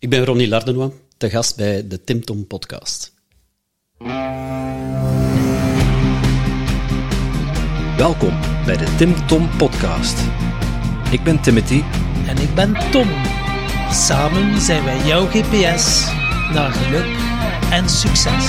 Ik ben Ronnie Lardenois, te gast bij de Tim Tom podcast. Welkom bij de Tim Tom podcast. Ik ben Timothy En ik ben Tom. Samen zijn wij jouw GPS naar geluk en succes.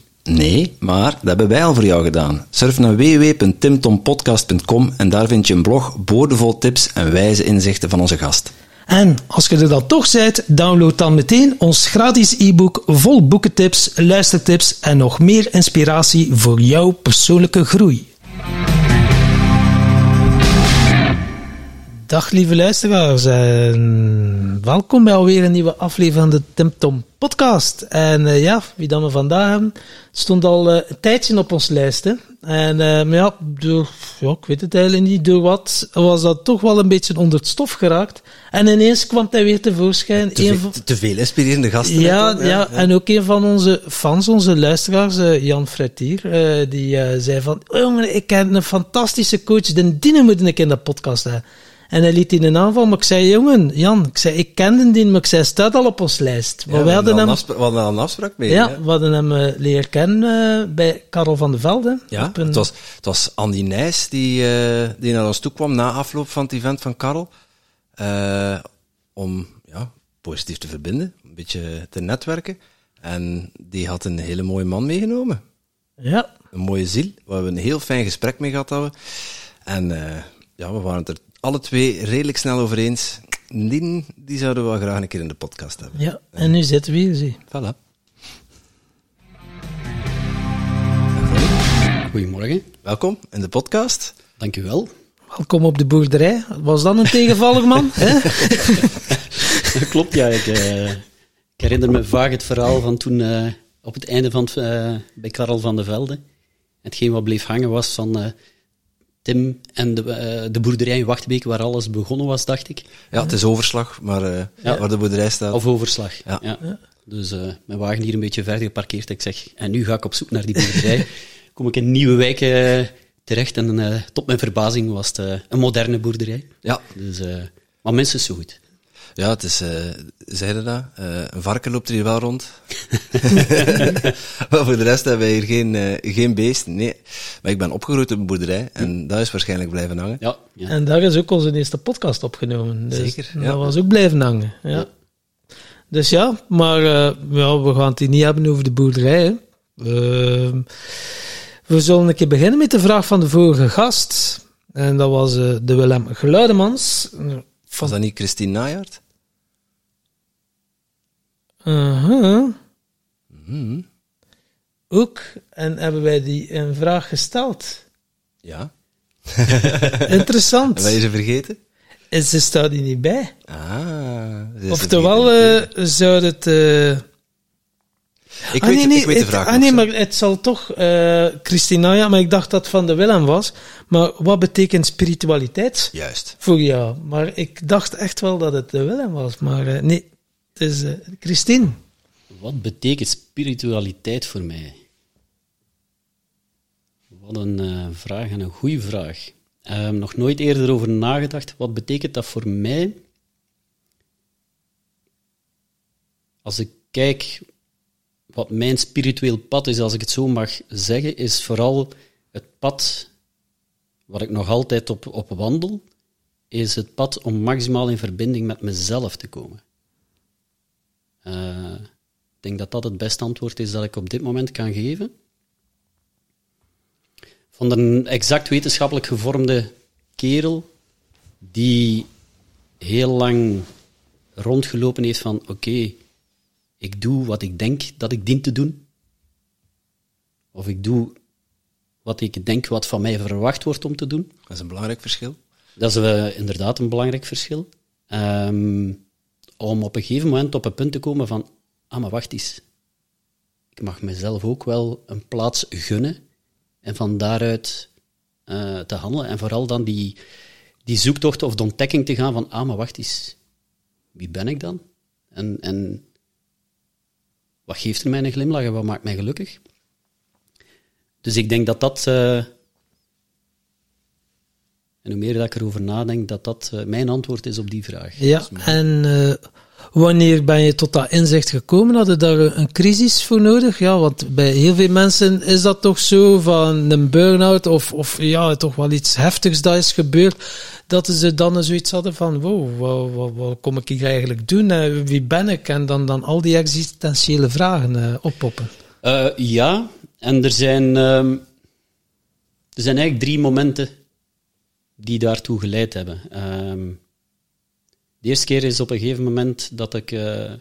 Nee, maar dat hebben wij al voor jou gedaan. Surf naar www.timtompodcast.com en daar vind je een blog boordevol tips en wijze inzichten van onze gast. En als je er dan toch bent, download dan meteen ons gratis e-book vol boekentips, luistertips en nog meer inspiratie voor jouw persoonlijke groei. Dag lieve luisteraars en welkom bij alweer een nieuwe aflevering van de Tim Tom podcast. En uh, ja, wie dan we vandaag hebben, stond al uh, een tijdje op ons lijst. Hè? En uh, maar ja, door, ja, ik weet het eigenlijk niet, door wat was dat toch wel een beetje onder het stof geraakt. En ineens kwam hij weer tevoorschijn. Te, veel, te veel inspirerende gasten. Ja, ja, ja, en ook een van onze fans, onze luisteraars, Jan Fretier, die zei van, oh, jongen, ik ken een fantastische coach, de Dine moet ik in de podcast hebben. En hij liet die een aanval, maar ik zei, jongen, Jan, ik zei, ik kende die, maar ik zei, staat al op ons lijst. Maar Ja, we hadden hem, we hadden al een afspraak mee. ja, hè? we hadden hem uh, leren kennen uh, bij Karel van der Velde. Ja, een... het, was, het was Andy Nijs die, uh, die naar ons toe kwam na afloop van het event van Karel. om ja, positief te verbinden, een beetje te netwerken. En die had een hele mooie man meegenomen. Ja. Een mooie ziel, waar we een heel fijn gesprek mee gehad hebben. En ja, we waren het er alle twee redelijk snel over eens. Die, die zouden we wel graag een keer in de podcast hebben. Ja, en nu zitten we hier, zie. Voilà. Goedemorgen. Welkom in de podcast. Dank u wel. Welkom op de boerderij. Was dat een tegenvaller, man? Klopt, ja. Ik, uh, ik, herinner me vaag het verhaal van toen uh, op het einde van het, uh, bij Karel van de Velde. Hetgeen wat bleef hangen was van Tim en de, uh, de boerderij in Wachtbeek, waar alles begonnen was, dacht ik. Ja, het is overslag, maar uh, ja. waar de boerderij staat. Of overslag, ja. ja. Dus uh, mijn wagen hier een beetje verder geparkeerd. Ik zeg, en nu ga ik op zoek naar die boerderij. Kom ik in nieuwe wijk terecht en tot mijn verbazing was het een moderne boerderij. Ja. Dus, maar mensen zo goed. Ja, het is, uh, zeiden dat, uh, een varken loopt er hier wel rond. maar voor de rest hebben wij hier geen, uh, geen beest, nee. Maar ik ben opgegroeid op een boerderij en dat is waarschijnlijk blijven hangen. Ja, ja. En daar is ook onze eerste podcast opgenomen. Dus Zeker, ja. Dat was ook blijven hangen, ja. ja. Dus ja, maar ja, we gaan het hier niet hebben over de boerderij. Hè. we zullen een keer beginnen met de vraag van de vorige gast. En dat was de Willem Geluidemans. Was dat niet Christine Najaert? Uh -huh. Mm. Ook, en hebben wij die een vraag gesteld. Ja. Interessant. Hebben wij ze vergeten? En ze staat hier niet bij. Ah. Oftewel uh, zou het... Uh... Ik, ah, weet, nee, nee, ik weet de vraag het, Ah nee, maar het zal toch uh, Christina, ja, maar ik dacht dat het van de Willem was. Maar wat betekent spiritualiteit? Juist. Voor jou. Maar ik dacht echt wel dat het de Willem was. Maar uh, nee, het is uh, Christine. Wat betekent spiritualiteit voor mij? Wat een uh, vraag en een goede vraag. Uh, nog nooit eerder over nagedacht. Wat betekent dat voor mij? Als ik kijk wat mijn spiritueel pad is, als ik het zo mag zeggen, is vooral het pad waar ik nog altijd op, op wandel, is het pad om maximaal in verbinding met mezelf te komen. Uh, ik denk dat dat het beste antwoord is dat ik op dit moment kan geven. Van een exact wetenschappelijk gevormde kerel die heel lang rondgelopen heeft van oké, ik doe wat ik denk dat ik dien te doen. Of ik doe wat ik denk wat van mij verwacht wordt om te doen. Dat is een belangrijk verschil. Dat is uh, inderdaad een belangrijk verschil. Um, om op een gegeven moment op een punt te komen van, ah maar wacht eens. ik mag mezelf ook wel een plaats gunnen en van daaruit eh, te handelen. En vooral dan die, die zoektocht of de ontdekking te gaan van, ah, maar wacht eens, wie ben ik dan? En, en wat geeft er mij een glimlach en wat maakt mij gelukkig? Dus ik denk dat dat, uh, en hoe meer dat ik erover nadenk, dat dat uh, mijn antwoord is op die vraag. Ja, en uh, wanneer ben je tot dat inzicht gekomen? Had je daar een crisis voor nodig? Ja, want bij heel veel mensen is dat toch zo van een burn-out of, of ja, toch wel iets heftigs dat is gebeurd, dat ze dan zoiets hadden van, wow, wat, wat, wat kom ik hier eigenlijk doen? Wie ben ik? En dan, dan al die existentiële vragen oppoppen. ja, en er zijn, um, er zijn eigenlijk drie momenten die daartoe geleid hebben. De eerste keer is op een gegeven moment dat ik uh,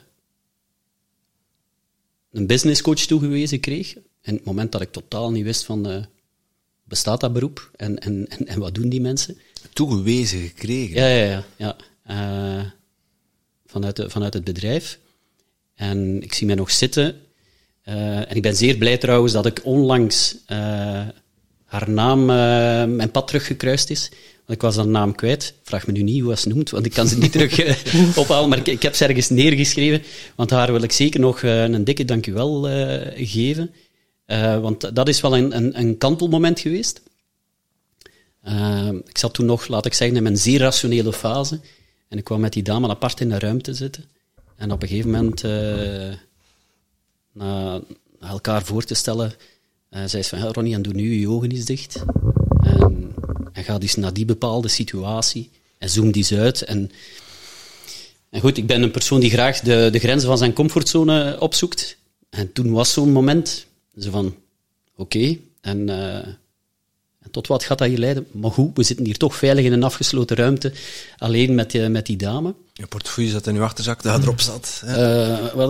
een businesscoach toegewezen kreeg. En het moment dat ik totaal niet wist van, uh, bestaat dat beroep? En, en, en, en, wat doen die mensen? Toegewezen gekregen? Ja, ja, ja. ja. Uh, vanuit, de, vanuit het bedrijf. En ik zie mij nog zitten en ik ben zeer blij trouwens dat ik onlangs haar naam mijn pad teruggekruist is. Ik was haar naam kwijt. Vraag me nu niet hoe ze noemt, want ik kan ze niet terug ophalen. Maar ik, heb ze ergens neergeschreven. Want haar wil ik zeker nog een dikke dankjewel geven. want dat is wel een, een, een kantelmoment geweest. ik zat toen nog, laat ik zeggen, in mijn zeer rationele fase. En ik kwam met die dame apart in de ruimte zitten. En op een gegeven moment na, elkaar voor te stellen. Zei ze van, Ronnie, en doe nu je ogen eens dicht. En, en ga dus naar die bepaalde situatie en zoom die eens uit. En, en goed, ik ben een persoon die graag de, de grenzen van zijn comfortzone opzoekt. En toen was zo'n moment, zo van, oké, en, uh, en tot wat gaat dat hier leiden? Maar goed, we zitten hier toch veilig in een afgesloten ruimte, alleen met, uh, met die dame. Je portefeuille zat in je achterzak, dat erop zat. Uh, wel,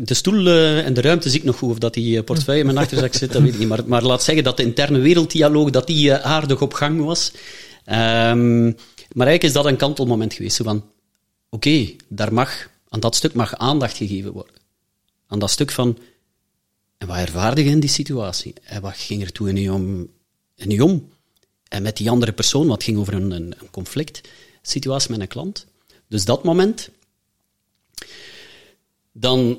de stoel en de ruimte zie ik nog goed. Of dat die portefeuille in mijn achterzak zit, dat weet ik niet. Maar, maar laat zeggen dat de interne werelddialoog dat die, aardig op gang was. Um, maar eigenlijk is dat een kantelmoment geweest. Zo van, oké, okay, daar mag, aan dat stuk mag aandacht gegeven worden. Aan dat stuk van, en wat ervaarde je in die situatie? En wat ging er toen je om? Je om? En met die andere persoon, wat ging over een, een, een conflict situatie met een klant. Dus dat moment. Dan,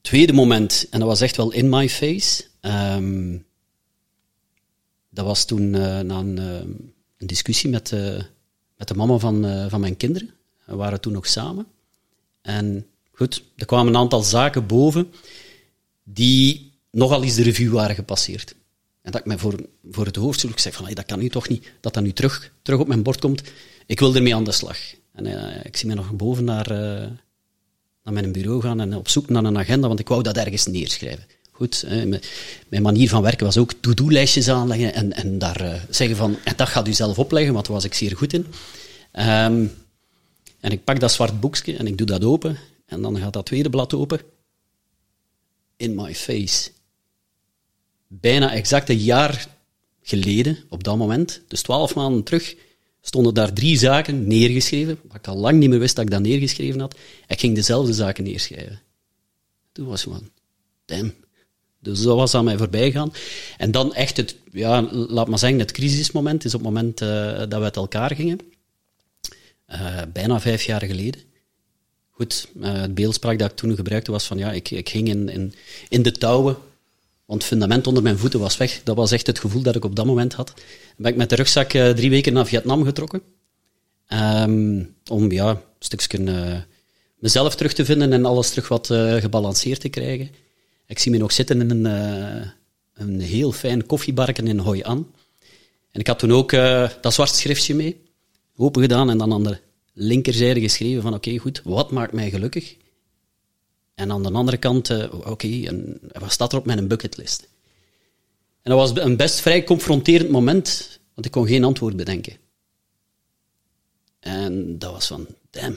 tweede moment, en dat was echt wel in my face. Um, dat was toen uh, na een, uh, een, discussie met, uh, met de mama van, van mijn kinderen. We waren toen nog samen. En goed, er kwamen een aantal zaken boven die nogal eens de revue waren gepasseerd. En dat ik mij voor, voor het hoofd. Ik zei van, hey, dat kan nu toch niet, dat dat nu terug, terug op mijn bord komt. Ik wil ermee aan de slag. En uh, ik zie me nog boven naar, uh, naar mijn bureau gaan en op zoek naar een agenda, want ik wou dat ergens neerschrijven. Goed, uh, mijn manier van werken was ook to-do-lijstjes aanleggen en, en daar zeggen van, dat gaat u zelf opleggen, want daar was ik zeer goed in. Um, en ik pak dat zwart boekje en ik doe dat open. En dan gaat dat tweede blad open. In my face. Bijna exact een jaar geleden, op dat moment, dus twaalf maanden terug, stonden daar drie zaken neergeschreven, wat ik al lang niet meer wist dat ik dat neergeschreven had. Ik ging dezelfde zaken neerschrijven. Toen was van, damn. Dus dat was aan mij voorbij gaan. En dan echt het, ja, laat maar zeggen, het crisismoment is op het moment uh, dat we uit elkaar gingen. Uh, bijna vijf jaar geleden. Goed, uh, het beeldspraak dat ik toen gebruikte was van, ja, ik, ik ging in, in, in de touwen want het fundament onder mijn voeten was weg. Dat was echt het gevoel dat ik op dat moment had. Dan ben ik met de rugzak uh, drie weken naar Vietnam getrokken. Um, om ja, een stukje uh, mezelf terug te vinden en alles terug wat uh, gebalanceerd te krijgen. Ik zie me nog zitten in een, een heel fijn koffiebarken in Hoi An. En ik had toen ook dat zwart schriftje mee, open gedaan en dan aan de linkerzijde geschreven van oké, goed, wat maakt mij gelukkig? En aan de andere kant, uh, oké, okay, wat staat er op mijn bucketlist? En dat was een best vrij confronterend moment, want ik kon geen antwoord bedenken. En dat was van, damn.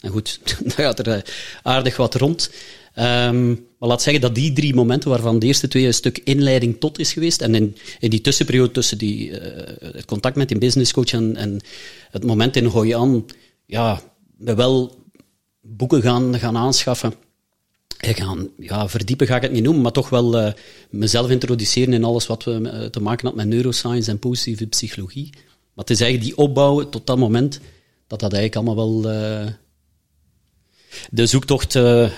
En goed, dan gaat er uh, aardig wat rond. Um, maar laat zeggen dat die drie momenten, waarvan de eerste twee een stuk inleiding tot is geweest, en in, die tussenperiode tussen die, uh, het contact met die businesscoach en, en het moment in Hoi ja, me wel boeken gaan, gaan aanschaffen. eh, gaan, ja, verdiepen ga ik het niet noemen, maar toch wel uh, mezelf introduceren in alles wat we uh, te maken had met neuroscience en positieve psychologie. Maar het is eigenlijk die opbouwen tot dat moment, dat dat eigenlijk allemaal wel uh, de zoektocht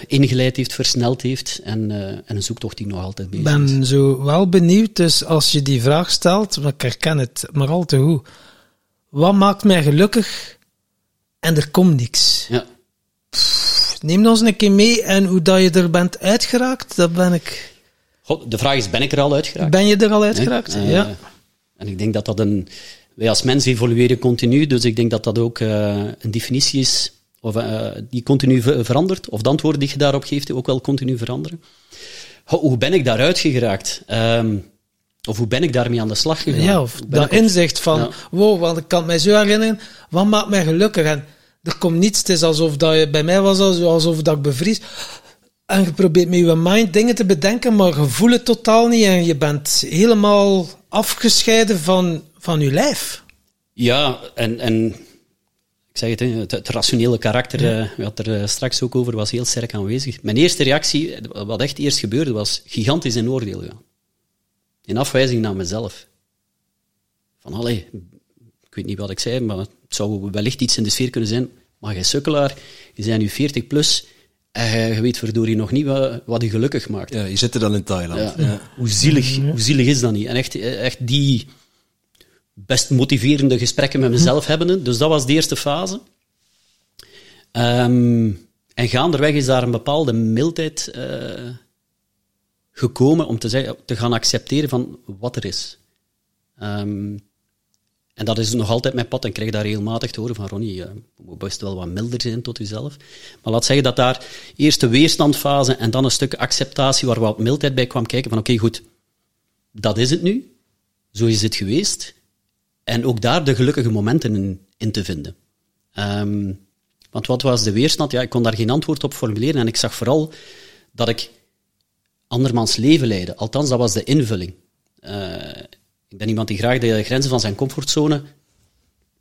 ingeleid heeft, versneld heeft. En, en een zoektocht die nog altijd bezig is. Ik ben zo wel benieuwd, dus als je die vraag stelt, maar ik herken het maar al te goed. Wat maakt mij gelukkig? En er komt niks. Ja. Neem ons een keer mee en hoe dat je er bent uitgeraakt, dat ben ik... God, de vraag is, ben ik er al uitgeraakt? Ben je er al uitgeraakt? Nee? Uh, ja. En ik denk dat dat een... Wij als mens evolueren continu, dus ik denk dat dat ook uh, een definitie is of, uh, die continu verandert, of de antwoorden die je daarop geeft ook wel continu veranderen. hoe ben ik daaruit geraakt? Um, of hoe ben ik daarmee aan de slag gegaan? Ja, of dat inzicht van, ja. wow, want ik kan mij zo herinneren, wat maakt mij gelukkig? En er komt niets. Het is alsof dat je bij mij was, alsof dat ik bevries. En je probeert met je mind dingen te bedenken, maar je voelt het totaal niet. En je bent helemaal afgescheiden van, van je lijf. Ja, en, en ik zeg het, het, het rationele karakter, ja. we hadden er straks ook over, was heel sterk aanwezig. Mijn eerste reactie, wat echt eerst gebeurde, was gigantisch in oordeel gaan. In afwijzing naar mezelf. Van, allee, ik weet niet wat ik zei, maar het zou wellicht iets in de sfeer kunnen zijn. Maar jij sukkelaar, je bent nu 40 plus en je weet verdorie nog niet wat, wat je gelukkig maakt. Ja, je zit er dan in Thailand. Ja. Ja. Hoe, zielig, hoe zielig is dat niet? En echt, echt die best motiverende gesprekken met mezelf hebben. Dus dat was de eerste fase. Um, en gaanderweg is daar een bepaalde mildheid uh, gekomen om te, zeggen, te gaan accepteren van wat er is. Um, en dat is nog altijd mijn pad. En krijg daar regelmatig te horen van Ronnie, je moet best wel wat milder zijn tot jezelf. Maar laat zeggen dat daar eerst de weerstandfase en dan een stuk acceptatie waar wat mildheid bij kwam kijken van oké, goed, dat is het nu. Zo is het geweest. En ook daar de gelukkige momenten in, in te vinden. Um, want wat was de weerstand? Ja, ik kon daar geen antwoord op formuleren. En ik zag vooral dat ik andermans leven leidde. Althans, dat was de invulling. Uh, ik ben iemand die graag de grenzen van zijn comfortzone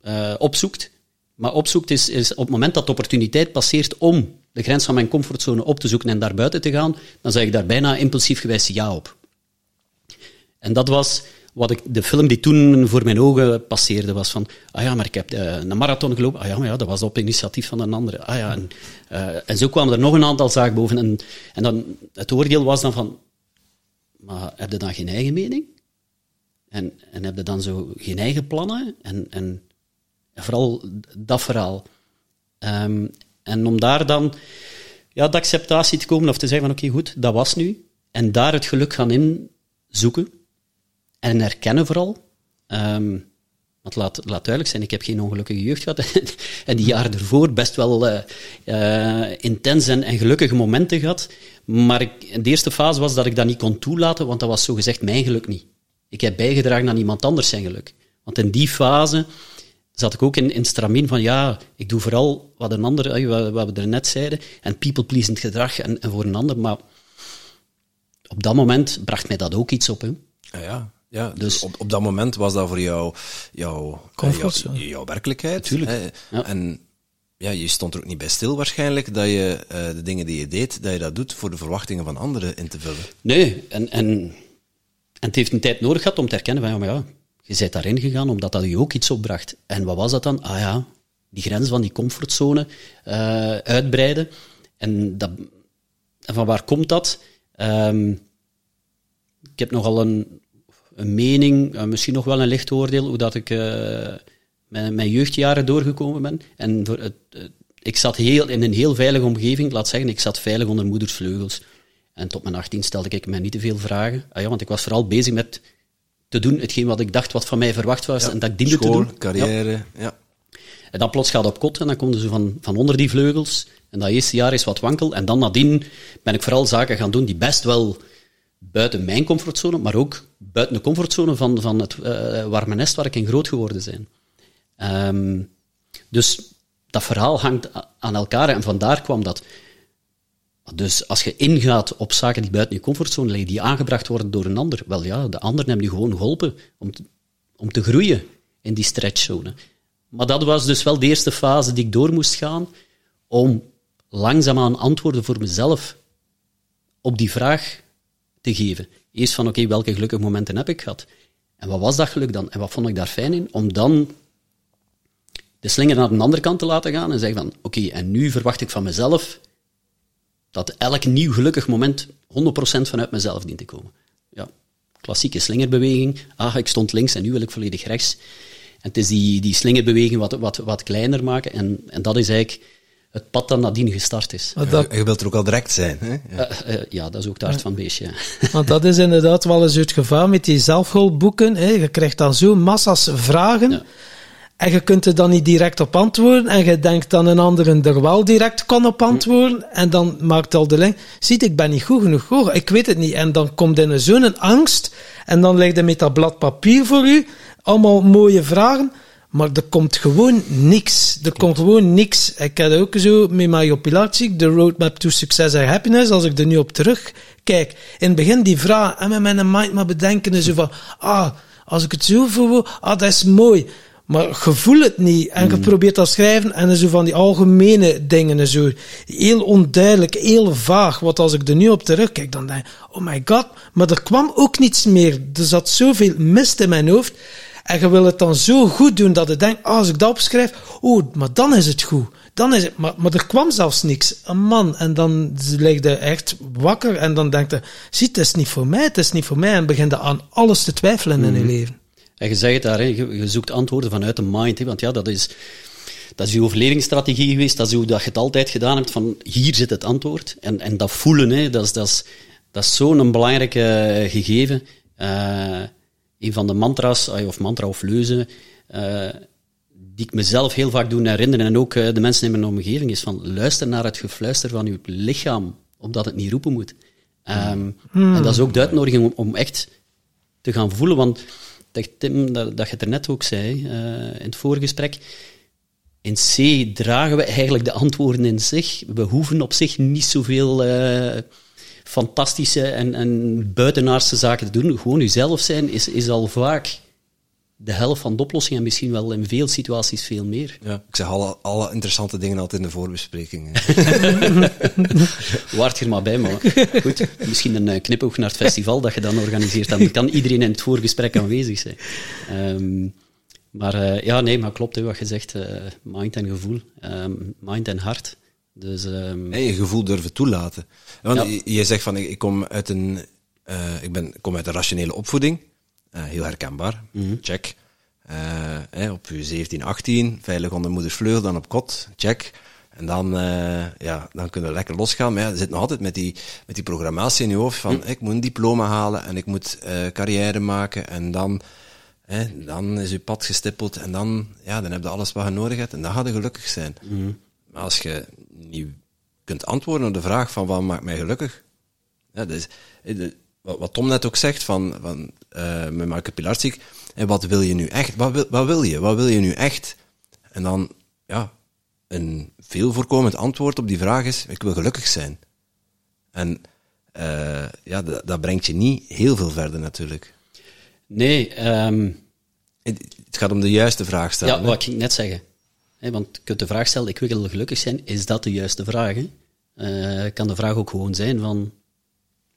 uh, opzoekt. Maar opzoekt is, is op het moment dat de opportuniteit passeert om de grens van mijn comfortzone op te zoeken en daar buiten te gaan, dan zeg ik daar bijna impulsief gewijs ja op. En dat was wat ik, de film die toen voor mijn ogen passeerde, was van, ah ja, maar ik heb uh, een marathon gelopen. Ah ja, maar ja, dat was op initiatief van een andere. Ah ja, en, uh, en zo kwamen er nog een aantal zaken boven. En, en dan, het oordeel was dan van, maar heb je dan geen eigen mening? En, en heb je dan zo geen eigen plannen? En, en, vooral dat verhaal. Um, en om daar dan ja, de acceptatie te komen of te zeggen van oké, goed, dat was nu. En daar het geluk gaan inzoeken. En herkennen vooral. Um, want laat, laat duidelijk zijn, ik heb geen ongelukkige jeugd gehad. en die jaren ervoor best wel uh, intens en, gelukkige momenten gehad. Maar de eerste fase was dat ik dat niet kon toelaten, want dat was zogezegd mijn geluk niet. Ik heb bijgedragen aan iemand anders zijn geluk. Want in die fase zat ik ook in, in stramien van ja, ik doe vooral wat een ander, wat we er net zeiden, en people-pleasend gedrag en, en, voor een ander. Maar op dat moment bracht mij dat ook iets op. Hè. Ja, ja. Ja, dus op, op dat moment was dat voor jou jouw, Comfort, jouw, jouw werkelijkheid. Tuurlijk. Ja. En ja, je stond er ook niet bij stil waarschijnlijk dat je uh, de dingen die je deed, dat je dat doet voor de verwachtingen van anderen in te vullen. Nee, en, en en het heeft een tijd nodig gehad om te herkennen van, ja, je bent daarin gegaan omdat dat je ook iets opbracht. En wat was dat dan? Ah ja, die grens van die comfortzone uh, uitbreiden. En, dat, en van waar komt dat? Um, ik heb nogal een, een mening, uh, misschien nog wel een licht oordeel, hoe dat ik uh, mijn, mijn, jeugdjaren doorgekomen ben. En ik zat heel, in een heel veilige omgeving, laat zeggen, ik zat veilig onder moeders vleugels. En tot mijn 18 stelde ik mij niet te veel vragen. Ah ja, want ik was vooral bezig met te doen hetgeen wat ik dacht wat van mij verwacht was en dat ik diende School, te doen. carrière, ja. ja. En dan plots gaat het op kot en dan komen ze van, van onder die vleugels. En dat eerste jaar is wat wankel. En dan nadien ben ik vooral zaken gaan doen die best wel buiten mijn comfortzone, maar ook buiten de comfortzone van, van het uh, warme nest waar ik in groot geworden ben. Um, dus dat verhaal hangt aan elkaar en vandaar kwam dat. Dus als je ingaat op zaken die buiten je comfortzone liggen, die aangebracht worden door een ander, wel ja, de ander heeft je gewoon geholpen om te, om te groeien in die stretchzone. Maar dat was dus wel de eerste fase die ik door moest gaan om langzaamaan antwoorden voor mezelf op die vraag te geven. Eerst van, oké, welke gelukkige momenten heb ik gehad? En wat was dat geluk dan? En wat vond ik daar fijn in? Om dan de slinger naar de andere kant te laten gaan en zeggen van, oké, en nu verwacht ik van mezelf dat elk nieuw gelukkig moment 100% vanuit mezelf dient te komen. Ja, klassieke slingerbeweging. Ah, ik stond links en nu wil ik volledig rechts. En het is die, die slingerbeweging wat, wat, wat kleiner maken. En, en dat is eigenlijk het pad dat nadien gestart is. Dat, Je, wilt er ook al direct zijn. Hè? Ja. Eh, eh, ja, dat is ook het hart van het beestje. ja. want dat is inderdaad wel eens het gevaar met die zelfhulpboeken. Hè. Je krijgt dan zo massa's vragen. En je kunt er dan niet direct op antwoorden. En je denkt dat een ander er wel direct kan op antwoorden. En dan maakt al de link. Ziet, ik ben niet goed genoeg. Hoor, ik weet het niet. En dan komt in zo'n angst. En dan ligt er met dat blad papier voor u. Allemaal mooie vragen. Maar er komt gewoon niks. Er komt gewoon niks. Ik heb ook zo met Mario Pilatschik, de Roadmap to Success and Happiness, als ik er nu op terugkijk. In het begin die vraag, en met mijn mind maar bedenken, en zo van, ah, als ik het zo voel, ah, dat is mooi. Maar je voelt het niet. En je probeert dat schrijven en zo van die algemene dingen en zo. Heel onduidelijk, heel vaag. Wat als ik er nu op terugkijk, dan denk ik, oh my god. Maar er kwam ook niets meer. Er zat zoveel mist in mijn hoofd. En je wil het dan zo goed doen dat je denkt, ah, als ik dat opschrijf, oh, maar dan is het goed. Dan is het, maar, maar er kwam zelfs niks. Een man. En dan lig je echt wakker en dan denkt je, zie, het is niet voor mij, het is niet voor mij. En begint je aan alles te twijfelen in je leven. En je zei het daar, hè, je, je zoekt antwoorden vanuit de mind. Hè, want ja, dat is, dat is je overlevingsstrategie geweest. Dat is hoe dat je het altijd gedaan hebt. Van hier zit het antwoord. En, en dat voelen, hè, dat is, dat is, dat is zo'n belangrijk gegeven. Eh, een van de mantra's, of mantra of leuzen, eh, die ik mezelf heel vaak doe herinneren, en ook eh, de mensen in mijn omgeving, is van luister naar het gefluister van uw lichaam, omdat het niet roepen moet. Ehm, En dat is ook de uitnodiging om, om echt te gaan voelen, want Tim, dat, dat je het er net ook zei, eh, in het vorige gesprek, in C dragen we eigenlijk de antwoorden in zich. We hoeven op zich niet zoveel eh, fantastische en, en buitenaardse zaken te doen. Gewoon jezelf zijn is, is al vaak de helft van de oplossing en misschien wel in veel situaties veel meer. Ja. Ik zeg alle, alle interessante dingen altijd in de voorbespreking. Waart je er maar bij, maar goed. Misschien een eh, knipoog naar het festival dat je dan organiseert. Dan dan iedereen in het voorgesprek aanwezig zijn. Ehm, maar eh, ja, nee, maar klopt hè, wat je zegt. eh, mind en gevoel. Ehm, mind en hart. Dus En je gevoel durven toelaten. Want Ja. je, je zegt van, ik, ik kom uit een, ik ben, ik kom uit een rationele opvoeding. Eh, heel herkenbaar. Check. Eh, op je 17, 18, veilig onder moeders vleugel, dan op kot. Check. En dan, eh, ja, dan kunnen we lekker losgaan. Maar ja, je zit nog altijd met die, met die programmatie in je hoofd van, ik moet een diploma halen en ik moet carrière maken. En dan, dan is je pad gestippeld en dan, ja, dan heb je alles wat je nodig hebt en dan ga je gelukkig zijn. Maar als je niet kunt antwoorden op de vraag van wat maakt mij gelukkig, ja, dus, wat, Tom net ook zegt van, van eh met Marke Pilarczyk, en wat wil je nu echt? Wat wil, wat wil je? Wat wil je nu echt? En dan, ja, een veel voorkomend antwoord op die vraag is, ik wil gelukkig zijn. En eh, ja, dat, dat brengt je niet heel veel verder natuurlijk. nee, ehm, Het, het gaat om de juiste vraag stellen. ja, hè. wat ik net zeggen. Hè, want je kunt de vraag stellen, ik wil gelukkig zijn. Is dat de juiste vraag? Eh, kan de vraag ook gewoon zijn van,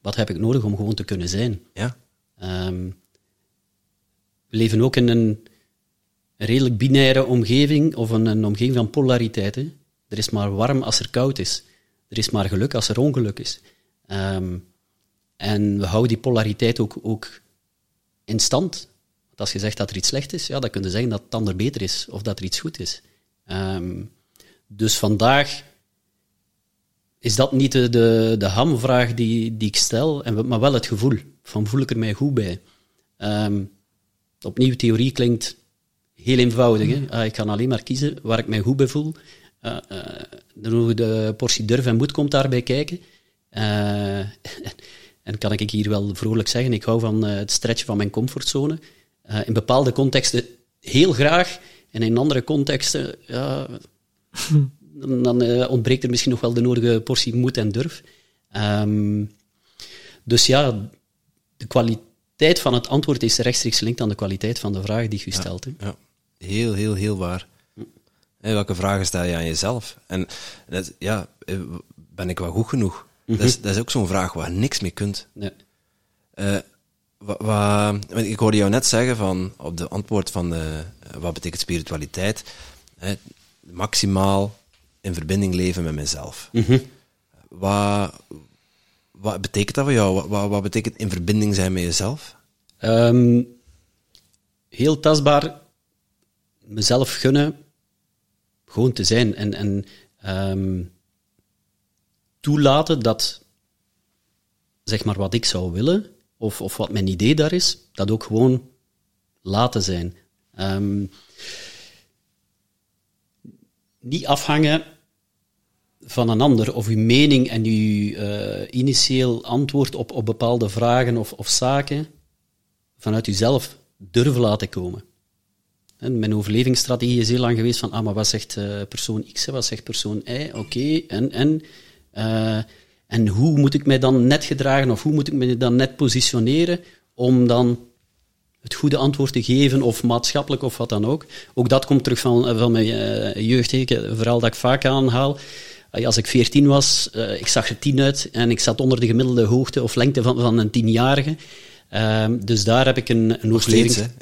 wat heb ik nodig om gewoon te kunnen zijn? Ja, Ehm, we leven ook in een redelijk binaire omgeving, of een, een omgeving van polariteiten. Er is maar warm als er koud is. Er is maar geluk als er ongeluk is. Ehm, en we houden die polariteit ook, ook in stand. Want als je zegt dat er iets slecht is, ja, dan kun je zeggen dat het ander beter is, of dat er iets goed is. Ehm, dus vandaag is dat niet de, de, de hamvraag die, die ik stel, en, maar wel het gevoel. Van voel ik er mij goed bij? Ehm, opnieuw, theorie klinkt heel eenvoudig. Hè? Ah, ik kan alleen maar kiezen waar ik mij goed bij voel. Uh, uh, de, portie durf en moed komt daarbij kijken. Uh, en kan ik hier wel vrolijk zeggen, ik hou van het stretchen van mijn comfortzone. In bepaalde contexten heel graag, en in andere contexten dan, dan uh, ontbreekt er misschien nog wel de nodige portie moed en durf. Um, dus ja, de kwaliteit van het antwoord is rechtstreeks gelinkt aan de kwaliteit van de vraag die je ja, stelt. Hè. Ja, heel, heel, heel waar. En welke vragen stel je aan jezelf? En net, ja, ben ik wel goed genoeg? dat, is, dat is ook zo'n vraag waar je niks mee kunt. Nee. Eh, wa- wa- want ik hoorde jou net zeggen van, op de antwoord van eh, wat betekent spiritualiteit, hè, maximaal in verbinding leven met mezelf. Wat, wat betekent dat voor jou? Wat, wat, wat betekent in verbinding zijn met jezelf? Ehm, heel tastbaar mezelf gunnen gewoon te zijn en, en ehm, toelaten dat zeg maar wat ik zou willen of, of wat mijn idee daar is, dat ook gewoon laten zijn. Ehm, niet afhangen van een ander of uw mening en uw eh, initieel antwoord op, op bepaalde vragen of, of zaken vanuit uzelf durven laten komen. En mijn overlevingsstrategie is heel lang geweest van, ah, maar wat zegt eh, persoon X, wat zegt persoon Y, oké, en, en, eh, en hoe moet ik mij dan net gedragen of hoe moet ik me dan net positioneren om dan het goede antwoord te geven, of maatschappelijk of wat dan ook. Ook dat komt terug van, van mijn eh, jeugd, een verhaal dat ik vaak aanhaal. Als ik 14 was, eh, ik zag er 10 uit en ik zat onder de gemiddelde hoogte of lengte van, van een tienjarige. Ehm, dus daar heb ik een, een?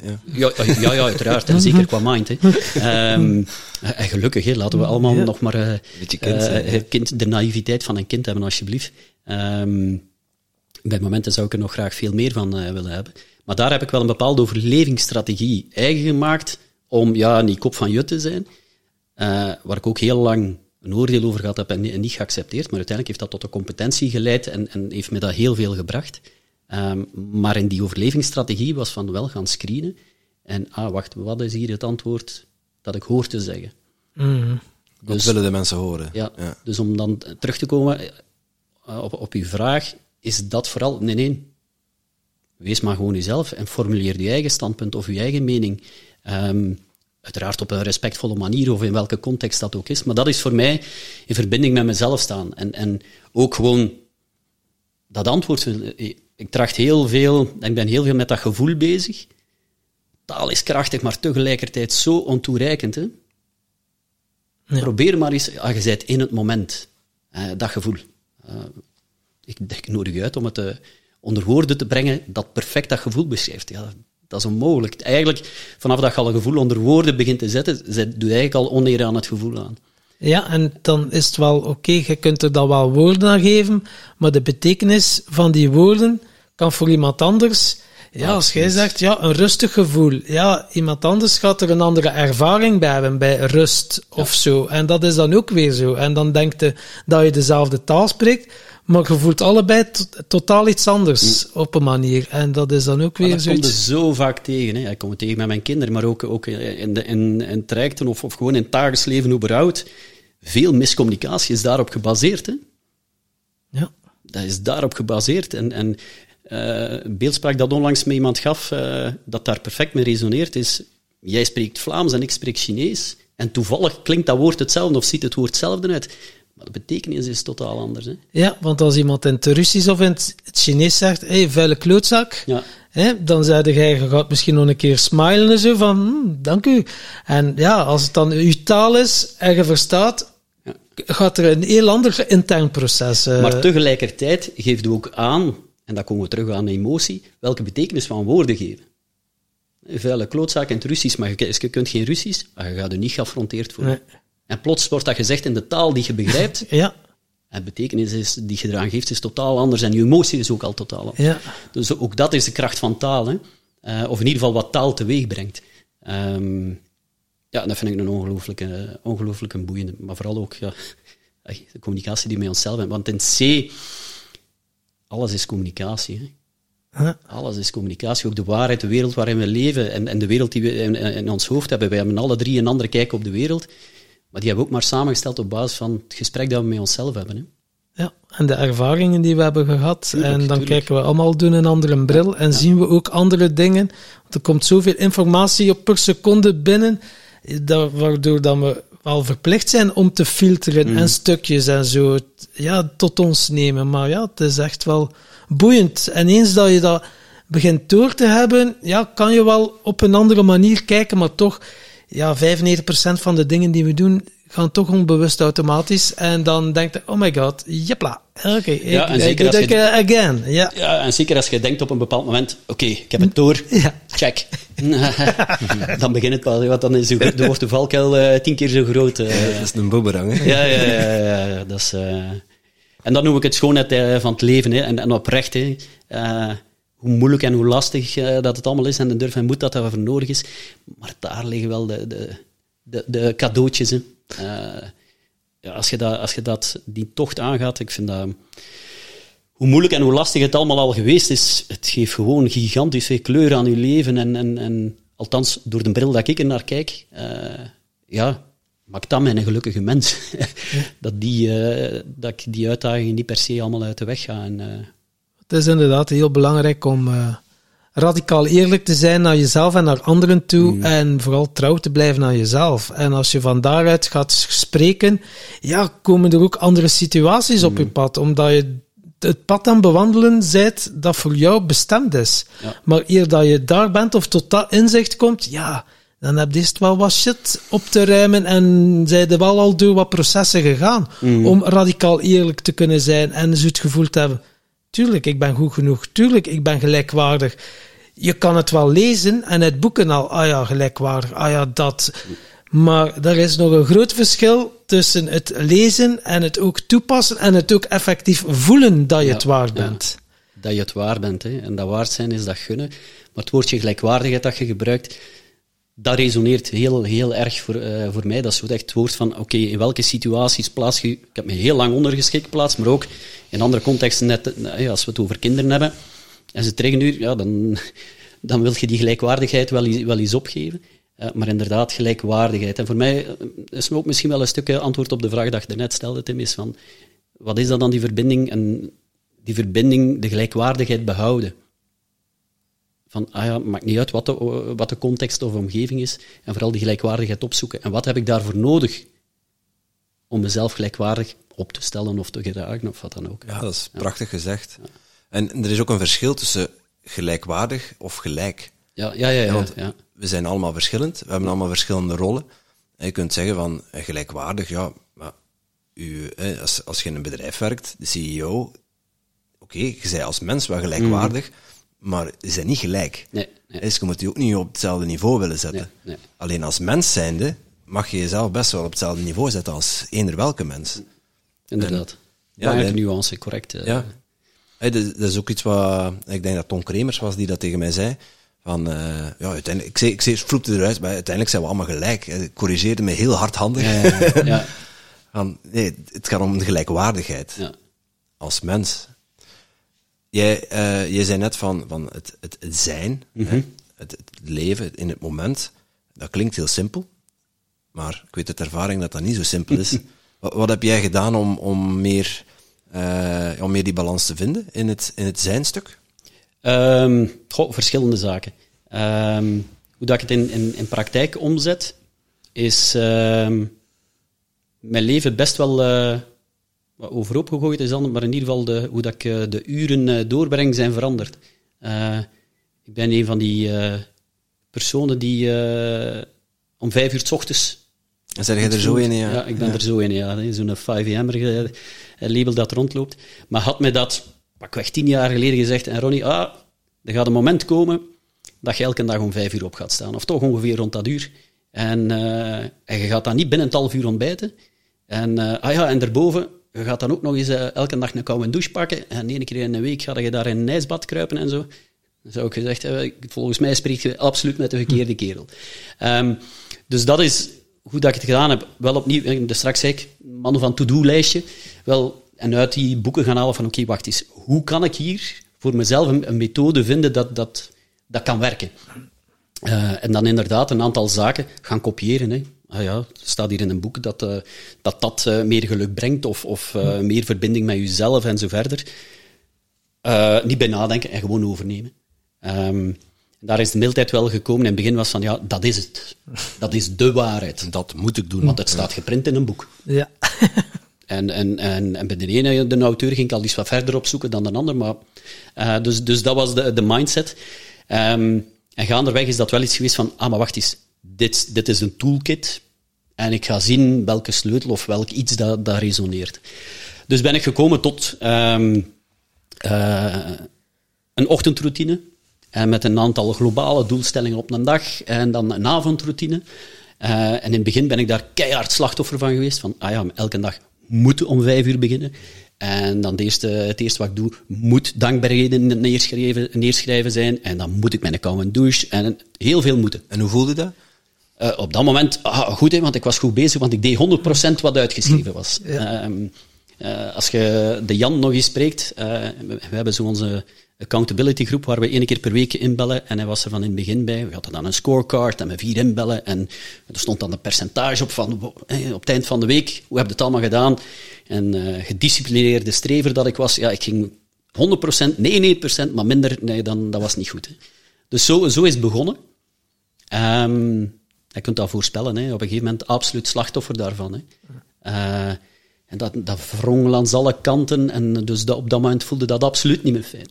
Ja. Ja, ja, ja, ja, uiteraard. En zeker qua mind. Hè. Ehm, en gelukkig, hè, laten we allemaal nog maar Beetje kind eh, kind, de naïviteit van een kind hebben, alsjeblieft. Ehm, bij momenten zou ik er nog graag veel meer van willen hebben. Maar daar heb ik wel een bepaalde overlevingsstrategie eigen gemaakt om ja, niet kop van jut te zijn. Waar ik ook heel lang een oordeel over gehad heb en, ni- en niet geaccepteerd. Maar uiteindelijk heeft dat tot een competentie geleid en, en heeft me dat heel veel gebracht. Ehm, maar in die overlevingsstrategie was van wel gaan screenen. En, ah, wacht, wat is hier het antwoord dat ik hoor te zeggen? Wat Dus- willen de mensen horen? Ja, Ja. dus om dan terug te komen eh, op, op uw vraag, is dat vooral... Nee, nee. Wees maar gewoon uzelf en formuleer je eigen standpunt of je eigen mening. Ehm, uiteraard op een respectvolle manier of in welke context dat ook is. Maar dat is voor mij in verbinding met mezelf staan. En, en ook gewoon dat antwoord. Ik tracht heel veel, ik ben heel veel met dat gevoel bezig. Taal is krachtig, maar tegelijkertijd zo ontoereikend. Hè? Probeer maar eens, ah, je bent in het moment, eh, dat gevoel. Eh, ik, ik nodig je uit om het eh, onder woorden te brengen dat perfect dat gevoel beschrijft. Ja, dat is onmogelijk. Eigenlijk, vanaf dat je al een gevoel onder woorden begint te zetten, zet- doe je eigenlijk al oneer aan het gevoel aan. Ja, en dan is het wel oké, je kunt er dan wel woorden aan geven, maar de betekenis van die woorden kan voor iemand anders, ja, als jij zegt, ja, een rustig gevoel, ja, iemand anders gaat er een andere ervaring bij hebben, bij rust of zo. En dat is dan ook weer zo. En dan denkt je dat je dezelfde taal spreekt, maar je voelt allebei to- totaal iets anders op een manier. En dat is dan ook weer dat komt er zoiets. zo vaak tegen. Hè. Ik kom het tegen met mijn kinderen, maar ook, ook in, de, in, in trajecten of, of gewoon in het dagelijks leven überhaupt. Veel miscommunicatie is daarop gebaseerd. Hè. Ja. Dat is daarop gebaseerd. En, en eh, een beeldspraak dat onlangs me iemand gaf, eh, dat daar perfect mee resoneert, is... Jij spreekt Vlaams en ik spreek Chinees. En toevallig klinkt dat woord hetzelfde of ziet het woord hetzelfde uit. De betekenis is totaal anders. Hè. Ja, want als iemand in het Russisch of in het Chinees zegt, hé, hey, vuile klootzak, Ja. hè, dan zei jij, je gaat misschien nog een keer smilen en zo van, hm, dank u. En ja, als het dan uw taal is en je verstaat, Ja. gaat er een heel ander intern proces. eh, Maar tegelijkertijd geeft u ook aan, en dan komen we terug aan emotie, welke betekenis van woorden geven. Vuile klootzaak in het Russisch, maar je, je kunt geen Russisch, maar je gaat er niet geaffronteerd. Nee. En plots wordt dat gezegd in de taal die je begrijpt, Ja, en betekenis is, die je eraan geeft is totaal anders, en je emotie is ook al totaal anders. ja. Dus ook dat is de kracht van taal, hè? Eh, of in ieder geval wat taal teweeg brengt. Ehm, ja, dat vind ik een ongelooflijke, ongelooflijke boeiende. Maar vooral ook ja, de communicatie die we met onszelf hebben. Want in C, alles is communicatie. Hè? Alles is communicatie. Ook de waarheid, de wereld waarin we leven en, en de wereld die we in, in ons hoofd hebben. Wij hebben alle drie een andere kijk op de wereld. Maar die hebben we ook maar samengesteld op basis van het gesprek dat we met onszelf hebben. Hè? Ja, en de ervaringen die we hebben gehad. Tuurlijk, en dan tuurlijk. kijken we allemaal door een andere bril en zien we ook andere dingen. Want er komt zoveel informatie op per seconde binnen, dat, waardoor dat we wel verplicht zijn om te filteren en stukjes en zo ja, tot ons nemen. Maar ja, het is echt wel boeiend. En eens dat je dat begint door te hebben, ja, kan je wel op een andere manier kijken, maar toch, ja, 95% van de dingen die we doen, gaan toch onbewust automatisch. En dan denkt hij, oh my god, jepla. Oké, Ja, en ik, je- eh, again. Ja. Ja, en zeker als je denkt op een bepaald moment, oké, ik heb het door, Ja. check. dan begint het pas, want dan, is de, dan wordt de valkuil eh, tien keer zo groot. eh. Dat is een boemerang, hè? Ja, ja, ja, ja, ja, dat is... eh, En dan noem ik het schoonheid van het leven, hè, en, en oprecht, hè. Hoe moeilijk en hoe lastig eh, dat het allemaal is, en de durf en moed dat daarvoor nodig is. Maar daar liggen wel de, de, de, de cadeautjes, hè. Eh, ja, als, je dat, als je dat, die tocht aangaat, ik vind dat... Hoe moeilijk en hoe lastig het allemaal al geweest is, het geeft gewoon gigantisch veel kleur aan je leven. En, en, en althans, door de bril dat ik er naar kijk, eh, ja, maakt dat mij een gelukkige mens. dat, die, dat ik die uitdagingen niet per se allemaal uit de weg ga. Het is inderdaad heel belangrijk om eh, radicaal eerlijk te zijn naar jezelf en naar anderen toe. Mm. En vooral trouw te blijven aan jezelf. En als je van daaruit gaat spreken, ja, komen er ook andere situaties op je pad. Omdat je het pad aan bewandelen bent dat voor jou bestemd is. Ja. Maar eer dat je daar bent of tot dat inzicht komt, ja, dan heb je eerst wel wat shit op te ruimen en zijn er wel al door wat processen gegaan Mm. om radicaal eerlijk te kunnen zijn en zo het gevoel te hebben, tuurlijk, ik ben goed genoeg, tuurlijk, ik ben gelijkwaardig. Je kan het wel lezen en uit boeken al, ah ja, gelijkwaardig, ah ja, dat. Maar er is nog een groot verschil tussen het lezen en het ook toepassen en het ook effectief voelen dat je Ja, het waard ja. bent. dat je het waar bent. Hè. En dat waard zijn is dat gunnen. Maar het woordje gelijkwaardigheid dat je gebruikt, dat resoneert heel, heel erg voor, eh, voor mij. Dat is echt het woord van, oké, in welke situaties plaats je... Ik heb me heel lang ondergeschikt geplaatst, maar ook in andere contexten, net, eh, als we het over kinderen hebben, en ze triggeren nu, ja, dan, dan wil je die gelijkwaardigheid wel, wel eens opgeven. Eh, maar inderdaad, gelijkwaardigheid. En voor mij is ook misschien wel een stukje antwoord op de vraag dat je net stelde, Tim, is van, wat is dat dan die verbinding? En die verbinding, de gelijkwaardigheid behouden. Van, ah ja, maakt niet uit wat de, wat de context of omgeving is, en vooral die gelijkwaardigheid opzoeken. En wat heb ik daarvoor nodig om mezelf gelijkwaardig op te stellen of te geraken, of wat dan ook. Ja, dat is prachtig gezegd. En er is ook een verschil tussen gelijkwaardig of gelijk. Ja, ja, ja. ja, want ja. we zijn allemaal verschillend, we hebben allemaal verschillende rollen. En je kunt zeggen van eh, gelijkwaardig, ja, maar u, eh, als, als je in een bedrijf werkt, de CEO, oké, je bent als mens wel gelijkwaardig, maar je bent niet gelijk. Nee, nee. Dus je moet je ook niet op hetzelfde niveau willen zetten. Nee. Alleen als mens zijnde mag je jezelf best wel op hetzelfde niveau zetten als eender welke mens. Inderdaad. Ja, Belangrijke nee. nuance, correct. eh. Ja. Hey, dat, dat is ook iets wat... Ik denk dat Tom Kremers was die dat tegen mij zei. Van, eh, ja, uiteindelijk... Ik, zei, ik zei, vloepte eruit, maar uiteindelijk zijn we allemaal gelijk. Hij corrigeerde me heel hardhandig. Ja, ja, ja. Van, nee, het gaat om de gelijkwaardigheid. Ja. Als mens. Jij, jij zei net van, van het, het, het zijn, Mhm. hè, het, het leven in het moment. Dat klinkt heel simpel. Maar ik weet uit ervaring dat dat niet zo simpel is. wat, wat heb jij gedaan om, om, meer, eh, om meer die balans te vinden in het, in het zijnstuk? Ehm, goh, verschillende zaken. Ehm, hoe dat ik het in, in, in praktijk omzet, is ehm, mijn leven best wel eh, overhoop gegooid is, dan, maar in ieder geval de, hoe dat ik eh, de uren eh, doorbreng zijn veranderd. Eh, ik ben een van die personen die om vijf uur s ochtends En zeg jij er zo in? Ja, ja, ik ben er zo in, ja. Zo'n 5 label dat rondloopt. Maar had mij dat pakweg tien jaar geleden gezegd, en Ronnie, ah, er gaat een moment komen dat je elke dag om vijf uur op gaat staan. Of toch ongeveer rond dat uur. En, en je gaat dan niet binnen het half uur ontbijten. En, ah ja, en daarboven, je gaat dan ook nog eens eh, elke dag een koude douche pakken. En één keer in een week ga je daar in een ijsbad kruipen en zo. Dan zou ik gezegd hebben, volgens mij spreek je absoluut met de verkeerde kerel. Ehm, dus dat is hoe dat ik het gedaan heb. Wel opnieuw, dus straks zei ik, mannen van to-do-lijstje. Wel, en uit die boeken gaan halen van, oké, wacht eens. Hoe kan ik hier voor mezelf een, een methode vinden dat, dat, dat kan werken? Eh, en dan inderdaad een aantal zaken gaan kopiëren. Hè. Ah ja, het staat hier in een boek dat eh, dat, dat eh, meer geluk brengt of, of eh, meer verbinding met jezelf en zo verder. Niet bij nadenken en gewoon overnemen. Ehm, daar is de mildheid wel gekomen. In het begin was van, ja, dat is het. Dat is de waarheid. Dat moet ik doen. Want het staat geprint in een boek. Ja. En, en, en, en bij de ene, de auteur, ging ik al iets wat verder opzoeken dan de ander. Maar, dus, dus dat was de, de mindset. Ehm, en gaandeweg is dat wel iets geweest van, ah, maar wacht eens, dit, dit is een toolkit. En ik ga zien welke sleutel of welk iets dat, resoneert. Dus ben ik gekomen tot ehm, eh, een ochtendroutine. En met een aantal globale doelstellingen op een dag. En dan een avondroutine. Eh, en in het begin ben ik daar keihard slachtoffer van geweest. Van, ah ja, elke dag moet om vijf uur beginnen. En dan het eerste, het wat ik doe, moet dankbaarheden neerschrijven, neerschrijven zijn. En dan moet ik mijn koude douche. En heel veel moeten. En hoe voelde dat? Uh, op dat moment, ah, goed, hè, want ik was goed bezig, want ik deed 100% wat uitgeschreven was. Ja. Uh, uh, als je de Jan nog eens spreekt, we hebben zo onze accountability groep waar we één keer per week inbellen. En hij was er van in het begin bij. We hadden dan een scorecard en met vier inbellen. En er stond dan een percentage op van op het eind van de week. Hoe heb je het allemaal gedaan? En gedisciplineerde strever dat ik was, ja, ik ging 100%, nee, 99%, maar minder, nee, dan, dat was niet goed. Hè. Dus zo, zo is het begonnen. Um, je kunt dat voorspellen, hè. op een gegeven moment absoluut slachtoffer daarvan. Hè. Uh, en dat, dat wrong langs alle kanten, en dus op dat moment voelde dat absoluut niet meer fijn.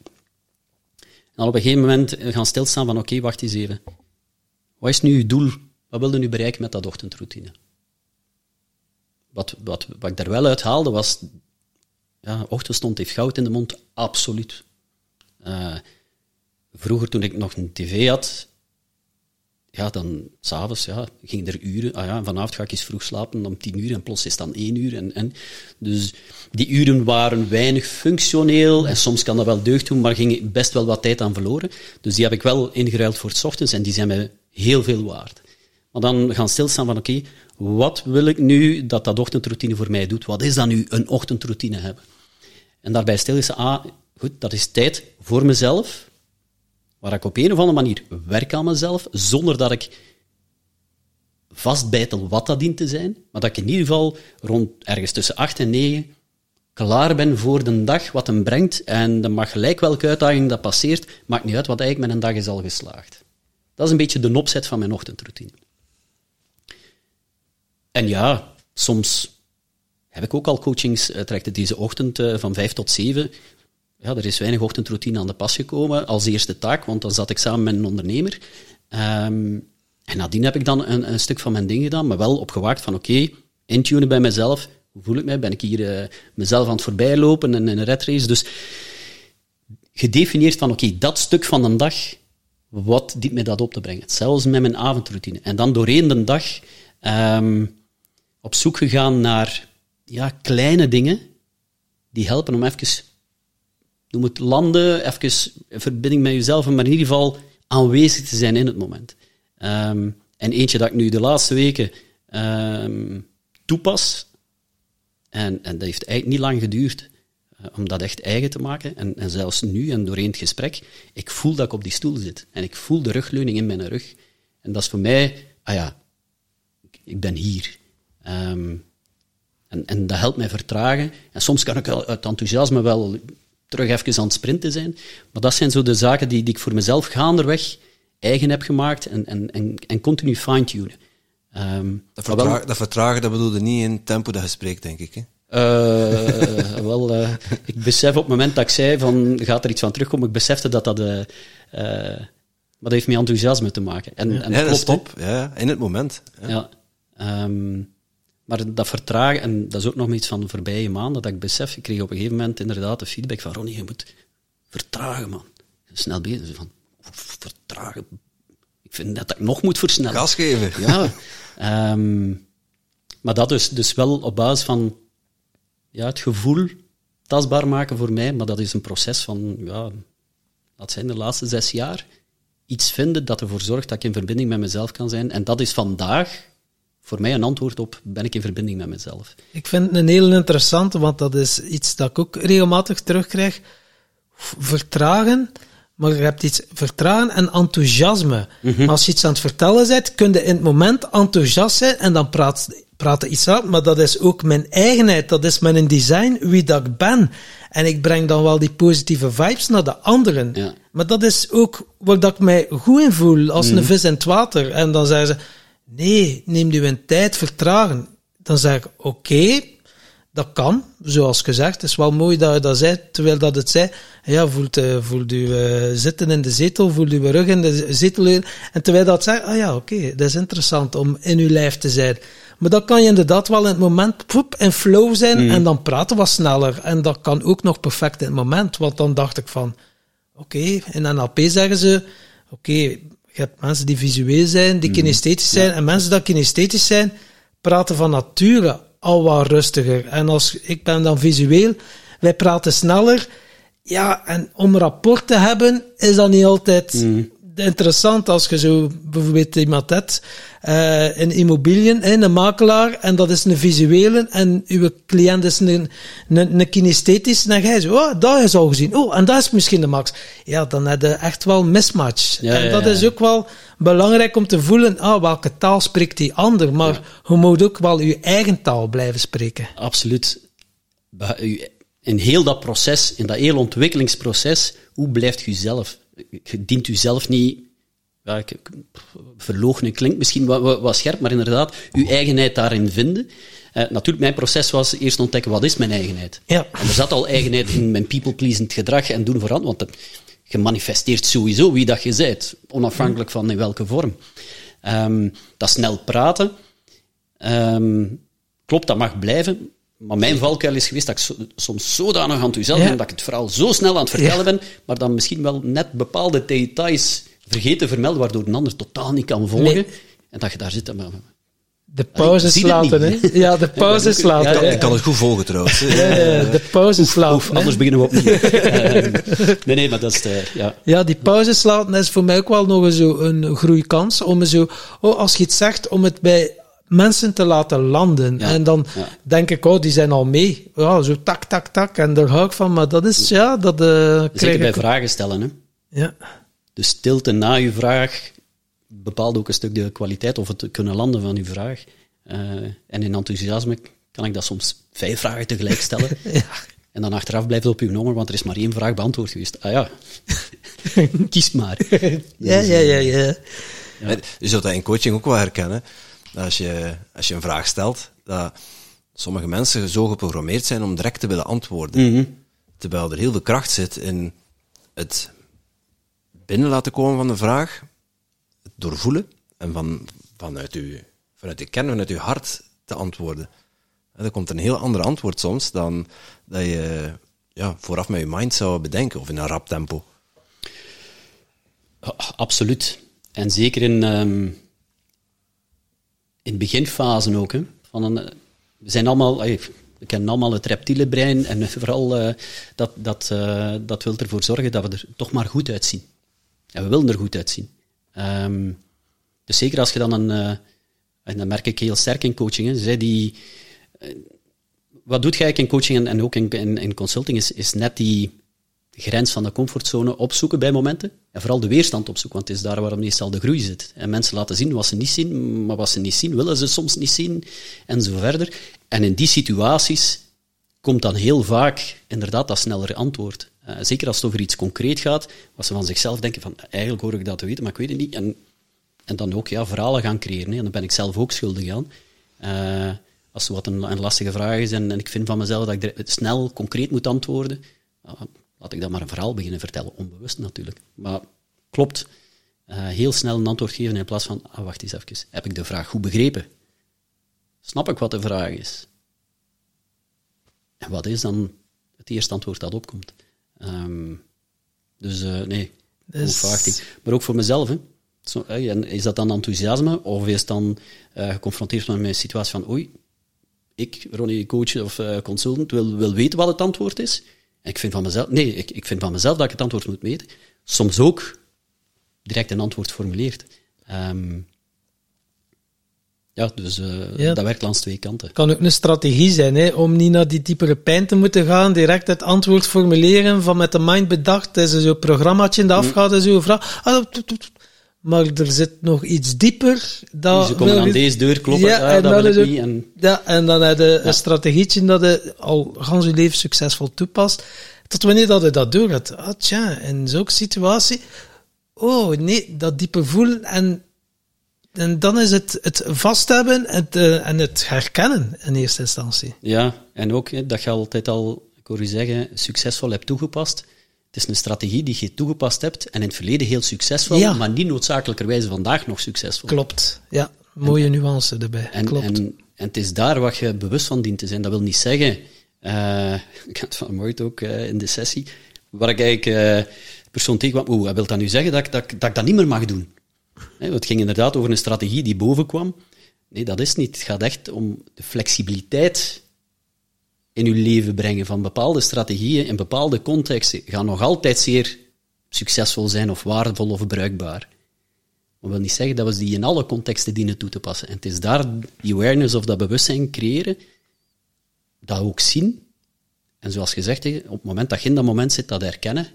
En op een gegeven moment gaan stilstaan van, oké, wacht eens even. Wat is nu je doel? Wat wilde nu bereiken met dat ochtendroutine? Wat, wat, wat ik daar wel uit haalde was, ja, ochtendstond heeft goud in de mond, absoluut. Uh, vroeger, toen ik nog een tv had, ja, dan s'avonds ja, ging er uren. Ah ja, vanavond ga ik eens vroeg slapen om tien uur en plots is het dan één uur. En, en, dus die uren waren weinig functioneel en soms kan dat wel deugd doen, maar ging best wel wat tijd aan verloren. Dus die heb ik wel ingeruild voor het ochtends en die zijn me heel veel waard. Maar dan gaan stilstaan van oké, wat wil ik nu dat dat ochtendroutine voor mij doet? Wat is dan nu een ochtendroutine hebben? En daarbij stil is, ah, goed, dat is tijd voor mezelf, waar ik op een of andere manier werk aan mezelf, zonder dat ik vastbijtel wat dat dient te zijn, maar dat ik in ieder geval rond ergens tussen 8 en 9 klaar ben voor de dag wat hem brengt en dan mag gelijk welke uitdaging dat passeert, maakt niet uit wat eigenlijk met een dag is al geslaagd. Dat is een beetje de opzet van mijn ochtendroutine. En ja, soms heb ik ook al coachings, uh, trekt deze ochtend uh, van 5 tot 7 ja, er is weinig ochtendroutine aan de pas gekomen als eerste taak, want dan zat ik samen met een ondernemer. Um, en nadien heb ik dan een, stuk van mijn ding gedaan, maar wel opgewaakt van oké, okay, intunen bij mezelf. Hoe voel ik mij? Ben ik hier uh, mezelf aan het voorbijlopen en in een red race? Dus gedefinieerd van oké, dat stuk van een dag, wat dient mij dat op te brengen? Zelfs met mijn avondroutine. En dan doorheen de dag um, op zoek gegaan naar ja, kleine dingen die helpen om even noem het landen, even verbinding met jezelf, maar in ieder geval aanwezig te zijn in het moment. Um, en eentje dat ik nu de laatste weken um, toepas, en, en dat heeft eigenlijk niet lang geduurd uh, om dat echt eigen te maken. En, en zelfs nu en doorheen het gesprek, ik voel dat ik op die stoel zit. En ik voel de rugleuning in mijn rug. En dat is voor mij, ah ja, ik, ben hier. Um, en, en dat helpt mij vertragen. En soms kan ik uit enthousiasme wel terug even aan het sprinten zijn. Maar dat zijn zo de zaken die, die ik voor mezelf gaanderweg eigen heb gemaakt en, en, en, en continu fine-tunen. Um, dat, vertra wel, dat vertragen, dat bedoelde niet in het tempo dat je spreekt, denk ik. Hè? Uh, wel, uh, ik besef op het moment dat ik zei van gaat er iets van terugkomen, ik besefte dat dat. Uh, maar dat heeft met enthousiasme te maken. En, ja, en klopt, top. Ja, in het moment. Ja. ja um, maar dat vertragen, en dat is ook nog iets van de voorbije maanden, dat ik besef, ik kreeg op een gegeven moment inderdaad de feedback van Ronnie, je moet vertragen, man. Snel bezig. Van, vertragen. Ik vind dat ik nog moet versnellen. Gas geven. Ja. Um, maar dat is dus wel op basis van ja, het gevoel tastbaar maken voor mij, maar dat is een proces van, ja, dat zijn de laatste zes jaar. Iets vinden dat ervoor zorgt dat ik in verbinding met mezelf kan zijn. En dat is vandaag voor mij een antwoord op ben ik in verbinding met mezelf. Ik vind het een heel interessante, want dat is iets dat ik ook regelmatig terugkrijg. Vertragen, maar je hebt iets vertragen en enthousiasme. Mm -hmm. Als je iets aan het vertellen bent, kun je in het moment enthousiast zijn en dan praat, praat iets uit, maar dat is ook mijn eigenheid, dat is mijn design, wie dat ik ben. En ik breng dan wel die positieve vibes naar de anderen. Ja. Maar dat is ook waar dat ik mij goed in voel, als mm -hmm. een vis in het water. En dan zeggen ze, Nee, neem u een tijd, vertragen. Dan zeg ik, oké, okay, dat kan, zoals gezegd. Het is wel mooi dat je dat zei, terwijl dat het zei. Ja, voelt, uh, voelt u uh, zitten in de zetel, voelt uw rug in de zetel. En terwijl dat zei, ah ja, oké, okay, dat is interessant om in uw lijf te zijn. Maar dan kan je inderdaad wel in het moment poep, in flow zijn en dan praten wat sneller. En dat kan ook nog perfect in het moment. Want dan dacht ik van, oké, in NLP zeggen ze, oké, je hebt mensen die visueel zijn, die kinesthetisch zijn, en mensen die kinesthetisch zijn, praten van nature al wat rustiger. En als ik ben dan visueel, wij praten sneller. Ja, en om rapport te hebben, is dat niet altijd interessant als je zo bijvoorbeeld iemand hebt, eh in immobiliën, een makelaar, en dat is een visuele, en uw cliënt is een, een, een kinesthetisch, en dan ga je zo, oh, dat is al gezien, oh, en dat is misschien de max. Ja, dan heb je echt wel mismatch. Ja, en dat ja. is ook wel belangrijk om te voelen, ah, welke taal spreekt die ander, maar je moet ook wel je eigen taal blijven spreken. Absoluut. In heel dat proces, in dat heel ontwikkelingsproces, hoe blijft u zelf? Je dient u zelf niet... Ja, verloochenen klinkt misschien wat, wat, scherp, maar inderdaad, uw eigenheid daarin vinden. Eh, natuurlijk, mijn proces was eerst ontdekken, wat is mijn eigenheid? Ja. En er zat al eigenheid in mijn people-pleasend gedrag en doen vooral, want dat- je manifesteert sowieso wie dat je bent, onafhankelijk van in welke vorm. Ehm, dat snel praten, Ehm, klopt, dat mag blijven. Maar mijn valkuil is geweest dat ik so- soms zodanig enthousiast Ja. ben dat ik het verhaal zo snel aan het vertellen Ja. ben, maar dan misschien wel net bepaalde details vergeten te vermelden, waardoor een ander totaal niet kan volgen. Nee. En dat je daar zit en maar... De pauzes het laten, hè? Ja, de pauzes Ja, laten. Ik kan het goed volgen trouwens. hè. Ja, ja, de pauzes laten. Anders beginnen we opnieuw. Nee, nee, maar dat is... de, ja. Ja, die pauzes laten is voor mij ook wel nog eens zo een groeikans. Om zo, oh, als je iets zegt, om het bij mensen te laten landen. Ja, En dan ja. denk ik, oh, die zijn al mee. Ja, zo tak, tak, tak. En daar hou ik van. Maar dat is, ja, dat eh krijg Zeker bij ik... vragen stellen. Hè. Ja. De stilte na je vraag bepaalt ook een stuk de kwaliteit of het kunnen landen van je vraag. Eh, en in enthousiasme kan ik dat soms vijf vragen tegelijk stellen. En dan achteraf blijft het op je nummer, want er is maar één vraag beantwoord geweest. Ah ja, kies maar. ja, ja, ja, ja. Ja, Je zult dat in coaching ook wel herkennen. Als je, als je een vraag stelt, dat sommige mensen zo geprogrammeerd zijn om direct te willen antwoorden. Terwijl er heel veel kracht zit in het binnen laten komen van de vraag, het doorvoelen en van, vanuit, uw, vanuit de kern, vanuit uw hart te antwoorden. En dan komt een heel ander antwoord soms dan dat je ja, vooraf met je mind zou bedenken, of in een rap tempo. Absoluut. En zeker in, ehm, in beginfase ook. Hè, van een, we zijn allemaal, we kennen allemaal het reptiele brein en vooral eh, dat, dat, eh, dat wil ervoor zorgen dat we er toch maar goed uitzien. En we willen er goed uitzien. Ehm, dus zeker als je dan een, eh, en dat merk ik heel sterk in coaching, hè, zij die, wat doet je eigenlijk in coaching en, en ook in, in, in consulting, is, is net die grens van de comfortzone opzoeken bij momenten. En vooral de weerstand opzoeken, want het is daar waar meestal de groei zit. En mensen laten zien wat ze niet zien, maar wat ze niet zien, willen ze soms niet zien, en zo verder. En in die situaties komt dan heel vaak inderdaad dat snellere antwoord. Eh, zeker als het over iets concreet gaat, wat ze van zichzelf denken van, eigenlijk hoor ik dat te weten, maar ik weet het niet. En, en dan ook ja, verhalen gaan creëren. En daar ben ik zelf ook schuldig aan. Eh, als er wat een, een lastige vraag is en, en ik vind van mezelf dat ik er snel, concreet moet antwoorden, ja, laat ik dan maar een verhaal beginnen vertellen. Onbewust natuurlijk. Maar klopt. Eh, heel snel een antwoord geven in plaats van, ah, wacht eens even, heb ik de vraag goed begrepen? Snap ik wat de vraag is? En wat is dan het eerste antwoord dat opkomt? Ehm, dus eh, nee, Dus-. Maar ook voor mezelf. Hè. Zo, hey, en is dat dan enthousiasme of is het dan eh, geconfronteerd met mijn situatie van oei, ik, Ronnie, coach of consultant, wil, wil weten wat het antwoord is. En ik vind van mezelf, nee, ik, ik vind van mezelf dat ik het antwoord moet weten. Soms ook direct een antwoord formuleert. Ehm, ja, dus eh, Ja. dat werkt langs twee kanten. kan ook een strategie zijn, hè, om niet naar die diepere pijn te moeten gaan, direct het antwoord formuleren van met de mind bedacht, is zo'n programmaatje dat afgaat en zo'n vraag. Ah, Maar er zit nog iets dieper. Dat Ze komen aan deze deur kloppen, Ja, ah, en dat dan wil is ik ook- niet. En, Ja, en dan heb je een strategietje dat je al gans je leven succesvol toepast. Tot wanneer dat je dat door hebt. Ah, tja, in zo'n situatie. Oh, nee, dat diepe voelen. En, en dan is het het vasthebben het, eh, en het herkennen in eerste instantie. ja, en ook hè, dat je altijd al, ik hoor u zeggen, succesvol hebt toegepast. Het is een strategie die je toegepast hebt en in het verleden heel succesvol, Ja. maar niet noodzakelijkerwijze vandaag nog succesvol. Klopt. Ja, mooie nuance erbij. En, Klopt. En, En het is daar wat je bewust van dient te zijn. Dat wil niet zeggen, uh, ik had het van Moit ook uh, in de sessie, waar ik eigenlijk uh, persoon tegenkwam, oeh, wil dat nu zeggen dat ik dat, dat, ik dat niet meer mag doen? Het ging inderdaad over een strategie die boven kwam. Nee, dat is niet. Het gaat echt om de flexibiliteit in uw leven brengen van bepaalde strategieën in bepaalde contexten gaan nog altijd zeer succesvol zijn of waardevol of bruikbaar. Dat wil niet zeggen dat we die in alle contexten dienen toe te passen. En het is daar die awareness of dat bewustzijn creëren, dat ook zien. En zoals gezegd, op het moment dat je in dat moment zit, dat herkennen.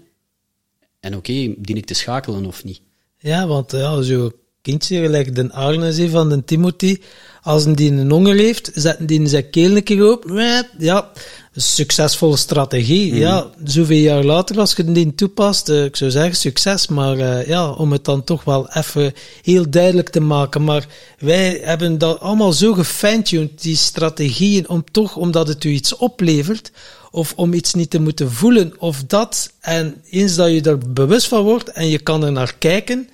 En oké, dien ik te schakelen of niet? Ja, want ja, zo kindje, gelijk de Arne van de Timothy, als een die een honger heeft, zetten die in zijn keel een keer open. Ja, succesvolle strategie. Mm. Ja, zoveel jaar later, als je die toepast, uh, ik zou zeggen succes, maar uh, ja, om het dan toch wel even heel duidelijk te maken. Maar wij hebben dat allemaal zo gefine-tuned, die strategieën, om toch, omdat het u iets oplevert, of om iets niet te moeten voelen, of dat. En eens dat je er bewust van wordt en je kan er naar kijken,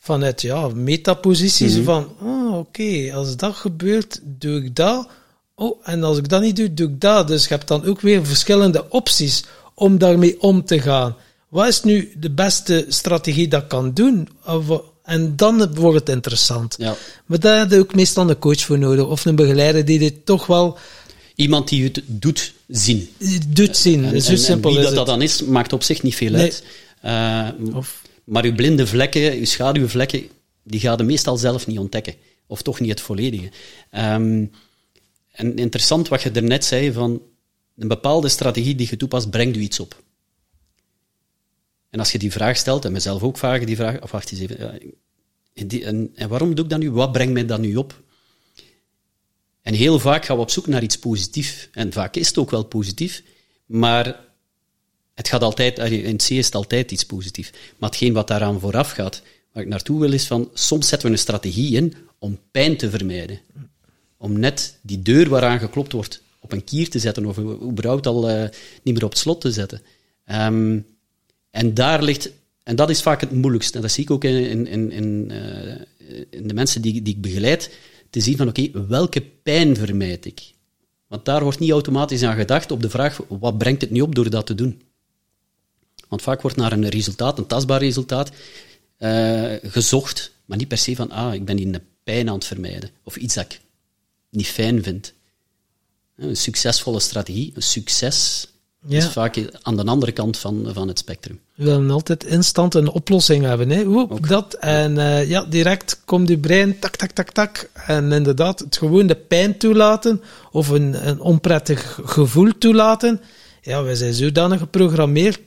vanuit ja, metaposities mm van, oh, oké, als dat gebeurt, doe ik dat. Oh, en als ik dat niet doe, doe ik dat. Dus je hebt dan ook weer verschillende opties om daarmee om te gaan. Wat is nu de beste strategie dat ik kan doen? En dan wordt het interessant. Ja. Maar daar heb je ook meestal een coach voor nodig, of een begeleider die dit toch wel... Iemand die het doet zien. Doet zien, en, zo simpel en wie dat, dat dan is, maakt op zich niet veel uit. Uh, of maar uw blinde vlekken, uw schaduwvlekken, die gaan je meestal zelf niet ontdekken. Of toch niet het volledige. Um, en interessant wat je net zei, van een bepaalde strategie die je toepast, brengt u iets op. En als je die vraag stelt, en mezelf ook vragen die vraag, of wacht eens even, ja, en, en, waarom doe ik dat nu? Wat brengt mij dat nu op? En heel vaak gaan we op zoek naar iets positiefs. En vaak is het ook wel positief, maar het gaat altijd, in C is het altijd iets positiefs. Maar hetgeen wat daaraan vooraf gaat, waar ik naartoe wil, is van, soms zetten we een strategie in om pijn te vermijden. Om net die deur waaraan geklopt wordt op een kier te zetten, of überhaupt al uh, niet meer op het slot te zetten. Um, en daar ligt, en dat is vaak het moeilijkste, en dat zie ik ook in, in, in, uh, in de mensen die, die ik begeleid, te zien van, oké, welke pijn vermijd ik? Want daar wordt niet automatisch aan gedacht op de vraag, wat brengt het nu op door dat te doen? Want vaak wordt naar een resultaat, een tastbaar resultaat, uh, gezocht, maar niet per se van, ah, ik ben hier een pijn aan het vermijden. Of iets dat ik niet fijn vind. Een succesvolle strategie, een succes, ja. is vaak aan de andere kant van, van het spectrum. We willen altijd instant een oplossing hebben. Hè? Oep, dat. En uh, ja, direct komt je brein, tak, tak, tak, tak. En inderdaad, het gewoon de pijn toelaten, of een, een onprettig gevoel toelaten. Ja, wij zijn zodanig geprogrammeerd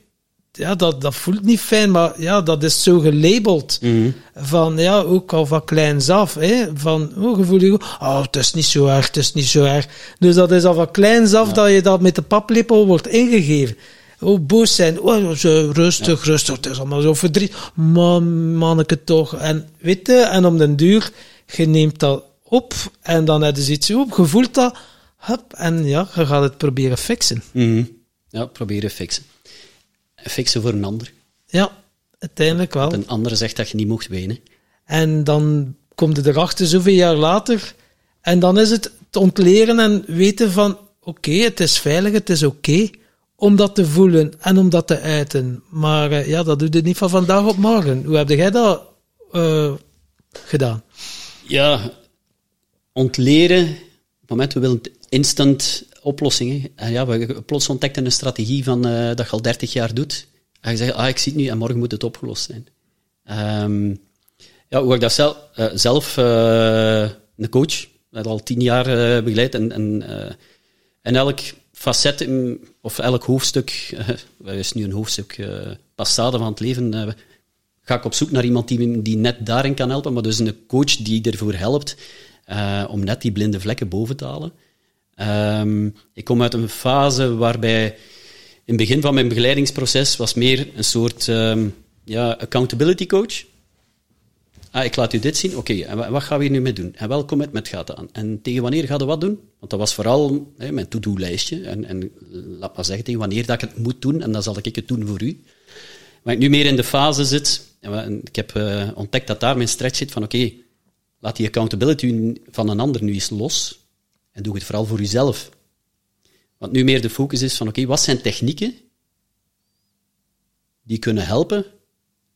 ja, dat, dat voelt niet fijn, maar ja, dat is zo gelabeld. Mm Van, ja, ook al van kleins af, hè, van, oh, gevoel je, oh, het is niet zo erg, het is niet zo erg. Dus dat is al van kleins af dat je dat met de paplepel wordt ingegeven. Oh, boos zijn, oh, zo rustig, rustig, het is allemaal zo verdriet. Man, manneke toch. En, weet je, en om den duur, je neemt dat op, en dan heb je iets op, je voelt dat, hup, en ja, je gaat het proberen fixen. Mm Ja, proberen fixen fixen voor een ander. Ja, uiteindelijk wel. Dat een ander zegt dat je niet mocht wenen. En dan komt het erachter zoveel jaar later. En dan is het te ontleren en weten van, oké, het is veilig, het is oké om dat te voelen en om dat te uiten. Maar uh, ja, dat doet het niet van vandaag op morgen. Hoe heb jij dat uh, gedaan? Ja, ontleren. Op het moment we willen instant oplossingen. En ja, we plots ontdekten een strategie van, uh, dat je al 30 jaar doet. En je zegt, ah, ik zie het nu en morgen moet het opgelost zijn. Um, ja, hoe ik dat zelf, uh, zelf uh, een coach, dat al tien jaar begeleid en, en, en elk facet, of elk hoofdstuk, uh, is nu een hoofdstuk passade van het leven, ga ik op zoek naar iemand die, die net daarin kan helpen, maar dus een coach die ervoor helpt om net die blinde vlekken boven te halen. Um, ik kom uit een fase waarbij in het begin van mijn begeleidingsproces was meer een soort um, ja, accountability coach. Ah, ik laat u dit zien. Oké, en wat gaan we hier nu mee doen? En welk commitment gaat aan? En tegen wanneer gaat we wat doen? Want dat was vooral mijn to-do-lijstje. En, en laat maar zeggen tegen wanneer dat ik het moet doen, en dan zal ik het doen voor u. Maar ik nu meer in de fase zit, en ik heb uh, ontdekt dat daar mijn stretch zit van oké, laat die accountability van een ander nu eens los En doe het vooral voor jezelf. Want nu meer de focus is van, oké, wat zijn technieken die kunnen helpen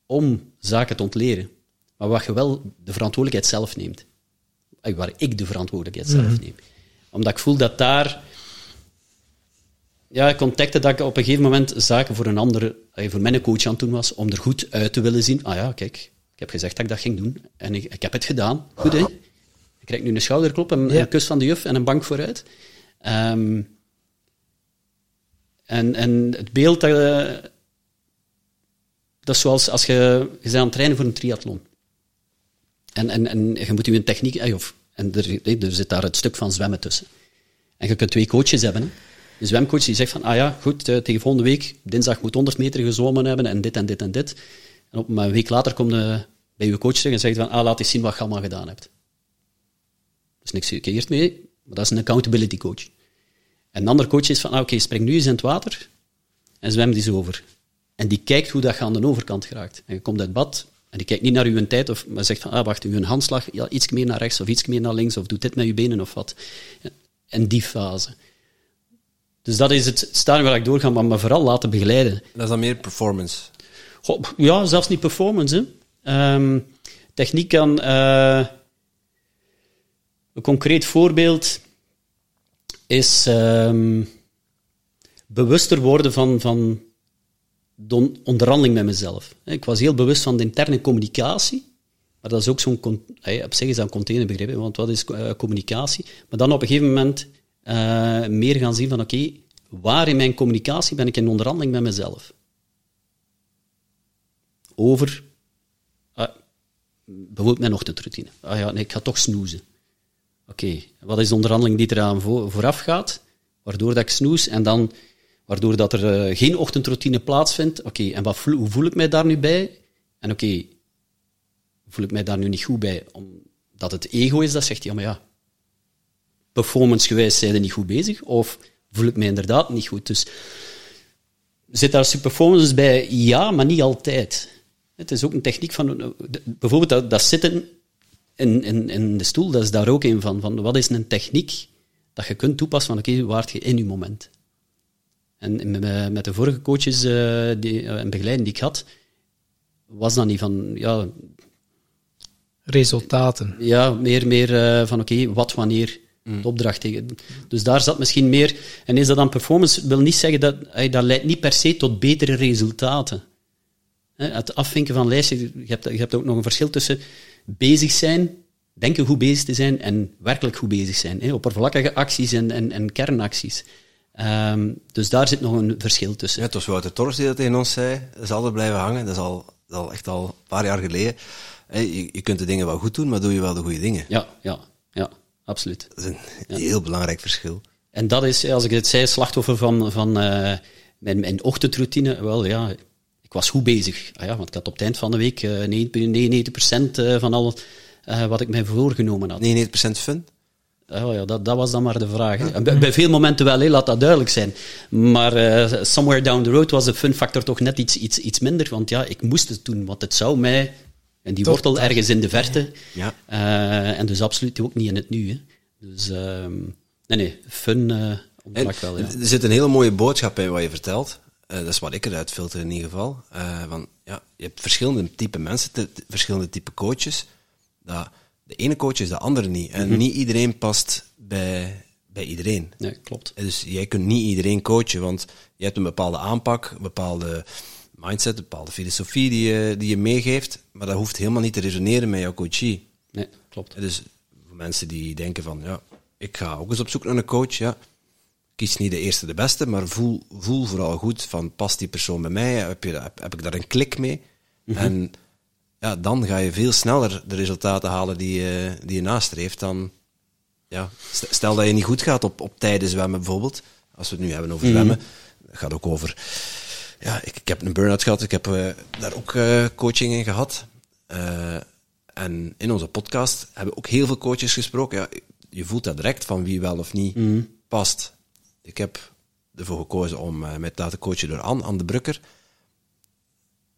om zaken te ontleren? Maar waar je wel de verantwoordelijkheid zelf neemt. Waar ik de verantwoordelijkheid zelf neem. Omdat ik voel dat daar... Ja, ik ontdekte dat ik op een gegeven moment zaken voor een andere, eh, voor mijn coach aan het doen was, om er goed uit te willen zien. Ah ja, kijk, ik heb gezegd dat ik dat ging doen. En ik, ik heb het gedaan. Goed, hè? Krijg nu een schouderklop en Ja. een kus van de juf en een bank vooruit. Ehm, en, en het beeld, dat, eh, dat is zoals als je, je bent aan het trainen voor een triathlon. En, en, en je moet je een techniek... eh, Of, en er, er zit daar het stuk van zwemmen tussen. En je kunt twee coaches hebben. Hè. De zwemcoach die zegt van, ah ja, goed, eh, tegen volgende week, dinsdag moet 100 meter gezwommen hebben en dit en dit en dit. En op een week later kom je bij je coach terug en zegt van, ah, laat eens zien wat je allemaal gedaan hebt. Is niks verkeerd mee, maar dat is een accountability coach. En een andere coach is van, ah, oké, spring nu eens in het water en zwem die eens over. En die kijkt hoe dat je aan de overkant geraakt. En je komt uit bad en die kijkt niet naar uw tijd, of, maar zegt van, ah, wacht, uw handslag, ja, iets meer naar rechts of iets meer naar links, of doe dit met je benen of wat. En die fase. Dus dat is het stadium waar ik doorga, maar me vooral laten begeleiden. Dat is dan meer performance. Goh, ja, zelfs niet performance. Hè. Ehm, techniek kan... eh, een concreet voorbeeld is ehm, bewuster worden van, van de on- onderhandeling met mezelf. Ik was heel bewust van de interne communicatie, maar dat is ook zo'n... Op zich is dat een containerbegrip, want wat is eh, communicatie? Maar dan op een gegeven moment eh, meer gaan zien van, oké, waar in mijn communicatie ben ik in onderhandeling met mezelf? over ah, bijvoorbeeld mijn ochtendroutine. Ah ja, nee, ik ga toch snoezen. Oké, wat is de onderhandeling die eraan vo- vooraf gaat, waardoor dat ik snoes en dan waardoor dat er eh, geen ochtendroutine plaatsvindt. Oké, en wat voel, hoe voel ik mij daar nu bij? En oké, voel ik mij daar nu niet goed bij? Omdat het ego is dat zegt, ja, maar ja, performancegewijs zijn er niet goed bezig, of voel ik mij inderdaad niet goed. Dus Zit daar performance bij? Ja, maar niet altijd. Het is ook een techniek van... Bijvoorbeeld dat, dat zitten in, in, in de stoel, dat is daar ook een van. van. Wat is een techniek dat je kunt toepassen van oké, waart je in je moment? En met, met de vorige coaches eh, die, eh, en begeleiding die ik had, was dat niet van... Ja, Resultaten. ja, meer, meer eh, van oké, wat, wanneer, de opdracht tegen. Dus daar zat misschien meer. En is dat dan performance? Wil niet zeggen dat dat leidt niet per se tot betere resultaten. Hè, Het afvinken van lijstjes, je hebt, je hebt ook nog een verschil tussen bezig zijn, denken goed bezig te zijn en werkelijk goed bezig zijn. Hè, oppervlakkige acties en, en, en kernacties. Ehm, dus daar zit nog een verschil tussen. Ja, het was Wouter Torres die dat tegen ons zei. Dat is altijd blijven hangen. Dat is al, dat is al echt al een paar jaar geleden. Je, je kunt de dingen wel goed doen, maar doe je wel de goede dingen. Ja, ja, ja, absoluut. Dat is een heel belangrijk verschil. En dat is, als ik het zei, slachtoffer van, van eh, mijn, mijn ochtendroutine. Wel ja, ik was goed bezig. Ah ja, want ik had op het eind van de week eh 99% eh, van al eh, wat ik mij voorgenomen had. 99% fun. Oh ja, dat, dat was dan maar de vraag. Bij, bij veel momenten wel, hè, laat dat duidelijk zijn. Maar somewhere down the road was de fun factor toch net iets, iets, iets minder. Want ja, ik moest het doen, want het zou mij... En die Toch, wortel ergens in de verte. Ja. En dus absoluut ook niet in het nu. Hè. Dus ehm, nee, nee, fun En ontbrak wel, ja. Er zit een hele mooie boodschap in wat je vertelt. Eh, dat is wat ik eruit filter in ieder geval. Eh, van, ja, je hebt verschillende type mensen, te- te- verschillende type coaches. Dat, de ene coach is de andere niet. En niet iedereen past bij, bij iedereen. Nee, klopt. Eh, Dus jij kunt niet iedereen coachen, want je hebt een bepaalde aanpak, een bepaalde mindset, een bepaalde filosofie die je, die je meegeeft. Maar dat hoeft helemaal niet te resoneren met jouw coachie. Nee, klopt. Dus voor mensen die denken van, ja, ik ga ook eens op zoek naar een coach, ja. Kies niet de eerste de beste, maar voel, voel vooral goed van, past die persoon bij mij? Heb, je, heb, heb ik daar een klik mee? En ja, dan ga je veel sneller de resultaten halen die je, die je nastreeft dan... Ja, st- stel dat je niet goed gaat op, op tijden zwemmen bijvoorbeeld, als we het nu hebben over zwemmen, het gaat ook over... Ja, ik, ik heb een burn-out gehad, ik heb eh, daar ook eh, coaching in gehad. Eh, en in onze podcast hebben we ook heel veel coaches gesproken. Ja, je voelt dat direct van wie wel of niet past. Ik heb ervoor gekozen om eh, mij te laten coachen door Anne, Anne de Brukker.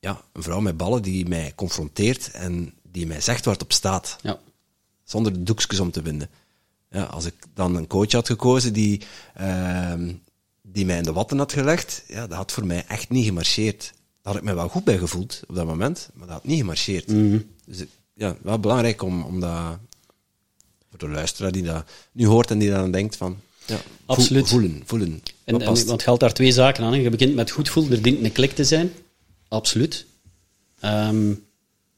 Ja, een vrouw met ballen die mij confronteert en die mij zegt waar het op staat. Ja. Zonder de doekjes om te winden. Ja, als ik dan een coach had gekozen die, ehm, die mij in de watten had gelegd, ja, dat had voor mij echt niet gemarcheerd. Daar had ik me wel goed bij gevoeld op dat moment, maar dat had niet gemarcheerd. Dus ik- ja, wel belangrijk om, om dat voor de luisteraar die dat nu hoort en die dan denkt van, ja, Absoluut. voelen, voelen. En, en, want het geldt daar twee zaken aan. hè. Je begint met goed voelen, er dient een klik te zijn. Absoluut. Ehm,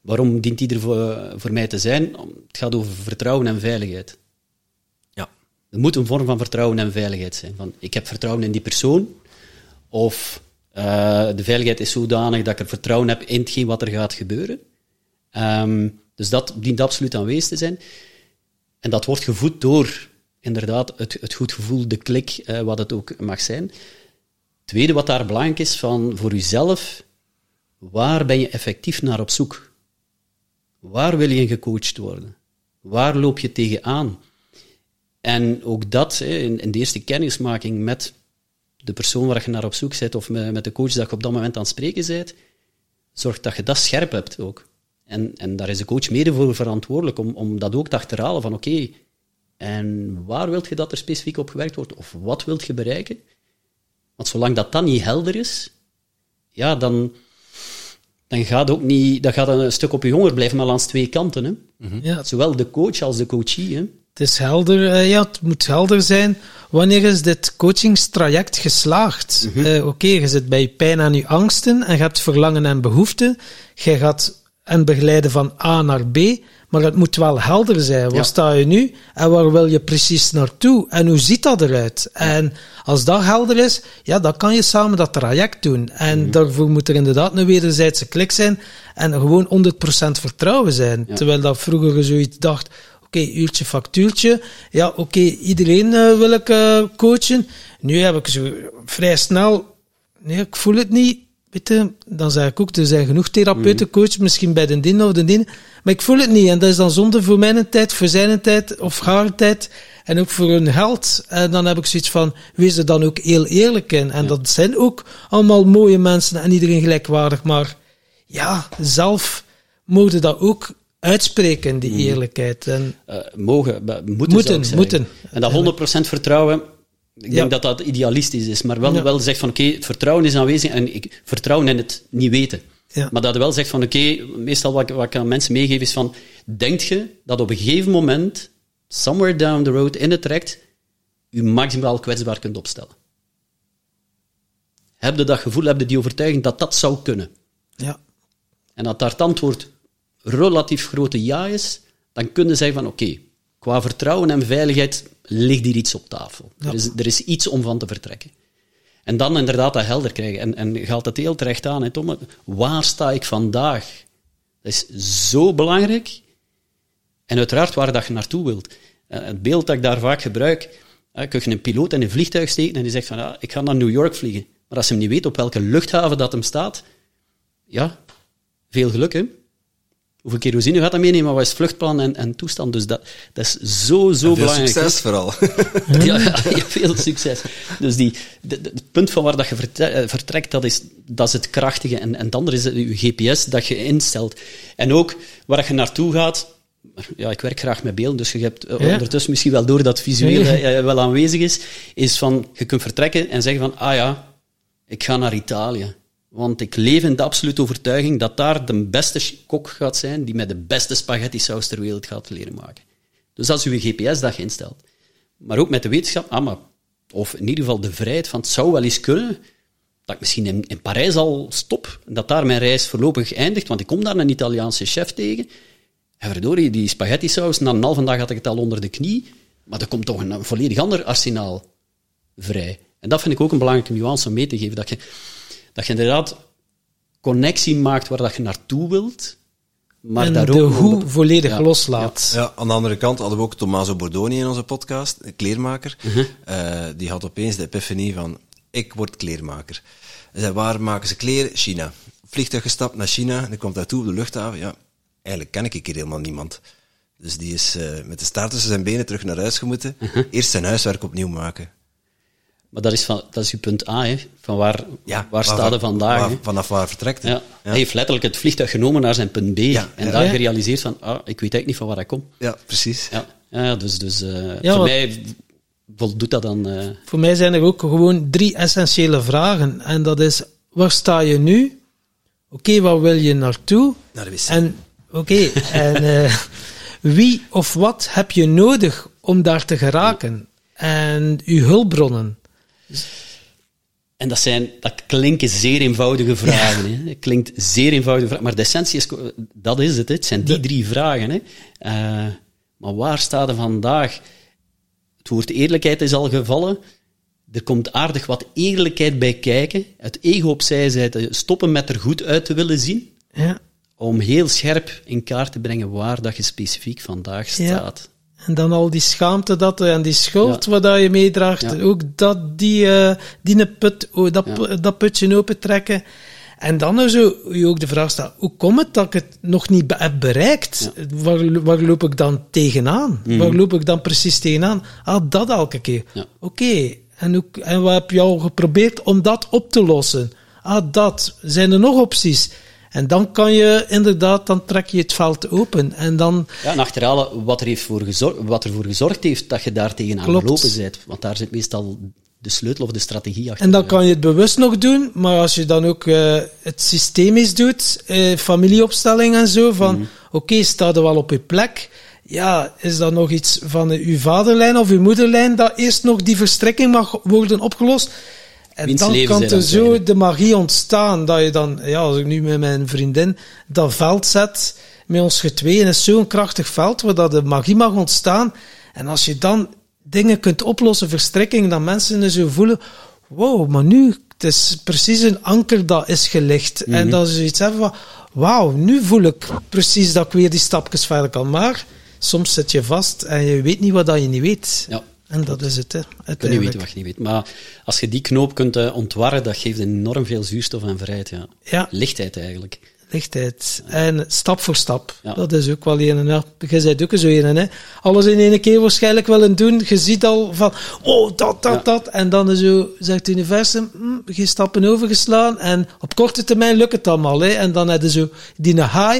waarom dient die er voor, voor mij te zijn? Het gaat over vertrouwen en veiligheid. ja. Er moet een vorm van vertrouwen en veiligheid zijn. Van, ik heb vertrouwen in die persoon. Of eh, de veiligheid is zodanig dat ik er vertrouwen heb in hetgeen wat er gaat gebeuren. Ehm, dus dat dient absoluut aanwezig te zijn. En dat wordt gevoed door inderdaad het, het goed gevoel, de klik, eh, wat het ook mag zijn. Tweede wat daar belangrijk is van voor uzelf, waar ben je effectief naar op zoek? Waar wil je gecoacht worden? Waar loop je tegenaan? En ook dat, in, de eerste kennismaking met de persoon waar je naar op zoek bent, of met, de coach dat je op dat moment aan het spreken bent, zorg dat je dat scherp hebt ook. En, en daar is de coach mede voor verantwoordelijk om, om dat ook te achterhalen van oké, en waar wilt je dat er specifiek op gewerkt wordt? Of wat wilt je bereiken? Want zolang dat dan niet helder is, ja, dan, dan gaat ook niet, dat gaat een stuk op je honger blijven, maar langs twee kanten. Hè? Ja, Zowel de coach als de coachie. Hè? het is helder. eh, ja, het moet helder zijn. Wanneer is dit coachingstraject geslaagd? Eh, Oké, je zit bij pijn en je angsten en je hebt verlangen en behoeften. Je gaat en begeleiden van A naar B, maar het moet wel helder zijn. Waar Ja. sta je nu en waar wil je precies naartoe? En hoe ziet dat eruit? En als dat helder is, ja, dan kan je samen dat traject doen. En daarvoor moet er inderdaad een wederzijdse klik zijn en gewoon 100% vertrouwen zijn. Ja. Terwijl dat vroeger zoiets dacht, oké, uurtje, factuurtje. Ja, oké, iedereen eh, wil ik eh, coachen. Nu heb ik zo vrij snel, nee, ik voel het niet. Weet je, dan zeg ik ook, er zijn genoeg therapeuten, coaches, misschien bij de din of de din. Maar ik voel het niet. En dat is dan zonde voor mijn tijd, voor zijn tijd of haar tijd. En ook voor hun geld. En dan heb ik zoiets van, wees er dan ook heel eerlijk in. En dat zijn ook allemaal mooie mensen en iedereen gelijkwaardig. Maar ja, zelf mogen dat ook uitspreken, die eerlijkheid. En Eh, mogen, moeten, moeten. En dat 100% vertrouwen, ik Ja. denk dat dat idealistisch is, maar wel, Ja. wel zegt van oké, het vertrouwen is aanwezig en ik vertrouwen in het niet weten. Ja. Maar dat wel zegt van oké, meestal wat, ik- wat ik aan mensen meegeef is van, denk je dat op een gegeven moment, somewhere down the road in het traject, je maximaal kwetsbaar kunt opstellen? Heb je dat gevoel, heb je die overtuiging dat dat zou kunnen? ja, En dat daar het antwoord relatief grote ja is, dan kun je zeggen van oké, qua vertrouwen en veiligheid ligt hier iets op tafel. Er, is, er is iets om van te vertrekken. En dan inderdaad dat helder krijgen. En, en je haalt het heel terecht aan, hè, Tom. Waar sta ik vandaag? Dat is zo belangrijk. En uiteraard waar dat je naartoe wilt. Eh, het beeld dat ik daar vaak gebruik, kun je een piloot in een vliegtuig steken en die zegt van ja, ik ga naar New York vliegen. Maar als hij niet weet op welke luchthaven dat hem staat, ja, veel geluk, hè. Hoeveel kerosine gaat dat meenemen? Wat is het vluchtplan en, en toestand? Dus dat, dat is zo, zo Veel belangrijk. succes vooral. Ja, ja, veel succes. Dus die, de- de- het punt van waar dat je eh, vertrekt, dat is, dat is het krachtige. En, en het andere is je GPS dat je instelt. En ook waar je naartoe gaat. Ja, ik werk graag met beelden, dus je hebt eh, Ja. ondertussen misschien wel door dat visueel Ja. eh, wel aanwezig is. Is van, je kunt vertrekken en zeggen van, ah ja, ik ga naar Italië. Want ik leef in de absolute overtuiging dat daar de beste kok gaat zijn die met de beste spaghetti saus ter wereld gaat leren maken. Dus dat is uw GPS dat je instelt. Maar ook met de wetenschap, ah, maar, of in ieder geval de vrijheid van het zou wel eens kunnen dat ik misschien in, in Parijs al stop, dat daar mijn reis voorlopig eindigt, want ik kom daar een Italiaanse chef tegen. En verdorie, die spaghetti saus, na een halve dag had ik het al onder de knie, maar er komt toch een, een volledig ander arsenaal vrij. En dat vind ik ook een belangrijke nuance om mee te geven, dat je, dat je inderdaad connectie maakt waar dat je naartoe wilt, maar en de ook... hoe volledig Ja, loslaat. Ja, aan de andere kant hadden we ook Tommaso Bordoni in onze podcast, een kleermaker. Eh, die had opeens de epiphanie van, ik word kleermaker. Hij zei, waar maken ze kleren? China. Vliegtuig gestapt naar China, en dan komt daartoe op de luchthaven. Ja, eigenlijk ken ik hier helemaal niemand. Dus die is eh, met de staart tussen zijn benen terug naar huis gemoeten. Eerst zijn huiswerk opnieuw maken. Maar dat is, van, dat is uw punt A, hè, van waar, Ja, waar staat hij vandaag. waar- vanaf waar vertrekt hij. Ja. Hij heeft letterlijk het vliegtuig genomen naar zijn punt B Ja, en ja. daar Ja. gerealiseerd van, ah, ik weet eigenlijk niet van waar ik kom. Ja, precies. Ja. Ja, dus, dus eh, Ja, voor wat- mij voldoet dat dan... eh, Voor mij zijn er ook gewoon drie essentiële vragen. En dat is, waar sta je nu? Oké, waar wil je naartoe? Naar de wc. En, oké, en eh, wie of wat heb je nodig om daar te geraken? En uw hulpbronnen. En dat, zijn, dat klinken zeer eenvoudige vragen. Hè. Het klinkt zeer eenvoudige vragen. Maar de essentie is, dat is het. hè. Het zijn die drie vragen. Hè. Eh, maar waar staat er vandaag? Het woord eerlijkheid is al gevallen. Er komt aardig wat eerlijkheid bij kijken. Het ego opzij zetten. Stoppen met er goed uit te willen zien. Ja. Om heel scherp in kaart te brengen waar dat je specifiek vandaag staat. En dan al die schaamte dat, en die schuld wat dat je meedraagt. Ook dat, die, eh die put, oh, dat, dat putje opentrekken. En dan er zo, je ook de vraag stelt, hoe komt het dat ik het nog niet be- heb bereikt? Waar, waar loop ik dan tegenaan? Waar loop ik dan precies tegenaan? Ah, dat elke keer. Ja. Oké, en, hoe- en wat heb je al geprobeerd om dat op te lossen? Ah, dat. Zijn er nog opties? En dan kan je inderdaad, dan trek je het veld open. En dan, Ja, en achterhalen wat er, heeft voor gezorgd, wat ervoor gezorgd heeft dat je daar tegenaan Klopt. gelopen bent. Want daar zit meestal de sleutel of de strategie achter. En dan kan je het bewust nog doen, maar als je dan ook eh, het systemisch doet, eh, familieopstelling en zo, van oké, sta er wel op je plek. Ja, is dat nog iets van eh, uw vaderlijn of uw moederlijn dat eerst nog die verstrekking mag worden opgelost? En Wiens dan kan er zo eigenlijk? de magie ontstaan dat je dan, ja, als ik nu met mijn vriendin dat veld zet, met ons getweeën, is zo'n krachtig veld waar dat de magie mag ontstaan. En als je dan dingen kunt oplossen, verstrikkingen, dat mensen zo voelen, wow, maar nu, het is precies een anker dat is gelegd. Mhm. En dat ze zoiets hebben van, wauw, nu voel ik precies dat ik weer die stapjes verder kan. Maar soms zit je vast en je weet niet wat dat je niet weet. Ja. En dat is het, hè, Je kunt niet weten wat je niet weet. Maar als je die knoop kunt eh, ontwarren, dat geeft enorm veel zuurstof en vrijheid. Ja. Ja. Lichtheid eigenlijk. Lichtheid. En stap voor stap. Ja. Dat is ook wel een. en ja, Jij bent ook zo een, hè. Alles in één keer waarschijnlijk willen doen. Je ziet al van, oh, dat, dat, dat. En dan zo zegt het universum, hm, geen stappen overgeslaan. En op korte termijn lukt het allemaal, hè. En dan heb je zo die high.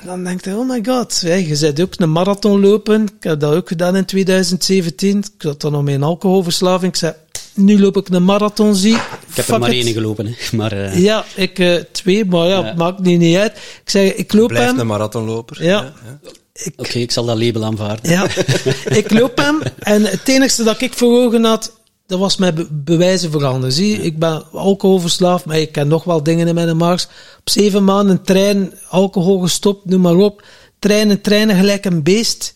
En dan denkt hij, oh my god, hè, je bent ook een marathon lopen. Ik heb dat ook gedaan in 2017. Ik zat dan nog met een alcoholverslaving. Ik zei, nu loop ik een marathon, zie. Ik heb er maar één gelopen. Hè. Maar, eh, Ja, ik eh, twee, maar ja, Ja. maakt nu niet uit. Ik zeg, ik loop Blijft hem. een marathonloper. Ja. ja. Oké, ik zal dat label aanvaarden. Ja, ik loop hem. En het enige dat ik voor ogen had, dat was mijn be- bewijzen voor anderen. Zie, ik ben alcoholverslaafd, maar ik ken nog wel dingen in mijn mars. Op zeven maanden een trein, alcohol gestopt, noem maar op. Treinen, treinen gelijk een beest.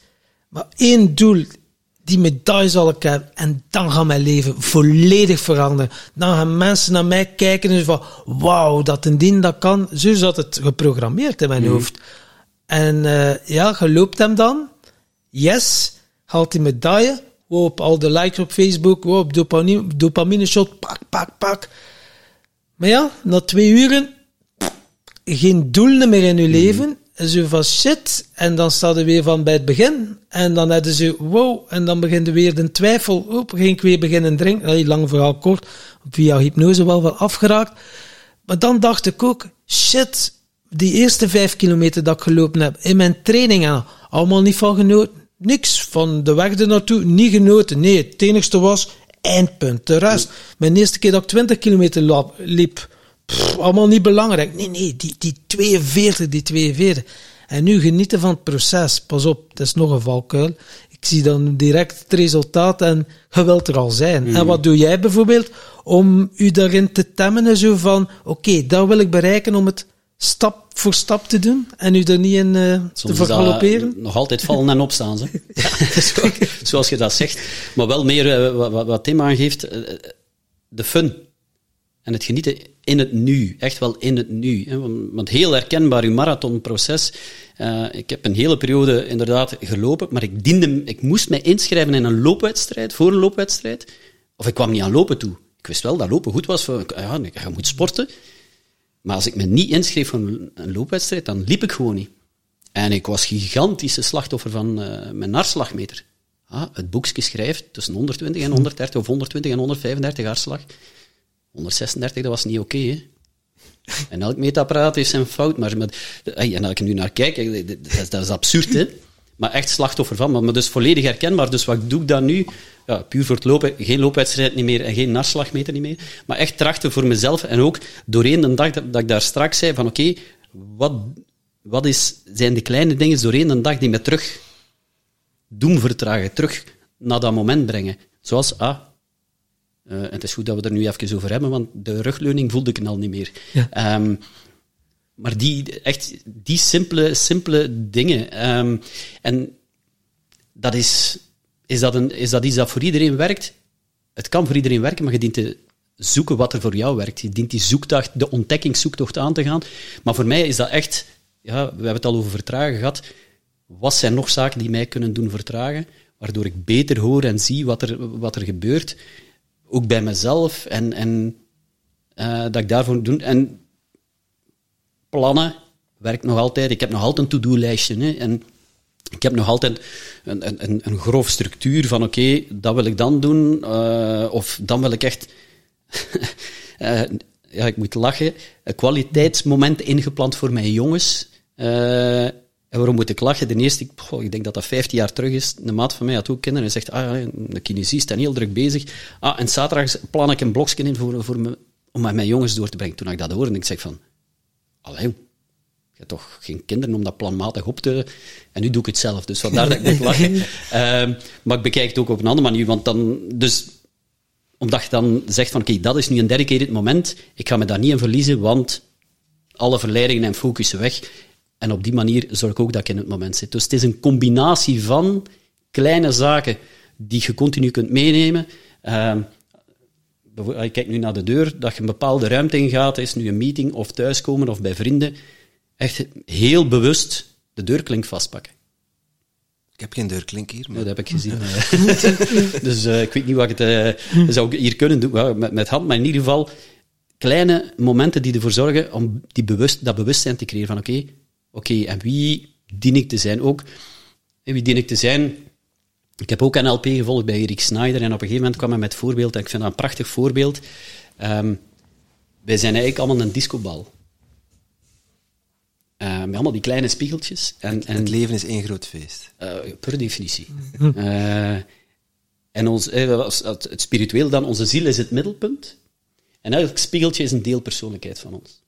Maar één doel, die medaille zal ik hebben. En dan gaat mijn leven volledig veranderen. Dan gaan mensen naar mij kijken en van, wauw, dat een dien dat kan. Zo zat het geprogrammeerd in mijn hoofd. En eh, ja, je loopt hem dan. Yes, haalt die medaille. Op al de likes op Facebook. Op dopamine, dopamine shot. Pak, pak, pak. Maar ja, na twee uren, geen doel meer in je leven. En zo van shit. En dan staat er weer van bij het begin. En dan hadden ze wow. En dan begint er weer de twijfel. Oep, ging ik weer beginnen drinken. Allee, lang verhaal kort. Via hypnose wel wel afgeraakt. Maar dan dacht ik ook, shit, die eerste vijf kilometer dat ik gelopen heb, in mijn trainingen, allemaal niet van genoten. Niks van de weg er naartoe, niet genoten. Nee, het enigste was eindpunt. De rest, mijn eerste keer dat ik 20 kilometer liep, pff, allemaal niet belangrijk. Nee, nee, die, die 42, die 42. En nu genieten van het proces. Pas op, het is nog een valkuil. Ik zie dan direct het resultaat en je wilt er al zijn. En wat doe jij bijvoorbeeld om u daarin te temmen? en Zo van, oké, dat wil ik bereiken om het stap voor stap te doen en u er niet in eh, te vergalopperen. nog altijd vallen en opstaan. Zo- Zoals je dat zegt. Maar wel meer eh, wat- wat, Tim aangeeft, eh, de fun. En het genieten in het nu. Echt wel in het nu. Hè. Want, heel herkenbaar, uw marathonproces. Ik heb een hele periode inderdaad gelopen, maar ik, diende, ik moest mij inschrijven in een loopwedstrijd, voor een loopwedstrijd. Of ik kwam niet aan lopen toe. Ik wist wel dat lopen goed was. Voor, ja, je moet sporten. Maar als ik me niet inschreef voor een loopwedstrijd, dan liep ik gewoon niet. En ik was gigantische slachtoffer van eh, mijn hartslagmeter. Ah, het boekje schrijft tussen 120 en 130 of 120 en 135 hartslag. 136, dat was niet oké. En elk meetapparaat heeft zijn fout, maar met, ey, en als ik nu naar kijk, dat is, dat is absurd, hè. Maar echt slachtoffer van. Maar, maar dus volledig herkenbaar. Dus wat doe ik dan nu? Ja, puur voor het lopen, geen loopwedstrijd niet meer en geen naslagmeter niet meer. Maar echt trachten voor mezelf en ook doorheen de dag dat, dat ik daar straks zei van oké, wat, wat is, zijn de kleine dingen doorheen de dag die me terug doen vertragen, terug naar dat moment brengen. Zoals, ah, uh, en het is goed dat we er nu even over hebben, want de rugleuning voelde ik al niet meer. Ja. Um, maar die, echt, die simpele, simpele dingen. Um, en dat is, is, dat een, is dat iets dat voor iedereen werkt? Het kan voor iedereen werken, maar je dient te zoeken wat er voor jou werkt. Je dient die zoektocht, de ontdekkingszoektocht aan te gaan. Maar voor mij is dat echt, ja, we hebben het al over vertragen gehad. Wat zijn nog zaken die mij kunnen doen vertragen, waardoor ik beter hoor en zie wat er, wat er gebeurt, ook bij mezelf, en, en uh, dat ik daarvoor doe. En plannen werkt nog altijd. Ik heb nog altijd een to-do-lijstje. En ik heb nog altijd een, een, een grof structuur van oké, dat wil ik dan doen, uh, of dan wil ik echt... uh, ja, ik moet lachen. Een kwaliteitsmoment ingepland voor mijn jongens. Uh, en waarom moet ik lachen? De eerste, goh, ik denk dat dat 15 jaar terug is. Een maat van mij had ook kinderen en zegt, ah de kinesist en heel druk bezig. Ah, en zaterdag plan ik een blokje in voor, voor om met mijn jongens door te brengen. Toen ik dat hoorde, ik zeg van, allee, toch geen kinderen om dat planmatig op te... En nu doe ik het zelf, dus vandaar dat ik moet lachen. um, maar ik bekijk het ook op een andere manier, want dan... Dus, omdat je dan zegt van, oké, okay, dat is nu een dedicated moment, ik ga me daar niet in verliezen, want alle verleidingen en focussen weg. En op die manier zorg ik ook dat ik in het moment zit. Dus het is een combinatie van kleine zaken die je continu kunt meenemen. Uh, ik kijk nu naar de deur, dat je een bepaalde ruimte ingaat, is nu een meeting of thuiskomen of bij vrienden. Echt heel bewust de deurklink vastpakken. Ik heb geen deurklink hier. Maar... Ja, dat heb ik gezien. dus uh, ik weet niet wat ik het uh, zou hier kunnen doen, met, met hand, maar in ieder geval kleine momenten die ervoor zorgen om die bewust, dat bewustzijn te creëren van oké, okay, oké, okay, en wie dien ik te zijn? Ook, wie dien ik te zijn? Ik heb ook NLP gevolgd bij Erik Snyder en op een gegeven moment kwam hij met voorbeeld, en ik vind dat een prachtig voorbeeld. Um, wij zijn eigenlijk allemaal een discobal. Uh, met allemaal die kleine spiegeltjes. En, en, het leven is één groot feest. Uh, per definitie. Uh, en ons, het spiritueel dan, onze ziel is het middelpunt. En elk spiegeltje is een deelpersoonlijkheid van ons.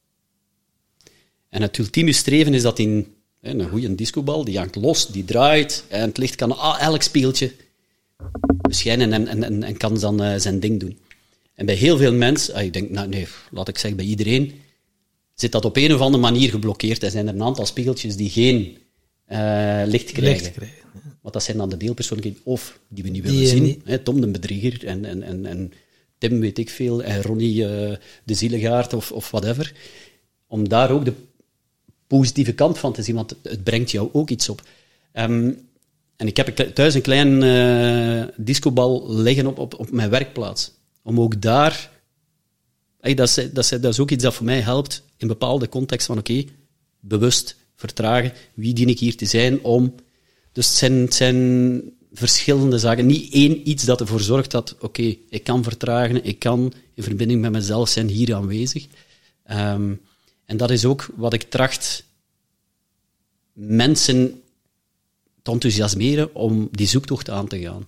En het ultieme streven is dat in een goede discobal, die hangt los, die draait, en het licht kan ah, elk spiegeltje beschijnen en, en, en, en kan dan uh, zijn ding doen. En bij heel veel mensen, ah, ik denk, nou nee, laat ik zeggen bij iedereen, zit dat op een of andere manier geblokkeerd. Er zijn er een aantal spiegeltjes die geen uh, licht krijgen. Licht krijgen Want dat zijn dan de deelpersoonlijkheden, of die we niet willen die, zien. Hè, Tom de bedrieger en, en, en, en Tim weet ik veel, en Ronnie uh, de zielegaard of, of whatever. Om daar ook de positieve kant van te zien, want het brengt jou ook iets op. Um, en ik heb thuis een klein uh, discobal liggen op, op, op mijn werkplaats. Om ook daar... Dat, is, dat, dat ook iets dat voor mij helpt in bepaalde context van oké, bewust vertragen. Wie dien ik hier te zijn om... Dus het zijn, verschillende zaken. Niet één iets dat ervoor zorgt dat, oké, ik kan vertragen, ik kan in verbinding met mezelf zijn hier aanwezig. Um, en dat is ook wat ik tracht mensen te enthousiasmeren om die zoektocht aan te gaan.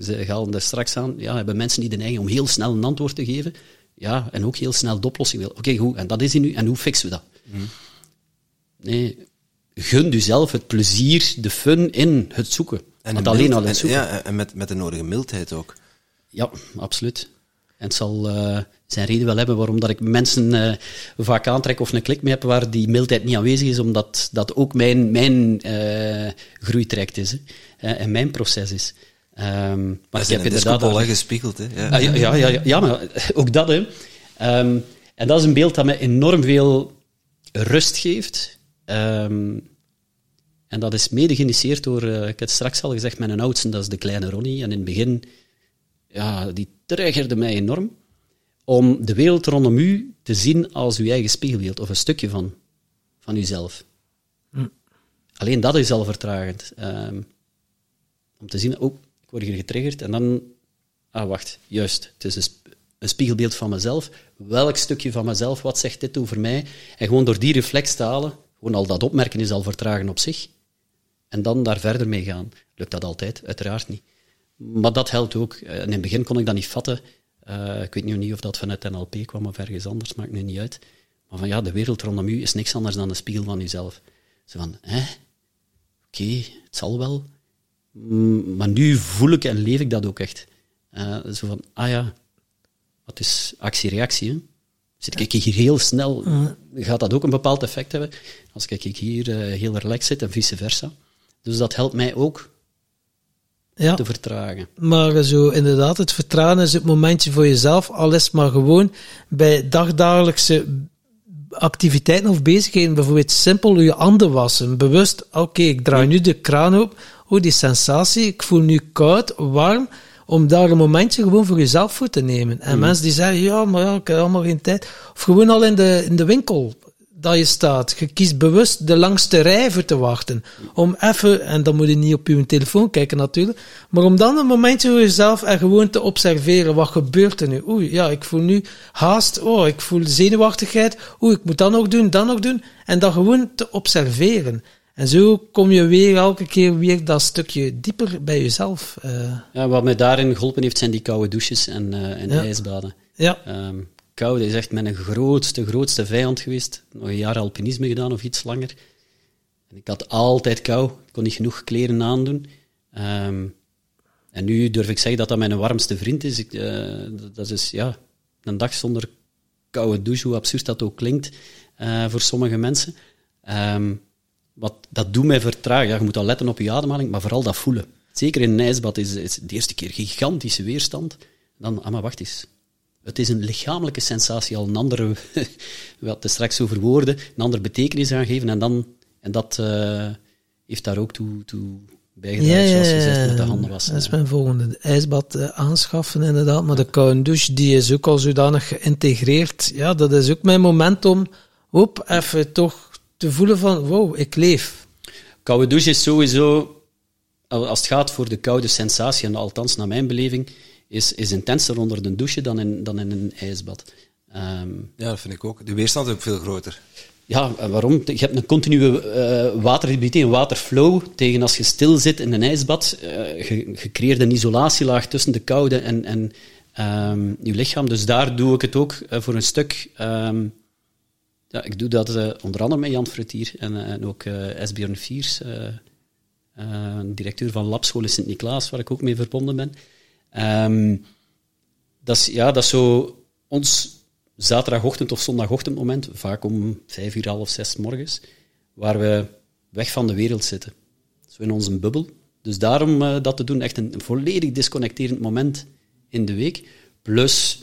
Ze halen er straks aan, ja, hebben mensen die de neiging om heel snel een antwoord te geven, ja, en ook heel snel de oplossing willen. Oké, goed, en dat is hij nu, en hoe fixen we dat? Mm. Nee, gun jezelf het plezier, de fun in het zoeken. En Want alleen al het zoeken. Ja, en met, met de nodige mildheid ook. Ja, absoluut. En het zal uh, zijn reden wel hebben waarom dat ik mensen uh, vaak aantrek of een klik mee heb waar die mildheid niet aanwezig is, omdat dat ook mijn, mijn uh, groeitraject is hè, en mijn proces is. Um, maar ik heb inderdaad al gespiegeld, hè? Ja. Ah, ja, ja, ja, ja, maar ook dat, hè. Um, en dat is een beeld dat mij enorm veel rust geeft. Um, en dat is mede geïnitieerd door, uh, ik heb het straks al gezegd, mijn oudste, dat is de kleine Ronnie. En in het begin, ja, die triggerde mij enorm om de wereld rondom u te zien als uw eigen spiegelbeeld, of een stukje van, van uzelf. Hm. Alleen dat is al vertragend. Um, om te zien, oh, ik word hier getriggerd, en dan, ah, wacht, juist, het is een, spiegelbeeld van mezelf. Welk stukje van mezelf, wat zegt dit over mij? En gewoon door die reflex te halen, gewoon al dat opmerken is al vertragen op zich. en dan daar verder mee gaan. Lukt dat altijd? Uiteraard niet. Maar dat helpt ook. Eh, in het begin kon ik dat niet vatten. Uh, ik weet nu niet of dat vanuit NLP kwam of ergens anders, maakt nu niet uit. Maar van ja, de wereld rondom u is niks anders dan een spiegel van uzelf. Zo van, hè? Oké, het zal wel. Mm, maar nu voel ik en leef ik dat ook echt. Uh, zo van, ah ja, wat is actie-reactie? Zit ik hier heel snel, gaat dat ook een bepaald effect hebben. Als ik hier uh, heel relaxed zit en vice versa. Dus dat helpt mij ook ja. te vertragen. Maar zo inderdaad, het vertragen is het momentje voor jezelf, al is maar gewoon bij dagdagelijkse activiteiten of bezigheden, bijvoorbeeld simpel je handen wassen, bewust, oké, ik draai nu de kraan op, die sensatie, ik voel nu koud, warm, om daar een momentje gewoon voor jezelf voor te nemen. En mm. mensen die zeggen, ja, maar ja, ik heb allemaal geen tijd. Of gewoon al in de, in de winkel dat je staat. Je kiest bewust de langste rij voor te wachten. Om even, en dan moet je niet op je telefoon kijken natuurlijk, maar om dan een momentje voor jezelf en gewoon te observeren, wat gebeurt er nu? Oei, ja, ik voel nu haast, oh, ik voel zenuwachtigheid, oei, ik moet dat nog doen, dat nog doen, en dan gewoon te observeren. En zo kom je weer elke keer weer dat stukje dieper bij jezelf. Uh. Ja, wat mij daarin geholpen heeft, zijn die koude douches en, uh, en ijsbaden. Ja. Um, koude is echt mijn grootste, grootste vijand geweest. Nog een jaar alpinisme gedaan of iets langer. En ik had altijd kou. Ik kon niet genoeg kleren aandoen. Um, en nu durf ik zeggen dat dat mijn warmste vriend is. Ik, uh, dat is ja, een dag zonder koude douche, hoe absurd dat ook klinkt voor sommige mensen. Um, wat, dat doet mij vertragen. Ja, je moet al letten op je ademhaling, maar vooral dat voelen. Zeker in een ijsbad is, is de eerste keer gigantische weerstand. Dan, ah, maar wacht eens. Het is een lichamelijke sensatie, al een andere, wat te straks over woorden, een andere betekenis aangeven. En, dan, en dat uh, heeft daar ook toe, toe bijgedragen, ja, zoals je zegt, met de handen wassen. Dat is mijn volgende. De ijsbad uh, aanschaffen, inderdaad. Maar de koude douche, die is ook al zodanig geïntegreerd. Ja, dat is ook mijn moment om, op, even toch te voelen van, wow, ik leef. Koude douche is sowieso, als het gaat voor de koude sensatie, en althans naar mijn beleving, is, is intenser onder de douche dan in, dan in een ijsbad. Um, ja, dat vind ik ook. De weerstand is ook veel groter. Ja, waarom? Je hebt een continue uh, waterhybride, een waterflow, tegen als je stil zit in een ijsbad. Uh, je, je, creëert een isolatielaag tussen de koude en, en um, je lichaam. Dus daar doe ik het ook uh, voor een stuk um, ja, ik doe dat uh, onder andere met Jan Frutier en, uh, en ook uh, Esbjörn Viers, directeur van Labschool in Sint-Niklaas, waar ik ook mee verbonden ben. Um, dat, is, ja, dat zo ons zaterdagochtend of zondagochtend moment, vaak om vijf uur, half zes morgens, waar we weg van de wereld zitten. Zo in onze bubbel. Dus daarom dat te doen, echt een, volledig disconnecterend moment in de week. Plus,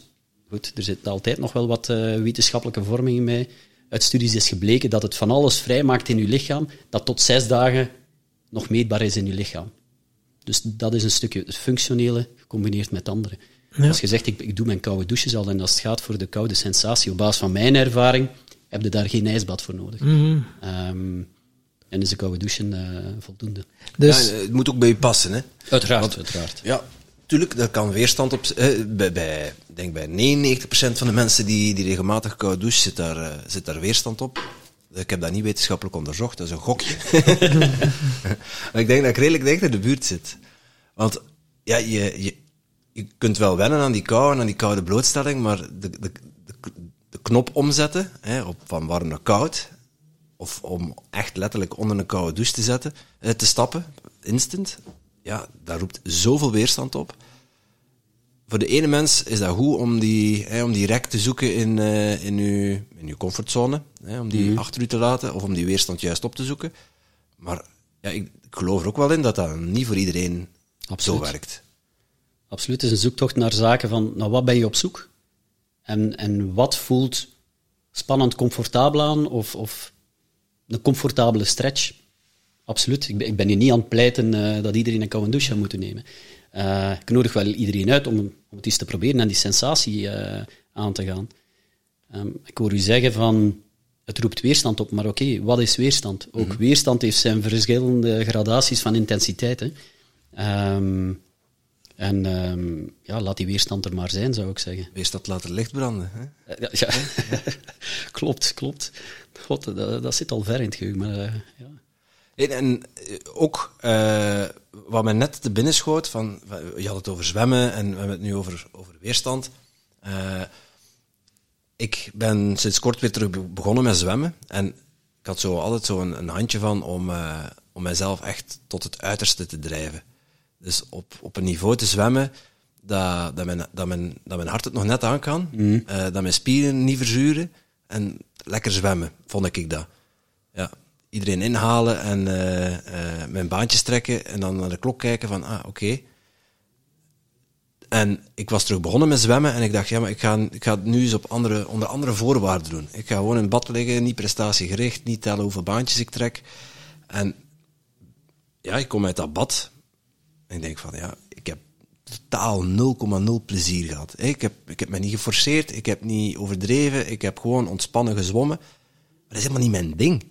goed, er zit altijd nog wel wat wetenschappelijke vorming in mij uit studies is gebleken dat het van alles vrijmaakt in je lichaam, dat tot zes dagen nog meetbaar is in je lichaam. Dus dat is een stukje het functionele gecombineerd met het andere. Als je zegt, ik, ik, doe mijn koude douches al, en als het gaat voor de koude sensatie, op basis van mijn ervaring, heb je daar geen ijsbad voor nodig. Mm en is de koude douche uh, voldoende. Dus... Ja, het moet ook bij je passen, hè? Uiteraard, uiteraard. Ja, tuurlijk, daar kan weerstand op. Eh, bij, denk bij 99% van de mensen die, die regelmatig koud douchen, zit daar, uh, zit daar weerstand op. Ik heb dat niet wetenschappelijk onderzocht, dat is een gokje. maar ik denk dat ik redelijk dicht in de buurt zit. Want ja, je, je, je kunt wel wennen aan die kou en aan die koude blootstelling, maar de, de, de, de knop omzetten, hè, op van warm naar koud, of om echt letterlijk onder een koude douche te zetten, eh, te stappen, instant, ja, dat roept zoveel weerstand op. Voor de ene mens is dat goed om die, hè, om die rek te zoeken in, uh, in, uw, in uw comfortzone, hè, om die mm achter u te laten, of om die weerstand juist op te zoeken. Maar ja, ik, ik geloof er ook wel in dat dat niet voor iedereen Absoluut. zo werkt. Absoluut, het is een zoektocht naar zaken van, nou wat ben je op zoek? En, en wat voelt spannend comfortabel aan, of, of een comfortabele stretch? Absoluut. Ik ben, ik ben hier niet aan het pleiten uh, dat iedereen een koude douche zou moeten nemen. Uh, ik nodig wel iedereen uit om, om het eens te proberen en die sensatie uh, aan te gaan. Um, ik hoor u zeggen van, het roept weerstand op, maar oké, okay, wat is weerstand? Ook mm -hmm. weerstand heeft zijn verschillende gradaties van intensiteit. Hè. Um, en um, ja, laat die weerstand er maar zijn, zou ik zeggen. Weerstand laat er licht branden. Hè? Ja, ja. klopt, klopt. God, dat, dat, zit al ver in het geheugen. Maar, uh, ja. En, en eh, ook eh, wat mij net te binnen schoot, van, je had het over zwemmen en we hebben het nu over, over weerstand. Eh, ik ben sinds kort weer terug be- begonnen met zwemmen. En ik had zo altijd zo een, een handje van om, om mijzelf echt tot het uiterste te drijven. Dus op, op een niveau te zwemmen dat, dat, mijn, dat, mijn, dat mijn hart het nog net aan kan. eh, dat mijn spieren niet verzuren. En lekker zwemmen, vond ik dat. Ja, iedereen inhalen en eh, eh, mijn baantjes trekken en dan naar de klok kijken van, ah, oké. En ik was terug begonnen met zwemmen en ik dacht, ja, maar ik ga, ik ga het nu eens op andere, onder andere voorwaarden doen. Ik ga gewoon in bad liggen, niet prestatiegericht, niet tellen hoeveel baantjes ik trek. En ja, ik kom uit dat bad en ik denk van, ja, ik heb totaal 0,0 plezier gehad. Ik heb, ik heb me niet geforceerd, ik heb niet overdreven, ik heb gewoon ontspannen gezwommen. Maar dat is helemaal niet mijn ding.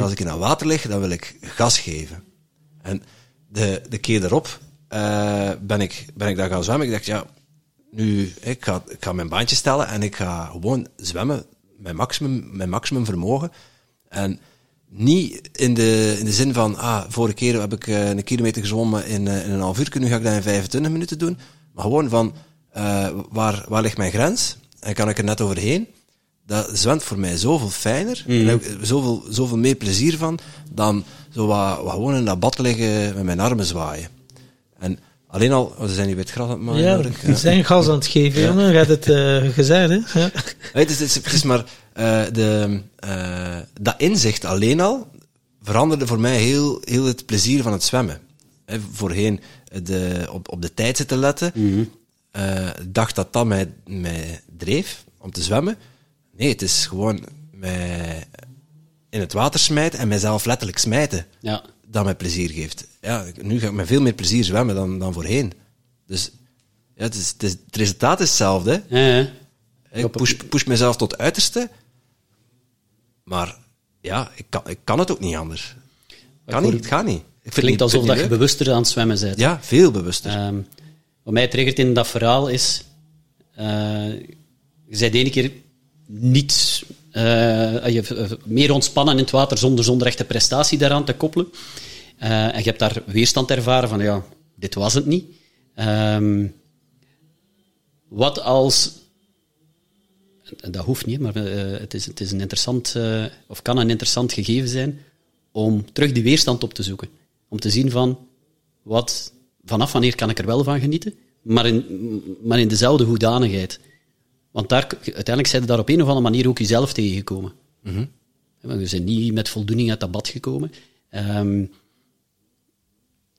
Als ik in dat water lig, dan wil ik gas geven. En de, de keer erop eh, ben, ik, ben ik daar gaan zwemmen. Ik dacht, ja, nu, ik ga, ik ga mijn baantje stellen en ik ga gewoon zwemmen met maximum, met maximum vermogen. En niet in de, in de zin van, ah, vorige keer heb ik eh, een kilometer gezwommen in, eh, in een half uur, nu ga ik dat in 25 minuten doen. Maar gewoon van, waar, waar ligt mijn grens? En kan ik er net overheen? Dat zwemt voor mij zoveel fijner. En daar heb ik zoveel, zoveel meer plezier van dan zo wat, wat gewoon in dat bad liggen met mijn armen zwaaien. En alleen al, oh, ze zijn hier bij het gras aan het maaien, Ja, we zijn gas aan het geven, jongen. Je hebt het eh, gezegd, hè? Ja. Nee, het, is, het, is, het is maar eh, de, eh, dat inzicht alleen al veranderde voor mij heel, heel het plezier van het zwemmen. Voorheen de, op, op de tijd zitten letten. eh, dacht dat dat mij, mij dreef om te zwemmen. Nee, het is gewoon mij in het water smijten en mijzelf letterlijk smijten Ja. dat mij plezier geeft. Ja, nu ga ik met veel meer plezier zwemmen dan, dan voorheen. Dus ja, het, is, het, is, het resultaat is hetzelfde. Ja, ja. Ik push, push mezelf tot het uiterste. Maar ja, ik kan, ik kan het ook niet anders. Kan niet, het gaat niet. Ik vind Klinkt het niet- alsof vind dat je bewuster aan het zwemmen bent. Ja, veel bewuster. Ehm, wat mij triggert in dat verhaal is... eh, je zei de ene keer niet... eh, je, eh, meer ontspannen in het water zonder, zonder echte prestatie daaraan te koppelen. Eh, en je hebt daar weerstand ervaren van, ja, dit was het niet. Ehm, wat als... en Dat hoeft niet, maar het, is, het is een interessant... of kan een interessant gegeven zijn om terug die weerstand op te zoeken. Om te zien van wat, vanaf wanneer kan ik er wel van genieten, maar in, maar in dezelfde hoedanigheid. Want daar, uiteindelijk zijn je daar op een of andere manier ook jezelf tegengekomen. Mhm. Want We zijn niet met voldoening uit dat bad gekomen. Ehm,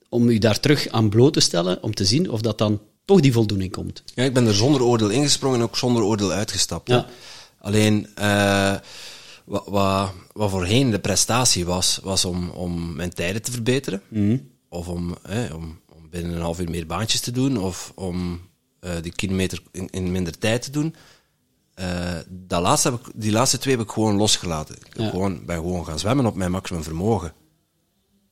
om u daar terug aan bloot te stellen, om te zien of dat dan toch die voldoening komt. Ja, ik ben er zonder oordeel ingesprongen en ook zonder oordeel uitgestapt. Ja. Alleen, eh, wat, wat, wat voorheen de prestatie was, was om, om mijn tijden te verbeteren. Of om, eh, om, om binnen een half uur meer baantjes te doen. Of om die kilometer in, in minder tijd te doen. Eh, dat laatste heb ik, die laatste twee heb ik gewoon losgelaten. Ik Ja. gewoon, ben gewoon gaan zwemmen op mijn maximum vermogen.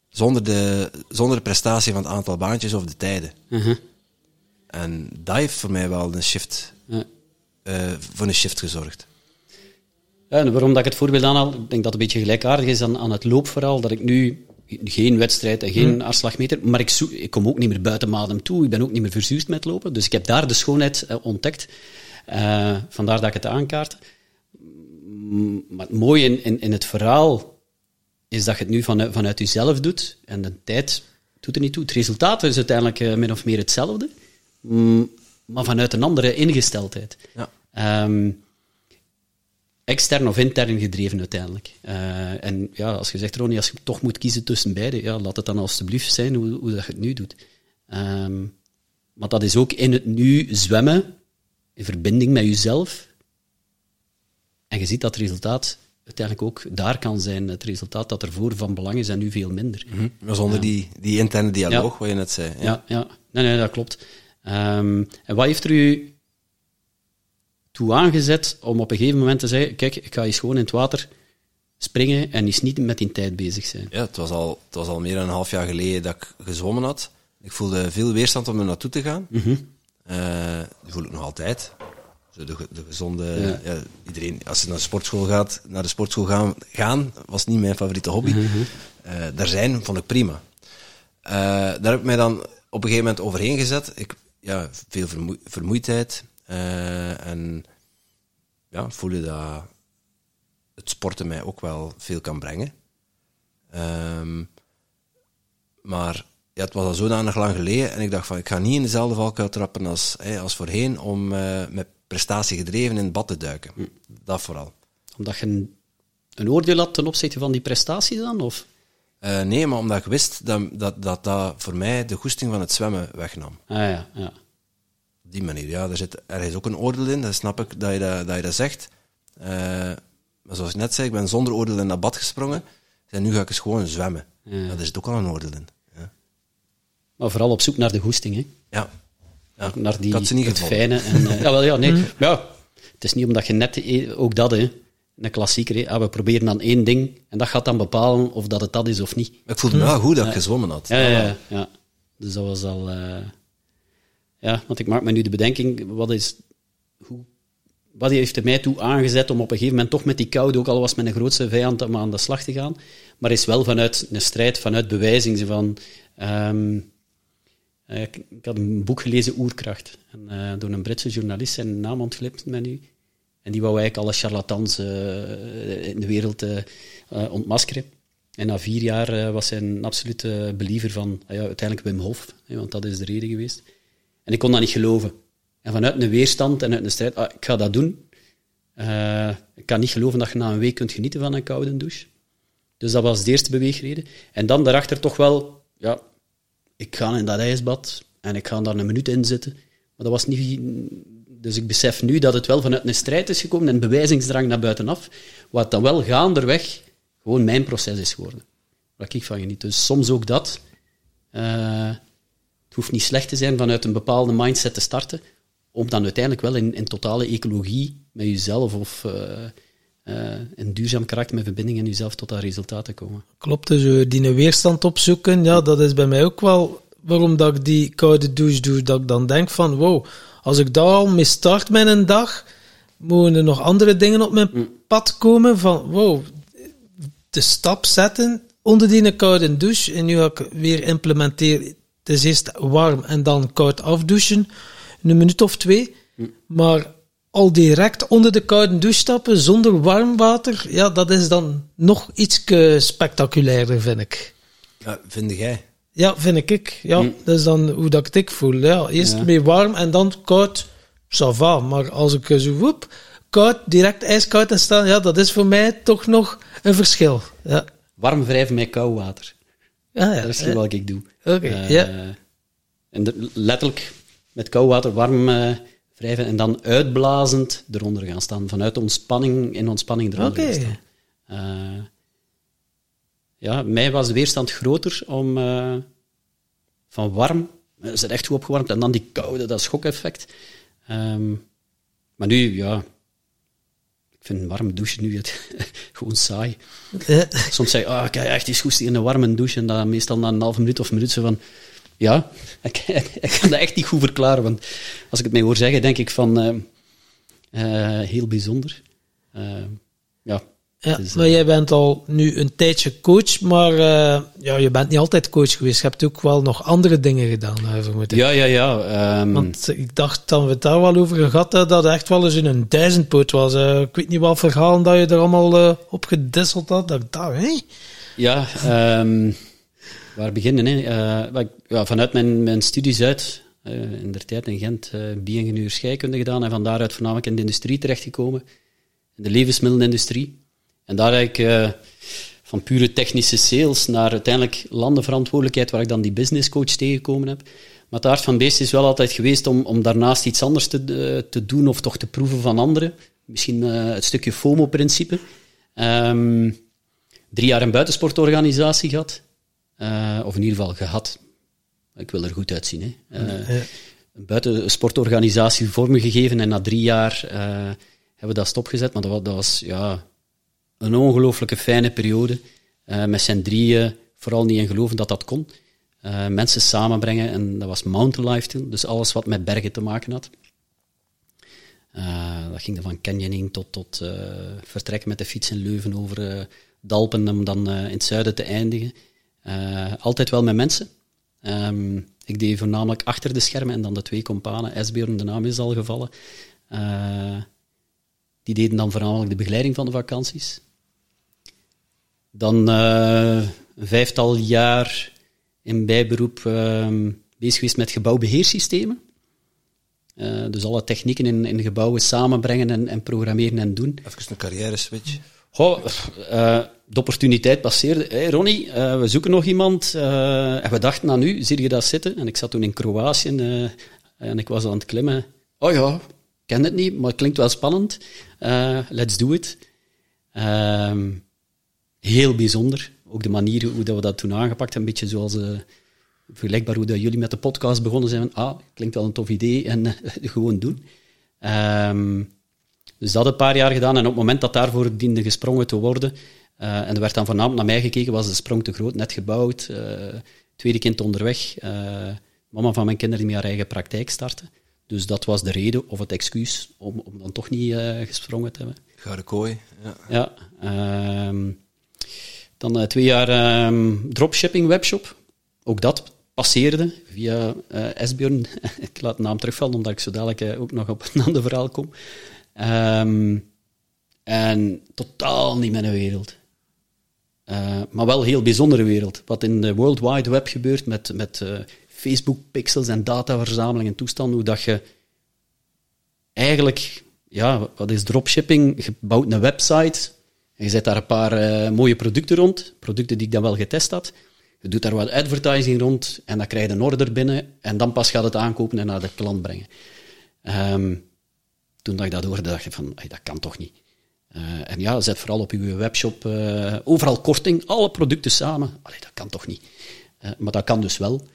Zonder de, zonder de prestatie van het aantal baantjes of de tijden. Mhm. En dat heeft voor mij wel een shift, Ja. eh, voor een shift gezorgd. Ja, en waarom dat ik het voorbeeld aanhaal, ik denk dat het een beetje gelijkaardig is aan, aan het loopverhaal, dat ik nu geen wedstrijd en geen afslagmeter, maar ik, zoek, ik kom ook niet meer buiten adem toe, ik ben ook niet meer verzuurd met lopen, dus ik heb daar de schoonheid eh, ontdekt. Eh, vandaar dat ik het aankaart. Maar het mooie in, in, in het verhaal is dat je het nu vanuit, vanuit jezelf doet en de tijd doet er niet toe. Het resultaat is uiteindelijk eh, min of meer hetzelfde, mm, maar vanuit een andere ingesteldheid. Ja. Ehm, extern of intern gedreven uiteindelijk. Eh, en ja, als je zegt, Ronnie, als je toch moet kiezen tussen beide, ja, laat het dan alstublieft zijn hoe, hoe dat je het nu doet. Ehm, maar dat is ook in het nu zwemmen, in verbinding met jezelf. En je ziet dat het resultaat uiteindelijk ook daar kan zijn. Het resultaat dat ervoor van belang is en nu veel minder. Maar zonder die, die interne dialoog, wat je net zei. Ja. Ja, ja. Nee, nee, dat klopt. Ehm, en wat heeft er u toe aangezet om op een gegeven moment te zeggen, kijk, ik ga eens gewoon in het water springen en eens niet met die tijd bezig zijn. Ja, het was, al, het was al meer dan een half jaar geleden dat ik gezwommen had. Ik voelde veel weerstand om er naartoe te gaan. Eh, dat voel ik nog altijd. Zo de, de gezonde... Ja. Ja, iedereen, als je naar de sportschool gaat, naar de sportschool gaan, gaan was niet mijn favoriete hobby. eh, daar zijn, vond ik prima. Eh, daar heb ik mij dan op een gegeven moment overheen gezet. Ik, ja, veel vermoe- vermoeidheid. Eh, en ja, voelde dat het sporten mij ook wel veel kan brengen. Ehm, maar ja, het was al zodanig lang geleden en ik dacht van, ik ga niet in dezelfde valkuil trappen als, als voorheen om eh, met prestatie gedreven in het bad te duiken. Dat vooral. Omdat je een, een oordeel had ten opzichte van die prestaties dan? Of? Eh, nee, maar omdat ik wist dat, dat, dat dat voor mij de goesting van het zwemmen wegnam. Ah ja, ja. Die manier, ja. Er zit ergens ook een oordeel in, dat snap ik dat je dat, dat, je dat zegt. Eh, maar zoals ik net zei, ik ben zonder oordeel in dat bad gesprongen. En nu ga ik eens gewoon zwemmen. Ja. Ja, daar zit ook al een oordeel in. Ja. Maar vooral op zoek naar de goesting, hè? ja. ja. Naar die, ik had ze niet het gevonden. fijne. En, eh, ja, wel, ja, nee. Maar ja, het is niet omdat je net eh, ook dat, hè, een klassieker, hè, ah, we proberen dan één ding en dat gaat dan bepalen of dat het dat is of niet. Maar ik voelde me wel goed dat ik gezwommen had. Ja, ja, ja, ja. Dus dat was al. eh, ja, want ik maak me nu de bedenking, wat is. Hoe, wat heeft er mij toe aangezet om op een gegeven moment toch met die koude, ook al was mijn grootste vijand, om aan de slag te gaan. Maar is wel vanuit een strijd, vanuit bewijzing. zo Van, ehm, eh, ik, had een boek gelezen, Oerkracht, en, eh, door een Britse journalist, zijn naam ontglipt me nu. En die wou eigenlijk alle charlatans eh, in de wereld eh, ontmaskeren. En na vier jaar was hij een absolute believer van ah ja, uiteindelijk Wim Hof, hè, want dat is de reden geweest. En ik kon dat niet geloven. En vanuit een weerstand en uit een strijd, ah, ik ga dat doen. Eh, ik kan niet geloven dat je na een week kunt genieten van een koude douche. Dus dat was de eerste beweegreden. En dan daarachter toch wel, ja, ik ga in dat ijsbad en ik ga daar een minuut in zitten. Maar dat was niet... Dus ik besef nu dat het wel vanuit een strijd is gekomen en bewijzingsdrang naar buitenaf, wat dan wel gaanderweg gewoon mijn proces is geworden. Waar ik van geniet. Dus soms ook dat. Eh, het hoeft niet slecht te zijn vanuit een bepaalde mindset te starten, om dan uiteindelijk wel in, in totale ecologie met jezelf of eh, een duurzaam karakter met verbinding in jezelf tot dat resultaat te komen. Klopt, dus die weerstand opzoeken, ja, dat is bij mij ook wel waarom dat ik die koude douche doe, dat ik dan denk van, wow, als ik daar al mee start met een dag, moeten er nog andere dingen op mijn pad komen van, wow, de stap zetten onder die koude douche en nu ga ik weer implementeren, is eerst warm en dan koud afdouchen, een minuut of twee, maar al direct onder de koude douche stappen zonder warm water, ja, dat is dan nog iets spectaculairder, vind ik. Ja, vind jij? Ja, vind ik. Ja, dat is dan hoe dat ik het voel. Ja, eerst Ja. mee warm en dan koud, ça va. Maar als ik zo woep, koud, direct ijskoud en staan, ja, dat is voor mij toch nog een verschil. Ja, Warm wrijven met koud water. Ja, ja. Dat is ja. wat ik doe. Oké, Eh, ja. En de- letterlijk met koud water warm eh, wrijven en dan uitblazend eronder gaan staan. Vanuit ontspanning, in ontspanning eronder Oké. gaan staan. Eh, ja, mij was de weerstand groter om eh, van warm, eh, is het echt goed opgewarmd, en dan die koude, dat schokeffect. Ehm, maar nu, ja, ik vind een warme douche nu het, gewoon saai. Soms zeg je, ah, ik heb echt iets goesting in een warme douche. En dan meestal na een half minuut of een minuut zo van... Ja, ik, ik kan dat echt niet goed verklaren. Want als ik het mij hoor zeggen, denk ik van... eh, eh, heel bijzonder. Eh, ja, Ja, is, maar jij bent al nu een tijdje coach, maar eh, ja, je bent niet altijd coach geweest. Je hebt ook wel nog andere dingen gedaan, uh, vermoed ik. ja, ja, ja. ehm, Want ik dacht dat we het daar wel over gehad hadden, dat het echt wel eens in een duizendpoot was. Eh, ik weet niet wat verhalen dat je er allemaal eh, op gedisseld had. Dat ik dacht, hé? Ja, ehm, waar beginnen? Hè? Eh, ja, vanuit mijn, mijn studies uit, eh, in der tijd in Gent, eh bio-ingenieur scheikunde gedaan en van daaruit voornamelijk in de industrie terechtgekomen, in de levensmiddelenindustrie. En daar heb ik eh, van pure technische sales naar uiteindelijk landenverantwoordelijkheid, waar ik dan die business coach tegengekomen heb. Maar het aard van beest is wel altijd geweest om, om daarnaast iets anders te, eh, te doen of toch te proeven van anderen. Misschien eh, het stukje FOMO-principe. Ehm, drie jaar een buitensportorganisatie gehad. Eh, of in ieder geval gehad. Ik wil er goed uitzien. Hè. Ja. Een buitensportorganisatie vormgegeven en na drie jaar hebben we dat stopgezet. Maar dat dat was ja, een ongelooflijke fijne periode. Eh, met zijn drieën vooral niet in geloven dat dat kon. Eh, mensen samenbrengen en dat was mountain life toen. Dus alles wat met bergen te maken had. Eh, dat ging van canyoning tot, tot vertrekken met de fiets in Leuven over Dalpen om dan in het zuiden te eindigen. altijd wel met mensen. Ehm, ik deed voornamelijk achter de schermen en dan de twee companen, Esbjörn, de naam is al gevallen. die deden dan voornamelijk de begeleiding van de vakanties. Dan een vijftal jaar in bijberoep ehm, bezig geweest met gebouwbeheersystemen. Uh, dus alle technieken in, in gebouwen samenbrengen en, en programmeren en doen. Even een carrière switch. Goh, uh, de opportuniteit passeerde. Hey Ronnie, uh, we zoeken nog iemand. en we dachten aan u, zie je dat zitten? En ik zat toen in Kroatië en ik was aan het klimmen. Oh ja, ik ken het niet, maar het klinkt wel spannend. let's do it. Ehm, heel bijzonder. Ook de manier hoe dat we dat toen aangepakt hebben, een beetje zoals vergelijkbaar hoe dat jullie met de podcast begonnen zijn. Ah, klinkt wel een tof idee en uh, gewoon doen. Um, dus dat een paar jaar gedaan. En op het moment dat daarvoor diende gesprongen te worden, uh, en er werd dan voornamelijk naar mij gekeken, was de sprong te groot, net gebouwd, tweede kind onderweg. mama van mijn kinderen die met haar eigen praktijk starten. Dus dat was de reden of het excuus om, om dan toch niet gesprongen te hebben. Gouden kooi. Ja. ja um, dan twee jaar um, dropshipping webshop. Ook dat passeerde via uh, Esbjörn. ik laat de naam terugvallen, omdat ik zo dadelijk uh, ook nog op een ander verhaal kom. Um, en totaal niet mijn wereld. Maar wel een heel bijzondere wereld. Wat in de World Wide Web gebeurt met, met Facebook-pixels en dataverzameling en toestanden, hoe dat je eigenlijk, ja, wat is dropshipping? Je bouwt een website je zet daar een paar mooie producten rond, producten die ik dan wel getest had. Je doet daar wat advertising rond en dan krijg je een order binnen en dan pas gaat het aankopen en naar de klant brengen. Um, toen dat ik dat hoorde, dacht ik van, dat kan toch niet. Uh, en ja, zet vooral op uw webshop uh, overal korting, alle producten samen. Allee, dat kan toch niet. Maar dat kan dus wel.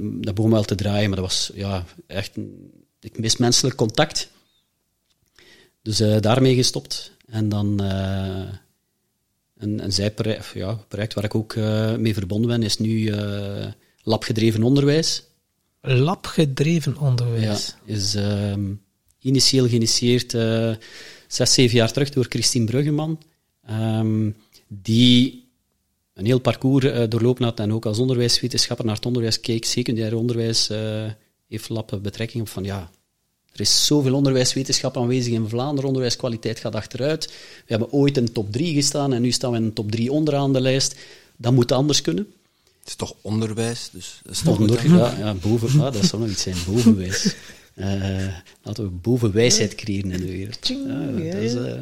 dat begon wel te draaien, maar dat was ja, echt... Ik mis menselijk contact. Dus daarmee gestopt. En dan een, een zijproject, ja, project waar ik ook uh, mee verbonden ben, is nu uh, labgedreven onderwijs. Labgedreven onderwijs? Ja, is uh, initieel geïnitieerd uh, zes, zeven jaar terug door Christine Bruggeman, um, die een heel parcours doorlopen had en ook als onderwijswetenschapper naar het onderwijs keek, secundair onderwijs, heeft lab betrekking op van ja, er is zoveel onderwijswetenschap aanwezig in Vlaanderen. Onderwijskwaliteit gaat achteruit. We hebben ooit in top 3 gestaan en nu staan we in top 3 onderaan de lijst. Dat moet anders kunnen. Het is toch onderwijs, dus dat is toch Onder, ja, ja, boven, ah, dat zou nog iets zijn, bovenwijs. Uh, laten we bovenwijsheid creëren in de wereld. Ja, dat is, uh,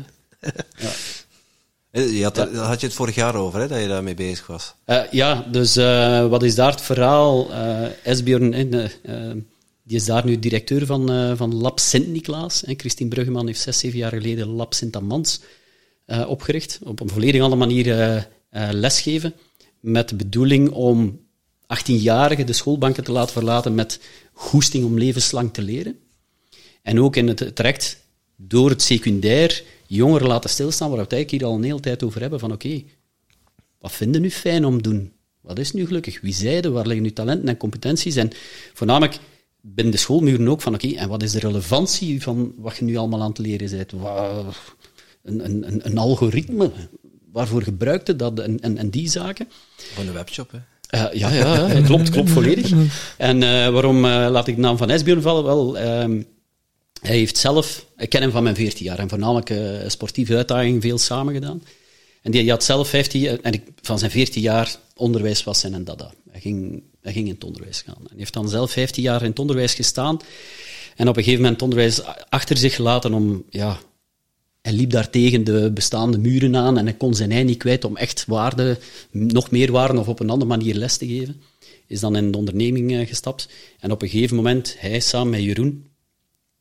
ja. Eh, je had, ja. had, je het vorig jaar over, hè, dat je daarmee bezig was? Uh, ja, dus uh, wat is daar het verhaal? Uh, Esbjörn, die is daar nu directeur van, uh, van Lab Sint-Niklaas. Christine Bruggeman heeft zes, zeven jaar geleden Lab Sint-Amans uh, opgericht. Op een volledig andere manier uh, lesgeven. Met de bedoeling om 18-jarigen de schoolbanken te laten verlaten met goesting om levenslang te leren. En ook in het traject door het secundair jongeren laten stilstaan, waar we het eigenlijk hier al een hele tijd over hebben, van oké, wat vinden nu fijn om te doen? Wat is nu gelukkig? Wie zijde? Waar liggen nu talenten en competenties? En voornamelijk binnen de schoolmuren ook van, oké, en wat is de relevantie van wat je nu allemaal aan het leren bent? een, een, een, algoritme, waarvoor gebruikt het dat en, en, en die zaken? Van de webshop, hè? Uh, ja, ja, klopt, klopt volledig. En uh, waarom uh, laat ik de naam van Esbjörn vallen? Wel, ehm, hij heeft zelf, ik ken hem van mijn 14 jaar, en voornamelijk sportieve uitdaging veel samen gedaan. En die, die had zelf 15, en ik, van zijn 14 jaar onderwijs was zijn en dat. Hij ging hij ging in het onderwijs gaan. Hij heeft dan zelf 15 jaar in het onderwijs gestaan en op een gegeven moment het onderwijs achter zich gelaten om, ja, hij liep daar tegen de bestaande muren aan en hij kon zijn ei niet kwijt om echt waarde, nog meer waarde of op een andere manier les te geven. Is dan in de onderneming eh, gestapt en op een gegeven moment, hij samen met Jeroen,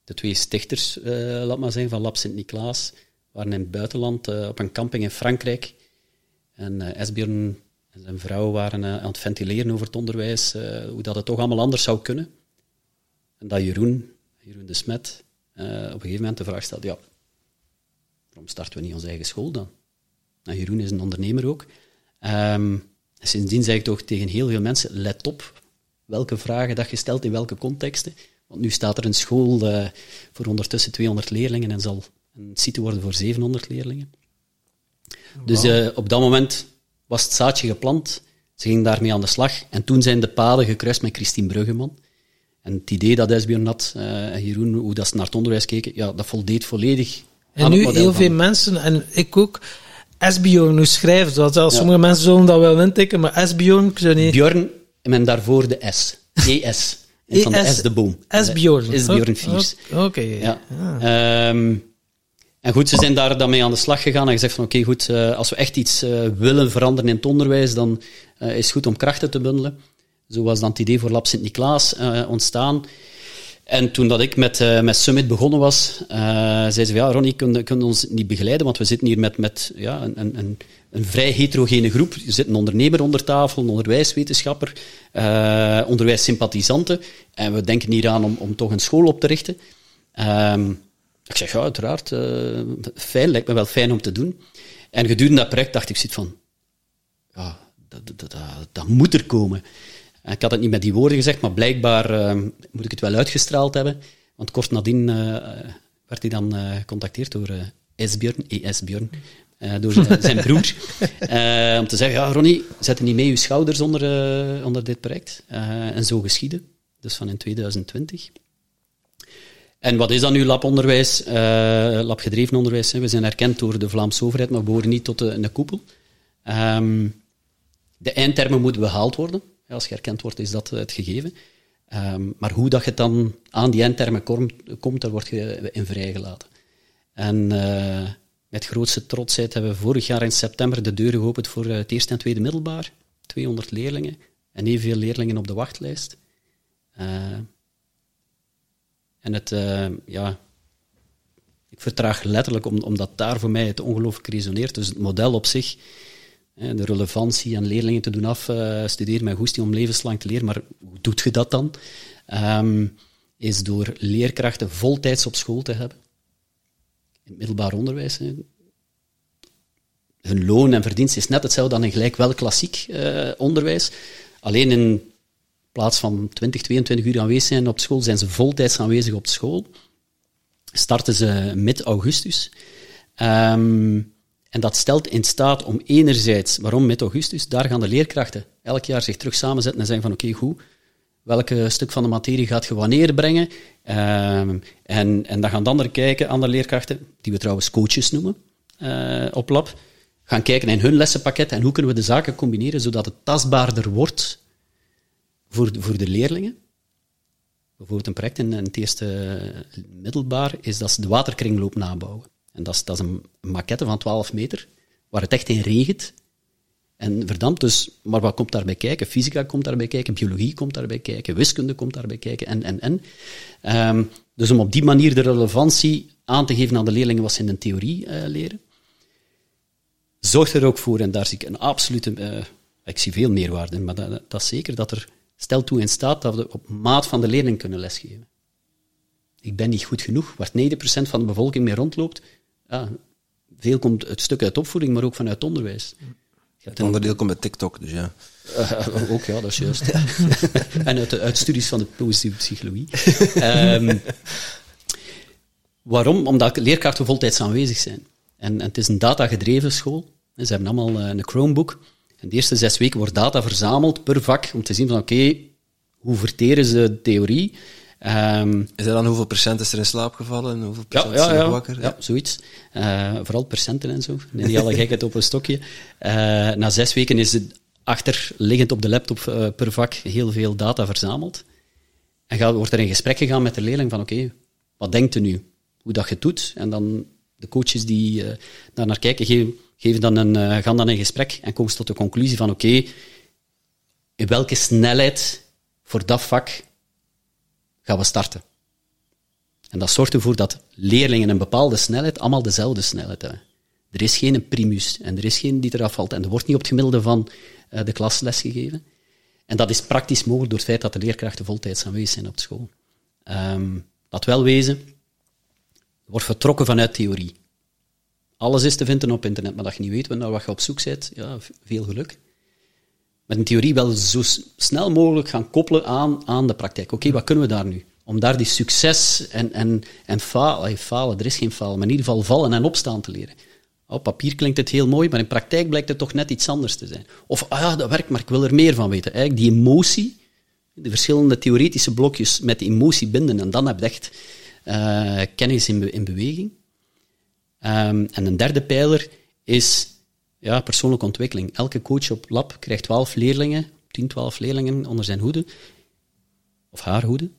de twee stichters, uh, laat maar zeggen, van Lab Sint-Niklaas, waren in het buitenland uh, op een camping in Frankrijk. En uh, Esbjörn en zijn vrouw waren uh, aan het ventileren over het onderwijs, uh, hoe dat het toch allemaal anders zou kunnen. En dat Jeroen, Jeroen de Smet, uh, op een gegeven moment de vraag stelt, ja, waarom starten we niet onze eigen school dan? Nou, Jeroen is een ondernemer ook. Um, sindsdien zeg ik toch tegen heel veel mensen, let op welke vragen dat je stelt in welke contexten. Want nu staat er een school voor ondertussen 200 leerlingen en zal een site worden voor 700 leerlingen. Dus eh, op dat moment was het zaadje geplant. Ze gingen daarmee aan de slag. En toen zijn de paden gekruist met Christine Bruggeman. En het idee dat Esbjörn had, eh, en Jeroen, hoe dat ze naar het onderwijs keken, ja, dat voldeed volledig En nu heel veel mensen, en ik ook, Esbjorn nu schrijft. Ja, sommige mensen zullen dat wel intikken, maar Esbjorn, ik zou niet... Björn, en daarvoor de S. ES. En van de ES S de boom. Esbjorn Oké, Viers. Oké. Ja. Ehm, en goed, ze zijn daar dan aan de slag gegaan en gezegd van oké, goed, eh, als we echt iets eh, willen veranderen in het onderwijs, dan eh, is het goed om krachten te bundelen. Zo was dan het idee voor Lab Sint-Niklaas ontstaan. En toen dat ik met, met Summit begonnen was, eh zei ze ja, Ronnie, kun, kun ons niet begeleiden, want we zitten hier met, met ja, een, een, een, vrij heterogene groep. Er zit een ondernemer onder tafel, een onderwijswetenschapper, onderwijssympathisanten. En we denken hier aan om, om toch een school op te richten. Ehm, ik zeg, ja, uiteraard, eh, fijn, lijkt me wel fijn om te doen. En gedurende dat project dacht ik, zit van, ja, dat, dat, dat, dat moet er komen. En Ik had het niet met die woorden gezegd, maar blijkbaar eh, moet ik het wel uitgestraald hebben. Want kort nadien eh, werd hij dan gecontacteerd door Esbjörn, E.S. Björn, eh, door zijn, zijn broer. om te zeggen, ja, Ronnie, zet er niet mee je schouders onder, onder dit project. En zo geschieden. Dus van in 2020. En wat is dan nu labonderwijs, eh labgedreven onderwijs? Hè? We zijn erkend door de Vlaamse overheid, maar we behoren niet tot de, de koepel. Ehm, de eindtermen moeten behaald worden. Als je erkend wordt, is dat het gegeven. Ehm, maar hoe dat je dan aan die eindtermen komt, komt daar word je in vrijgelaten. En eh, met grootste trotsheid hebben we vorig jaar in september de deuren geopend voor eh, het eerste en tweede middelbaar. 200 leerlingen en evenveel leerlingen op de wachtlijst. Eh, en het, eh, ja, ik vertraag letterlijk om, omdat daar voor mij het ongelooflijk resoneert. Dus het model op zich, de relevantie aan leerlingen te doen afstuderen met goesting om levenslang te leren, maar hoe doet je dat dan? Ehm, is door leerkrachten voltijds op school te hebben. In het middelbaar onderwijs. Hun loon en verdienst is net hetzelfde dan in gelijk wel klassiek eh, onderwijs. Alleen in plaats van 20, 22 uur aanwezig zijn op school, zijn ze voltijds aanwezig op school. Starten ze mid-augustus. Ehm, en dat stelt in staat om enerzijds, waarom mid-augustus, daar gaan de leerkrachten elk jaar zich terug samenzetten en zeggen van oké, goed, welke stuk van de materie gaat je wanneer brengen? Ehm, en, en dan gaan de anderen kijken, andere leerkrachten, die we trouwens coaches noemen eh, op lab, gaan kijken in hun lessenpakket en hoe kunnen we de zaken combineren zodat het tastbaarder wordt voor de, voor de leerlingen. Bijvoorbeeld een project in, in het eerste eh, middelbaar is dat ze de waterkringloop nabouwen. En dat is, dat is een maquette van 12 meter, waar het echt in regent. En verdampt dus, maar wat komt daarbij kijken? Fysica komt daarbij kijken, biologie komt daarbij kijken, wiskunde komt daarbij kijken, en, en, en. Ehm, dus om op die manier de relevantie aan te geven aan de leerlingen wat ze in de theorie eh, leren, zorgt er ook voor, en daar zie ik een absolute, eh, ik zie veel meerwaarde in, maar dat, dat is zeker dat er stel toe in staat dat we op maat van de leerling kunnen lesgeven. Ik ben niet goed genoeg, waar 90% van de bevolking mee rondloopt. Ja, veel komt het stuk uit opvoeding, maar ook vanuit onderwijs. Het een- onderdeel komt met TikTok, dus ja. eh, ook, ja, dat is juist. en uit, uit studies van de positieve psychologie. Ehm, waarom? Omdat leerkrachten voltijds aanwezig zijn. En, en het is een datagedreven school. Ze hebben allemaal eh, een Chromebook. En de eerste zes weken wordt data verzameld per vak, om te zien van, oké, hoe verteren ze de theorie? Ehm, Is er dan hoeveel procent is er in slaap gevallen en hoeveel procent ja, is er nog ja, wakker? ja, zoiets. Eh, vooral procenten en zo. Niet alle gekheid op een stokje. Eh, na zes weken is het achterliggend op de laptop eh, per vak heel veel data verzameld. En gaat, wordt er in gesprek gegaan met de leerling van oké, wat denkt u nu? Hoe dat je het doet? En dan de coaches die daar naar kijken, geven, geven dan een, eh, gaan dan in gesprek en komen ze tot de conclusie van oké, in welke snelheid voor dat vak gaan we starten? En dat zorgt ervoor dat leerlingen een bepaalde snelheid allemaal dezelfde snelheid hebben. Er is geen primus en er is geen die eraf valt. En er wordt niet op het gemiddelde van eh, de klas lesgegeven. En dat is praktisch mogelijk door het feit dat de leerkrachten voltijds aanwezig zijn op school. Ehm laat wel wezen, wordt vertrokken vanuit theorie. Alles is te vinden op internet, maar dat je niet weet wat je op zoek bent, ja, veel geluk. Met een theorie wel zo snel mogelijk gaan koppelen aan, aan de praktijk. Oké, wat kunnen we daar nu? Om daar die succes en, en, en falen, falen, er is geen falen, maar in ieder geval vallen en opstaan te leren. Op papier klinkt het heel mooi, maar in praktijk blijkt het toch net iets anders te zijn. Of, ah ja, dat werkt, maar ik wil er meer van weten. Eigenlijk die emotie, de verschillende theoretische blokjes met die emotie binden, en dan heb je echt uh, kennis in beweging. Um, en een derde pijler is ja, persoonlijke ontwikkeling. Elke coach op lab krijgt 12 leerlingen, 10, 12 leerlingen onder zijn hoede, of haar hoede,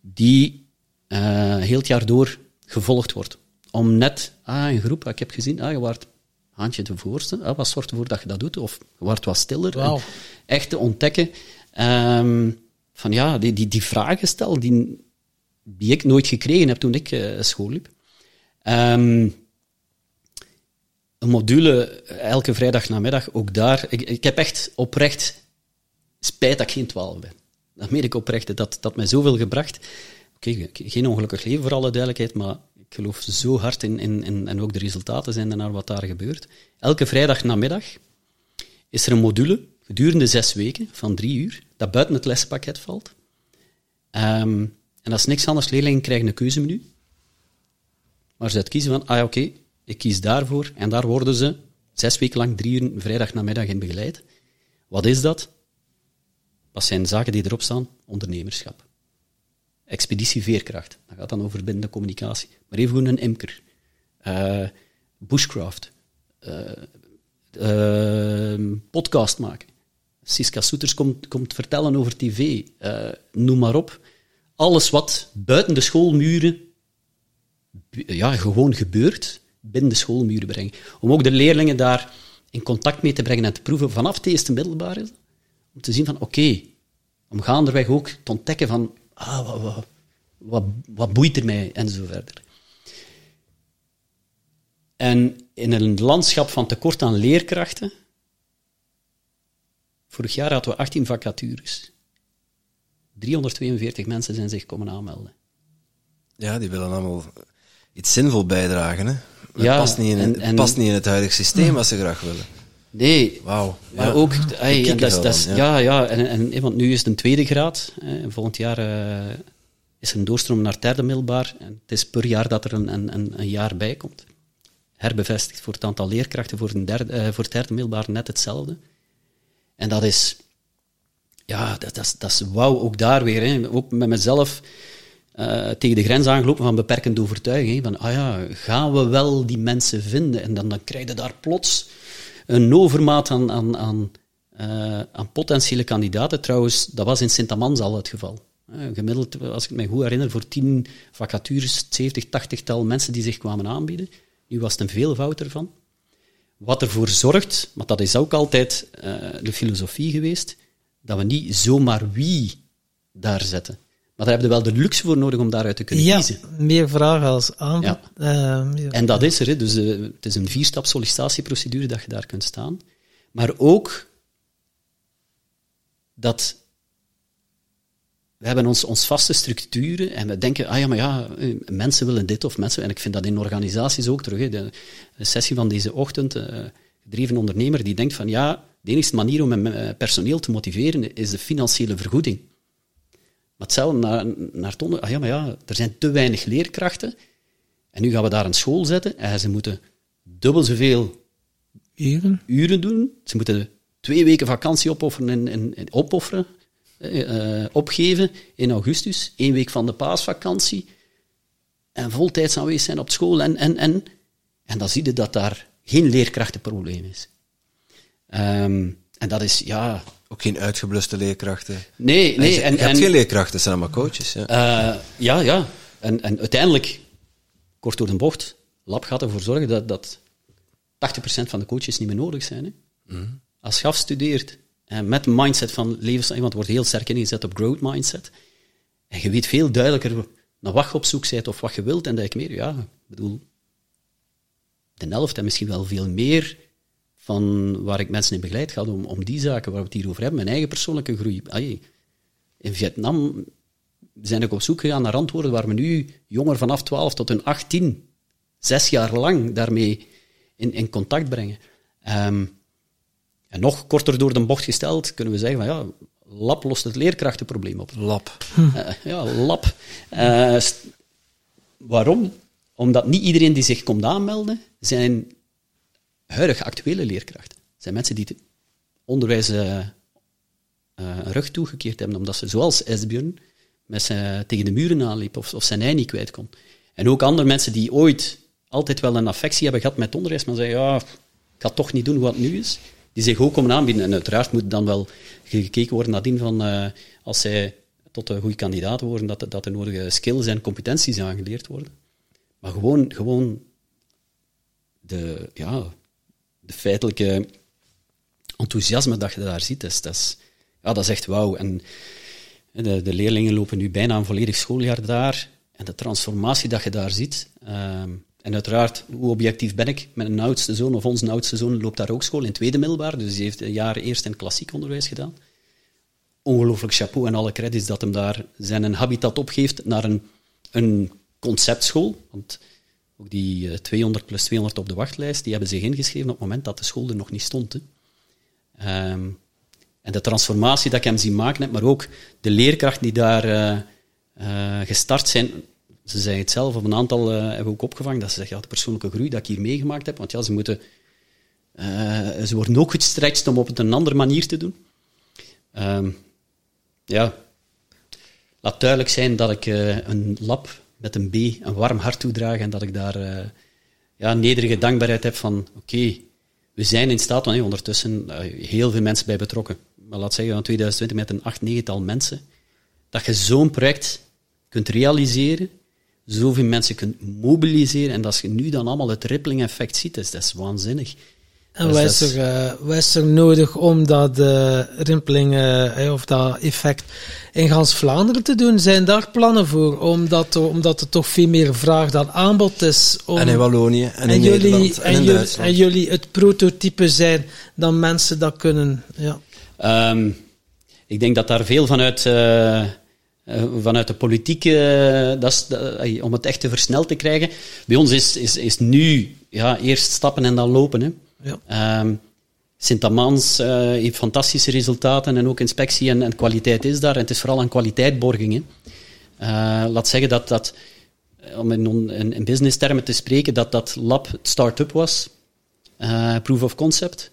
die uh, heel het jaar door gevolgd wordt. Om net, ah, een groep, ik heb gezien, ah, je wordt handje de voorste, ah, wat zorgt ervoor dat je dat doet? Of je wordt wat stiller. Wow. Echt te ontdekken um, van ja, die, die, die vragen stel die, die ik nooit gekregen heb toen ik uh, school liep. Um, een module elke vrijdag namiddag, ook daar. Ik, ik heb echt oprecht spijt dat ik geen 12 ben. Dat meen ik oprecht. Dat, dat mij zoveel gebracht. Oké, geen ongelukkig leven voor alle duidelijkheid, maar ik geloof zo hard in, in, en ook de resultaten zijn naar wat daar gebeurt. Elke vrijdag namiddag is er een module gedurende zes weken van drie uur dat buiten het lespakket valt. Um, en dat is niks anders. Leerlingen krijgen een keuzemenu. Maar ze kiezen van, ah ja, oké, ik kies daarvoor. En daar worden ze zes weken lang, drie uur, vrijdag namiddag in begeleid. Wat is dat? Wat zijn zaken die erop staan? Ondernemerschap. Expeditie veerkracht. Dat gaat dan over bindende communicatie. Maar even een imker. Uh, bushcraft. Uh, uh, podcast maken. Siska Soeters komt, komt vertellen over tv. noem maar op. Alles wat buiten de schoolmuren ja, gewoon gebeurt, binnen de schoolmuren brengen. Om ook de leerlingen daar in contact mee te brengen en te proeven vanaf het eerste middelbare. Om te zien van, oké, okay, om gaanderweg ook te ontdekken van, ah, wat, wat, wat, wat boeit er mij, en zo verder. En in een landschap van tekort aan leerkrachten, vorig jaar hadden we 18 vacatures. 342 mensen zijn zich komen aanmelden. Ja, die willen allemaal iets zinvol bijdragen. Hè? Ja, past, niet in, en, en, past niet in het huidige systeem als ze graag willen. Nee, Wauw. maar ja. ook, ja. ja, ja, en, en, want nu is het een tweede graad. Hè, volgend jaar uh, is er een doorstroom naar derde middelbaar. En het is per jaar dat er een, een, een jaar bij komt. Herbevestigd voor het aantal leerkrachten, voor, een derde, uh, voor het derde middelbaar net hetzelfde. En dat is, ja, dat, dat, is, dat is wauw, ook daar weer. Hè. Ook met mezelf uh, tegen de grens aangelopen van beperkende overtuiging. Van, ah ja, gaan we wel die mensen vinden? En dan, dan krijg je daar plots een overmaat aan, aan, aan, uh, aan potentiële kandidaten. Trouwens, dat was in Sint-Amans al het geval. Uh, gemiddeld, als ik me goed herinner, voor tien vacatures, 70, 80 tal mensen die zich kwamen aanbieden. Nu was het een veelvoud ervan. Wat ervoor zorgt, maar dat is ook altijd de filosofie geweest, dat we niet zomaar wie daar zetten. Maar daar heb je wel de luxe voor nodig om daaruit te kunnen ja, kiezen. meer vragen als aanbod. Ja. Uh, en dat is er. Hè. Dus uh, het is een vierstap sollicitatieprocedure dat je daar kunt staan. Maar ook dat we hebben ons, ons vaste structuren en we denken, ah ja, maar ja, eh, mensen willen dit of mensen... En ik vind dat in organisaties ook terug. Hè. De, de, sessie van deze ochtend, uh, gedreven ondernemer, die denkt van, ja, de enige manier om mijn personeel te motiveren is de financiële vergoeding. Maar hetzelfde naar, naar ah ja, maar ja, er zijn te weinig leerkrachten. En nu gaan we daar een school zetten en ze moeten dubbel zoveel uren, uren doen. Ze moeten twee weken vakantie opofferen, in opofferen uh, opgeven in augustus. één week van de paasvakantie. En voltijds aanwezig zijn op school. En, en, en, en dan zie je dat daar geen leerkrachtenprobleem is. Um, en dat is, ja, ook geen uitgebluste leerkrachten. Nee, nee. En, je, hebt geen leerkrachten, het zijn allemaal coaches. Ja, uh, ja. ja. En, en uiteindelijk, kort door de bocht, Lab gaat ervoor zorgen dat, dat 80% van de coaches niet meer nodig zijn. Hè. Mm. Als je afstudeert en met mindset van levensstijl, want wordt heel sterk ingezet op growth mindset, en je weet veel duidelijker naar wat je op zoek bent of wat je wilt, en dat ik meer, ja, ik bedoel, de helft en misschien wel veel meer van waar ik mensen in begeleid, gaat om, om die zaken waar we het hier over hebben, mijn eigen persoonlijke groei. in Vietnam zijn ik op zoek gegaan naar antwoorden waar we nu jongeren vanaf 12 tot hun 18, zes jaar lang daarmee in, in contact brengen. Um, en nog korter door de bocht gesteld, kunnen we zeggen van ja, lab lost het leerkrachtenprobleem op. Lab. Uh, ja, lab. Uh, waarom? Omdat niet iedereen die zich komt aanmelden, zijn huidige actuele leerkrachten zijn mensen die het onderwijs uh, uh, een rug toegekeerd hebben, omdat ze, zoals Esbjörn, met zijn, tegen de muren aanliep of, of zijn ei niet kwijt kon. En ook andere mensen die ooit altijd wel een affectie hebben gehad met onderwijs, maar zeggen, ja, ik ga toch niet doen wat nu is, die zich ook komen aanbieden. En uiteraard moet dan wel gekeken worden nadien van, uh, als zij tot een goede kandidaat worden, dat, dat de nodige skills en competenties aangeleerd worden. Maar gewoon, gewoon de, ja, feitelijke enthousiasme dat je daar ziet, dat is, ja, dat is echt wauw. En de, leerlingen lopen nu bijna een volledig schooljaar daar. En de transformatie dat je daar ziet. Uh, en uiteraard, hoe objectief ben ik? Mijn oudste zoon, of onze oudste zoon, loopt daar ook school in tweede middelbaar. Dus die heeft een jaar eerst in klassiek onderwijs gedaan. Ongelooflijk chapeau en alle credits dat hem daar zijn habitat opgeeft naar een, een conceptschool. Want die 200 plus 200 op de wachtlijst, die hebben zich ingeschreven op het moment dat de school er nog niet stond. Um, en de transformatie dat ik hem zie maken maar ook de leerkrachten die daar uh, uh, gestart zijn. Ze zeggen het zelf, op een aantal hebben we ook opgevangen, dat ze zeggen, ja, de persoonlijke groei dat ik hier meegemaakt heb, want ja, ze moeten... ze worden ook gestretched om op een andere manier te doen. Um, ja, laat duidelijk zijn dat ik een lab met een B een warm hart toedraag en dat ik daar uh, ja, nederige dankbaarheid heb van oké, we zijn in staat, want hey, ondertussen uh, heel veel mensen bij betrokken. Maar laat zeggen van 2020 met een acht, negental mensen, dat je zo'n project kunt realiseren, zoveel mensen kunt mobiliseren en dat je nu dan allemaal het rippling effect ziet, is, dat is waanzinnig. En dus wat, is er, uh, wat is er nodig om dat uh, rimpeling uh, of dat effect in gans Vlaanderen te doen? Zijn daar plannen voor? Omdat, omdat er toch veel meer vraag dan aanbod is. Om, en in Wallonië en, in jullie, Nederland en, en, in jullie, en jullie het prototype zijn dan mensen dat kunnen. Ja. Um, ik denk dat daar veel vanuit, uh, vanuit de politiek, uh, dat is, uh, om het echt te versneld te krijgen. Bij ons is, is, is nu ja, eerst stappen en dan lopen. Hè. Ja. Um, Sint-Amans heeft fantastische resultaten en ook inspectie en, en, kwaliteit is daar. En het is vooral een kwaliteitborging. Hè. laat zeggen dat, dat om in, in, in business termen te spreken, dat dat lab start-up was. proof of concept.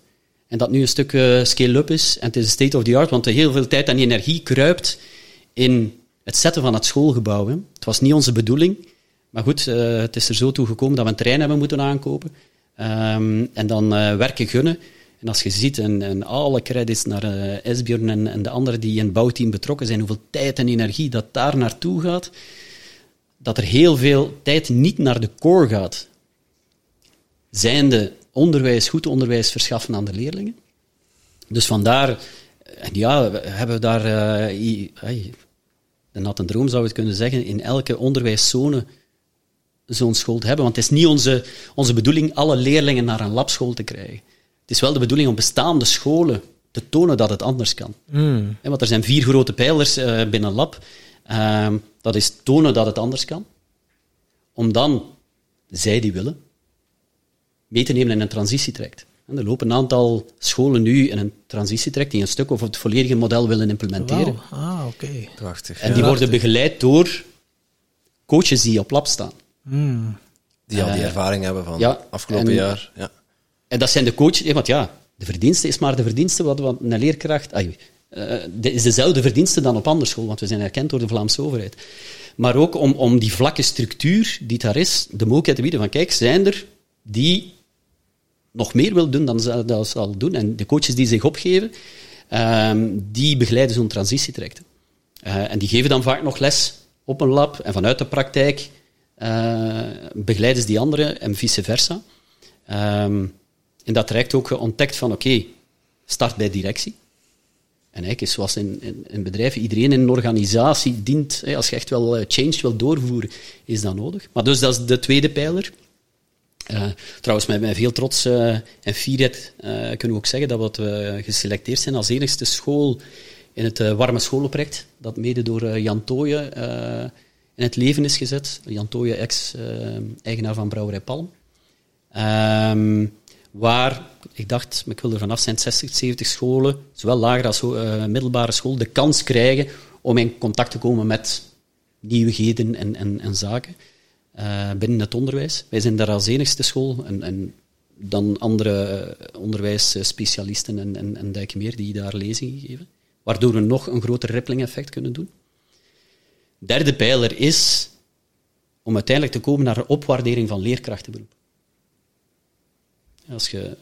En dat nu een stuk scale-up is. En het is state of the art, want er heel veel tijd en energie kruipt in het zetten van het schoolgebouw. Het was niet onze bedoeling. Maar goed, het is er zo toe gekomen dat we een terrein hebben moeten aankopen. Um, en dan uh, werken gunnen. En als je ziet, en, alle credits naar uh, Esbjörn en, de anderen die in het bouwteam betrokken zijn, hoeveel tijd en energie dat daar naartoe gaat, dat er heel veel tijd niet naar de core gaat. Zijnde onderwijs, goed onderwijs verschaffen aan de leerlingen. Dus vandaar, ja, hebben we daar, uh, de natte droom zou het kunnen zeggen, in elke onderwijszone zo'n school te hebben. Want het is niet onze, onze bedoeling alle leerlingen naar een labschool te krijgen. Het is wel de bedoeling om bestaande scholen te tonen dat het anders kan. Mm. Want er zijn vier grote pijlers uh, binnen een lab. Uh, dat is tonen dat het anders kan. Om dan, zij die willen, mee te nemen in een transitietraject. Er lopen een aantal scholen nu in een transitietraject die een stuk of het volledige model willen implementeren. Wow. Ah, oké. Okay. Prachtig. En die worden begeleid door coaches die op lab staan. Mm. Die al die ervaring uh, hebben van ja, afgelopen en, jaar. Ja. En dat zijn de coaches, want ja, de verdienste is maar de verdienste wat, wat een leerkracht... Ah, uh, de, is dezelfde verdienste dan op andere school, want we zijn erkend door de Vlaamse overheid. Maar ook om, om die vlakke structuur die daar is, de mogelijkheid te bieden van, kijk, zijn er die nog meer wil doen dan ze dat al doen. En de coaches die zich opgeven, um, die begeleiden zo'n transitietraject. Uh, en die geven dan vaak nog les op een lab en vanuit de praktijk begeleiden ze die anderen en vice versa. Um, in dat traject ook ontdekt van oké, start bij directie. En eigenlijk is zoals in, in, in, bedrijven, iedereen in een organisatie dient, hè, als je echt wel change wil doorvoeren, is dat nodig. Maar dus dat is de tweede pijler. Uh, trouwens, met, met veel trots en fierheid kunnen we ook zeggen dat we geselecteerd zijn als enigste school in het warme scholenproject, dat mede door Jan Tooyen in het leven is gezet. Jan Tooyen, ex-eigenaar van Brouwerij Palm. Um, waar, ik dacht, ik wil er vanaf zijn 60, 70 scholen, zowel lagere als middelbare school, de kans krijgen om in contact te komen met nieuwigheden en, en, en zaken. Uh, binnen het onderwijs. Wij zijn daar als enigste school, en, en dan andere onderwijsspecialisten en, en, en meer die daar lezingen geven. Waardoor we nog een groter rippling effect kunnen doen. Derde pijler is om uiteindelijk te komen naar een opwaardering van leerkrachtenberoep. Als je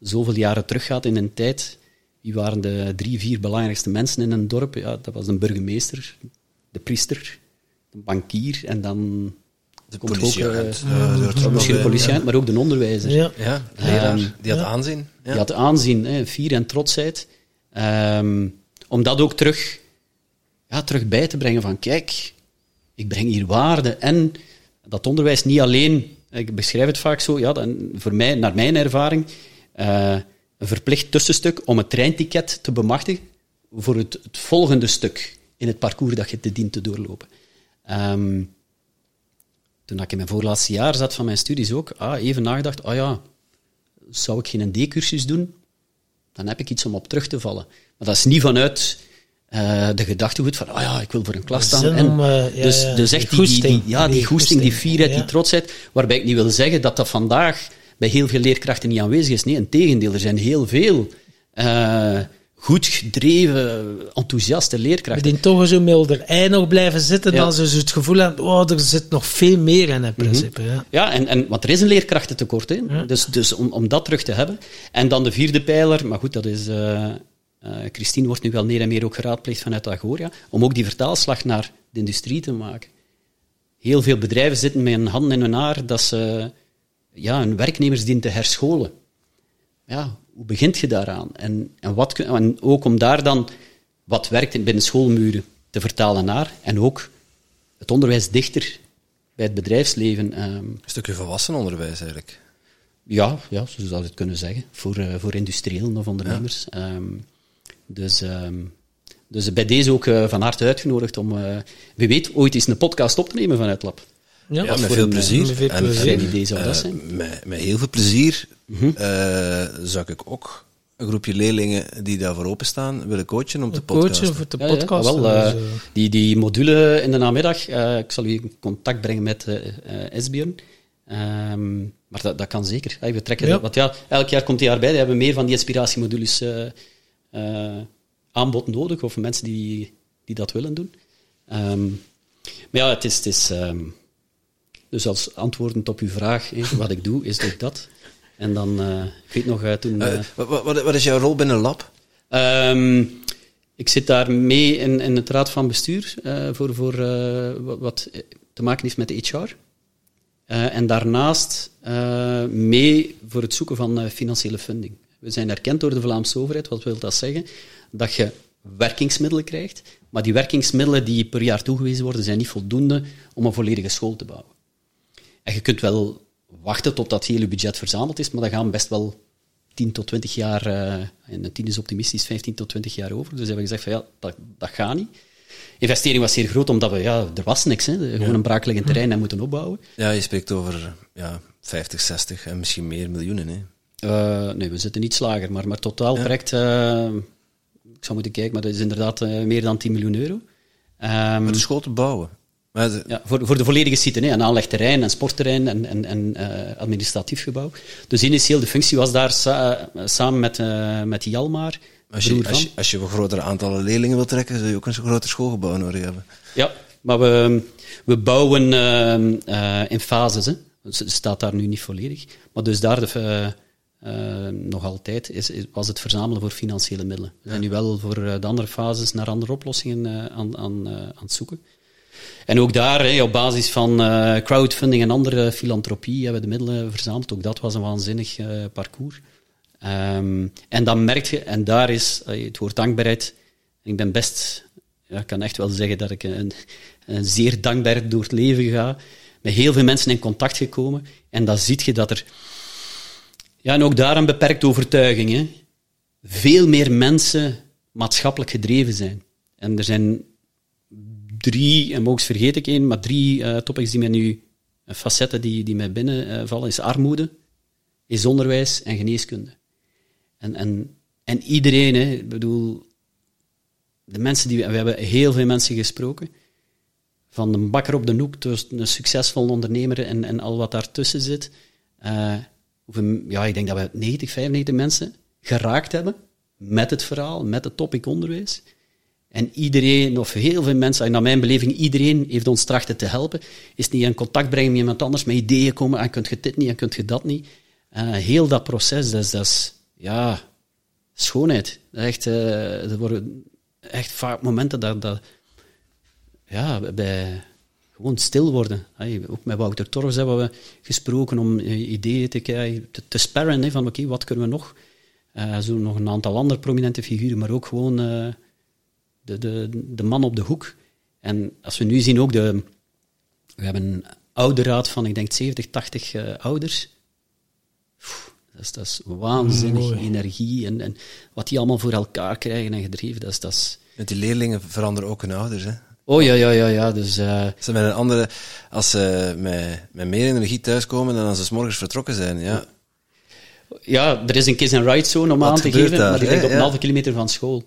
zoveel jaren teruggaat in een tijd, wie waren de drie, vier belangrijkste mensen in een dorp? Ja, dat was een burgemeester, de priester, de bankier en dan De politieagent. eh, er ook misschien de politieagent, maar ook de onderwijzer. Ja. Ja, de leraar. Ehm, die had ja. aanzien. Ja. Die had aanzien, hè, fier en trotsheid. Ehm, om dat ook terug, terug bij te brengen van, kijk, ik breng hier waarde. En dat onderwijs niet alleen, ik beschrijf het vaak zo, ja, dan, voor mij, naar mijn ervaring, eh, een verplicht tussenstuk om het treinticket te bemachtigen voor het, het volgende stuk in het parcours dat je te dient te doorlopen. Ehm, toen ik in mijn voorlaatste jaar zat van mijn studies ook, ah, even nagedacht, ah ja, zou ik geen D-cursus doen? Dan heb ik iets om op terug te vallen. Maar dat is niet vanuit eh, de gedachtegoed van, ah ja, ik wil voor een klas staan. En om, eh, ja, dus dus echt die, die, die- goesting. ja, die Die goesting, die goesting, fierheid, ja. die trotsheid, waarbij ik niet wil zeggen dat dat vandaag bij heel veel leerkrachten niet aanwezig is. Nee, in tegendeel, er zijn heel veel eh, goed gedreven, enthousiaste leerkrachten. die toch zo milder ei nog blijven zitten als ze het gevoel hebben, oh, er zit nog veel meer in in principe. Ja. Ja, en, en, want er is een leerkrachtentekort. Hè? Dus, dus om, om dat terug te hebben. En dan de vierde pijler, maar goed, dat is... eh, Christine wordt nu wel meer en meer ook geraadpleegd vanuit Agoria, om ook die vertaalslag naar de industrie te maken. Heel veel bedrijven zitten met hun handen in hun haar dat ze ja, hun werknemers dienen te herscholen. Ja, hoe begint je daaraan? En, en, wat, en ook om daar dan wat werkt binnen schoolmuren te vertalen naar, en ook het onderwijs dichter bij het bedrijfsleven ehm, Een stukje volwassenenonderwijs eigenlijk. ja, ja, zo zou je het kunnen zeggen. Voor, eh, voor industriëlen of ondernemers. Ehm, dus, ehm, dus bij deze ook eh, van harte uitgenodigd om, eh, wie weet, ooit eens een podcast op te nemen vanuit Lab. Ja. Met veel een, eh, plezier. met veel En- plezier. En, idee zou dat zijn. Mhm. Met, met heel veel plezier eh, zou ik ook een groepje leerlingen die daarvoor openstaan willen coachen om te podcasten. Coachen voor de Ja, ja, podcast. wel, eh, dus, die, die module in de namiddag, eh, ik zal u in contact brengen met eh eh, Esbjörn. Ehm, maar dat, dat kan zeker. We trekken Ja. dat- want ja, elk jaar komt hij daarbij. Die hebben meer van die inspiratiemodules eh, aanbod nodig, of mensen die, die dat willen doen. Ehm, maar ja, het is... Het is ehm, dus als antwoordend op uw vraag, wat ik doe, is ook dat. En dan, eh, ik weet nog, eh, toen... Wat, wat, wat is jouw rol binnen Lab? Ehm, ik zit daar mee in, in het raad van bestuur eh, voor, voor wat, wat te maken heeft met de HR. En daarnaast mee voor het zoeken van financiële funding. We zijn erkend door de Vlaamse overheid. Wat wil dat zeggen? Dat je werkingsmiddelen krijgt, maar die werkingsmiddelen die per jaar toegewezen worden, zijn niet voldoende om een volledige school te bouwen. En je kunt wel wachten tot dat hele budget verzameld is, maar dat gaan best wel 10 tot 20 jaar, eh, en een 10 is optimistisch, 15 tot 20 jaar over. Dus hebben we gezegd van ja, dat, dat gaat niet. De investering was zeer groot, omdat we, ja, er was niks. Hè. Gewoon een braakliggend terrein en moeten opbouwen. Ja, je spreekt over ja, 50, 60 en misschien meer miljoenen. Hè. Eh, nee, we zitten niet slager, maar, maar totaal project, eh, ik zou moeten kijken, maar dat is inderdaad eh, meer dan 10 miljoen euro. Ehm, Maar de school te bouwen. De- Ja, voor, voor de volledige site, hè, een aanlegterrein, een sportterrein en, en, en administratief gebouw. Dus initieel, de functie was daar sa- samen met, eh met Jalmar, als, je, als, je, als je een grotere aantallen leerlingen wil trekken, zul je ook een groter schoolgebouw nodig hebben. Ja, maar we, we bouwen ehm, eh, in fases. Hè. Dus het staat daar nu niet volledig. Maar dus daar de, eh, nog altijd is, is- was het verzamelen voor financiële middelen. We zijn nu wel voor eh, de andere fases naar andere oplossingen eh, aan, aan, aan het zoeken. En ook daar, op basis van crowdfunding en andere filantropie, hebben we de middelen verzameld. Ook dat was een waanzinnig parcours. Ehm, en dan merk je, en daar is het woord dankbaarheid. Ik ben best, ja, ik kan echt wel zeggen dat ik een, een zeer dankbaar door het leven ga. Met heel veel mensen in contact gekomen. En dan zie je dat er, ja, en ook daar een beperkte overtuiging, hè, veel meer mensen maatschappelijk gedreven zijn. En er zijn drie, en mogelijk vergeet ik één, maar drie eh, topics die mij nu, eh, facetten die, die mij binnenvallen, is armoede, is onderwijs en geneeskunde. En, en, en iedereen, hè, ik bedoel, de mensen die we, hebben heel veel mensen gesproken, van een bakker op de hoek tot een succesvol ondernemer en, en al wat daartussen zit. Eh, ja, ik denk dat we 90, 95 mensen geraakt hebben met het verhaal, met het topic onderwijs. En iedereen, of heel veel mensen, naar mijn beleving, iedereen heeft ons trachten te helpen. Is niet in contact brengen met iemand anders, met ideeën komen, en kunt je dit niet, en kunt je dat niet. Uh, heel dat proces, dat is, dat is ja, schoonheid. Echt, uh, er worden echt vaak momenten dat, dat ja, bij gewoon stil worden. ook met Wouter Torres hebben we gesproken om eh, ideeën te krijgen, te, te sparren, van oké, wat kunnen we nog? Uh, zo nog een aantal andere prominente figuren, maar ook gewoon uh, de, de, de man op de hoek. En als we nu zien ook de... We hebben een ouderraad van, ik denk, 70, 80 uh, ouders. dat, is, dat is waanzinnig Mooi. energie en, en wat die allemaal voor elkaar krijgen en gedreven. Dat is, dat is... En die leerlingen veranderen ook hun ouders, hè? Oh ja, ja, ja, ja. Dus, uh... Ze met een andere, als ze met, met meer energie thuiskomen dan als ze s morgens vertrokken zijn, ja. Ja, er is een kiss and ride zone om aan te geven, daar, maar die ligt op een halve kilometer van school.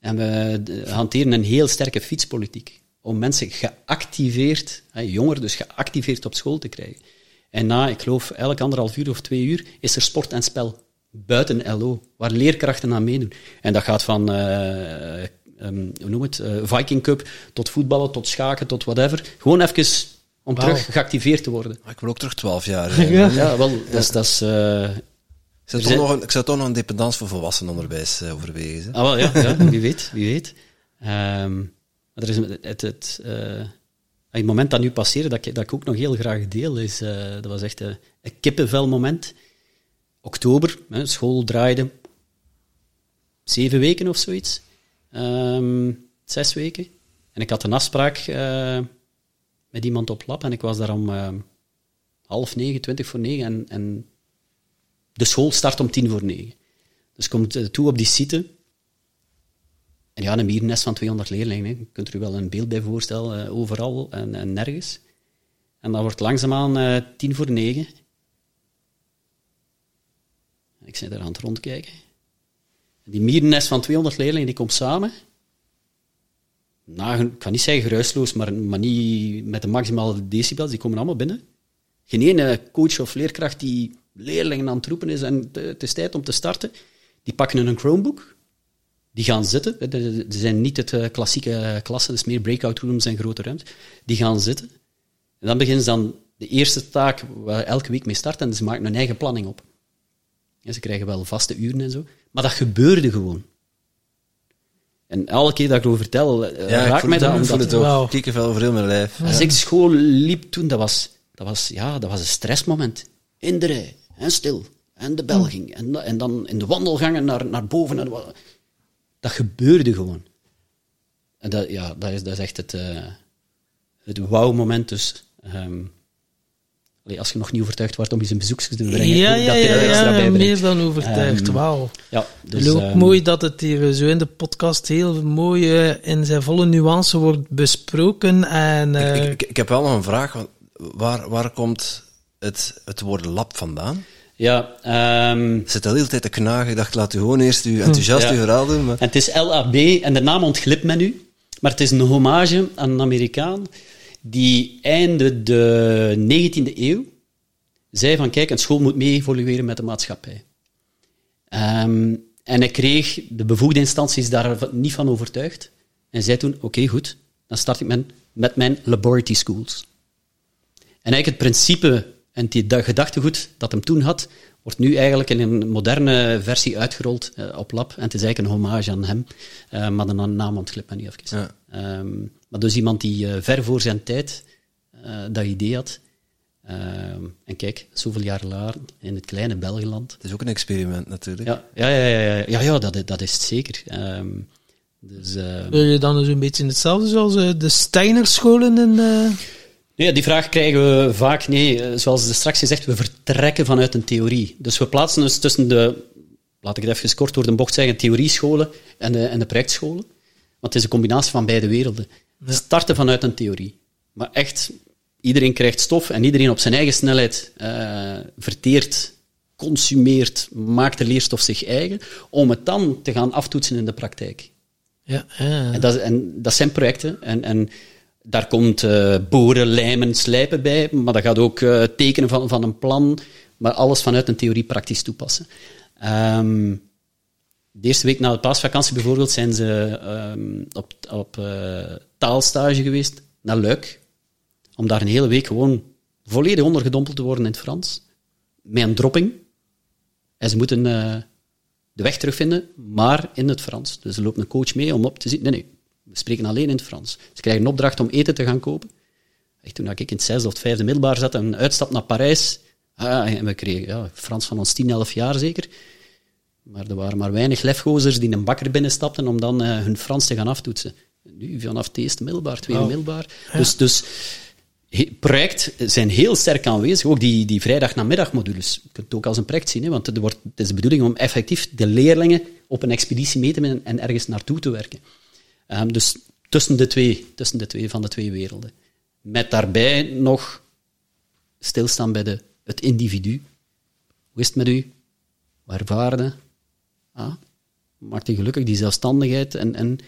En we hanteren een heel sterke fietspolitiek. Om mensen geactiveerd, jongeren dus geactiveerd op school te krijgen. En na, ik geloof, elk anderhalf uur of twee uur is er sport en spel. Buiten LO, waar leerkrachten aan meedoen. En dat gaat van uh, um, hoe noem het, uh, Viking Cup, tot voetballen, tot schaken, tot whatever. Gewoon even om wow. terug geactiveerd te worden. Maar ik wil ook terug 12 jaar. ja. ja, wel, dat is... Dat is uh, ik zou, toch nog een, ik zou toch nog een dependance voor volwassenenonderwijs uh, overwegen. Ah, wel, ja, ja, wie weet, wie weet. Um, er is het, het, uh, het moment dat nu passeerde, dat ik, dat ik ook nog heel graag deel, is, uh, dat was echt een, een kippenvel moment. Oktober, hè, school draaide zeven weken of zoiets. Um, zes weken. En ik had een afspraak uh, met iemand op lab en ik was daar om uh, half negen, twintig voor negen en, en de school start om tien voor negen. Dus ik kom toe op die site. En ja, een mierennest van 200 leerlingen. Je kunt er u wel een beeld bij voorstellen, uh, overal en, en, nergens. En dan wordt langzaamaan uh, tien voor negen. Ik zit daar aan het rondkijken. Die mierennest van 200 leerlingen die komt samen. Ik kan niet zeggen geruisloos, maar, niet met de maximale decibels. Die komen allemaal binnen. Geen ene coach of leerkracht die leerlingen aan het roepen is en het is tijd om te starten. Die pakken een Chromebook. Die gaan zitten. Ze zijn niet het eh, klassieke klassen, het meer breakout rooms en grote ruimte. Die gaan zitten. En dan beginnen ze dan de eerste taak waar elke week mee starten en ze maken hun eigen planning op. Ja, ze krijgen wel vaste uren en zo. Maar dat gebeurde gewoon. En elke keer dat ik erover vertel, eh, ja, raakt mij dat. Ik het ook. Wow. Kiekenvel over heel mijn lijf. Als ik school liep toen, dat was, dat was, ja, dat was een stressmoment. In de rij, en stil, en de bel ging. En, en dan in de wandelgangen naar, naar boven. En, dat gebeurde gewoon. En dat, ja, dat, is, dat is echt het, uh, het wauw-moment. Dus um, als je nog niet overtuigd wordt om eens een bezoekje te brengen, ja, ja, dat ja, er extra ja, meer dan overtuigd. Um, Wauw. Ja, dus, ook um, mooi dat het hier zo in de podcast heel mooi uh, in zijn volle nuance wordt besproken. En, uh, ik, ik, ik, heb wel nog een vraag. Waar, waar komt het, het woord lab vandaan? Ja, um, zit al de hele tijd te knagen. Ik dacht, laat u gewoon eerst uw enthousiaste ja. verhaal doen. Maar... En het is LAB en de naam ontglipt men nu. Maar het is een hommage aan een Amerikaan die einde de 19e eeuw zei van kijk, een school moet mee evolueren met de maatschappij. Um, en ik kreeg de bevoegde instanties daar niet van overtuigd. En zei toen, oké, goed, dan start ik met, met mijn laboratory schools. En eigenlijk het principe en die gedachtegoed dat hem toen had, wordt nu eigenlijk in een moderne versie uitgerold uh, op lab. En het is eigenlijk een hommage aan hem. Uh, maar de naam ontglipt me nu even. Ja. Um, maar dus iemand die uh, ver voor zijn tijd dat idee had. Ehm, en kijk, zoveel jaar later, in het kleine Belgeland. Het is ook een experiment natuurlijk. Ja, ja, ja, ja, ja, ja dat, dat is het zeker. Um, dus, Wil je dan dus een beetje hetzelfde zoals de Steiner-scholen in... Nee, die vraag krijgen we vaak. Nee, eh, zoals straks gezegd, we vertrekken vanuit een theorie. Dus we plaatsen ons tussen de, laat ik het even kort door de bocht zeggen, theoriescholen en de, en de projectscholen. Want het is een combinatie van beide werelden. We starten vanuit een theorie. Maar echt, iedereen krijgt stof en iedereen op zijn eigen snelheid uh, verteert, consumeert, maakt de leerstof zich eigen, om het dan te gaan aftoetsen in de praktijk. Ja, ja. En, dat, en dat zijn projecten. En, en daar komt uh, boren, lijmen, slijpen bij, maar dat gaat ook uh, tekenen van, van een plan. maar alles vanuit een theorie praktisch toepassen. Ehm, de eerste week na de paasvakantie bijvoorbeeld zijn ze ehm, op, op eh, taalstage geweest naar Luik, om daar een hele week gewoon volledig ondergedompeld te worden in het Frans, met een dropping. En ze moeten eh, de weg terugvinden, maar in het Frans. Dus er loopt een coach mee om op te zien. Nee, nee, we spreken alleen in het Frans. Ze krijgen een opdracht om eten te gaan kopen. Echt, toen ik in het zesde of vijfde middelbaar zat, een uitstap naar Parijs. Ah, en we kregen ja, Frans van ons 10, 11 jaar zeker. Maar er waren maar weinig lefgozers die een bakker binnenstapten om dan uh, hun Frans te gaan aftoetsen. Nu vanaf het eerste middelbaar, tweede Oh. middelbaar. Dus, dus project zijn heel sterk aanwezig. Ook die, die vrijdag-namiddagmodules. Je kunt het ook als een project zien, hè, want er wordt, het is de bedoeling om effectief de leerlingen op een expeditie mee te nemen en ergens naartoe te werken. Ehm, dus tussen de, twee, tussen de twee van de twee werelden. Met daarbij nog stilstaan bij de, het individu. Hoe is het met u? Waar waarde? Ah, maakt u gelukkig, die zelfstandigheid en... en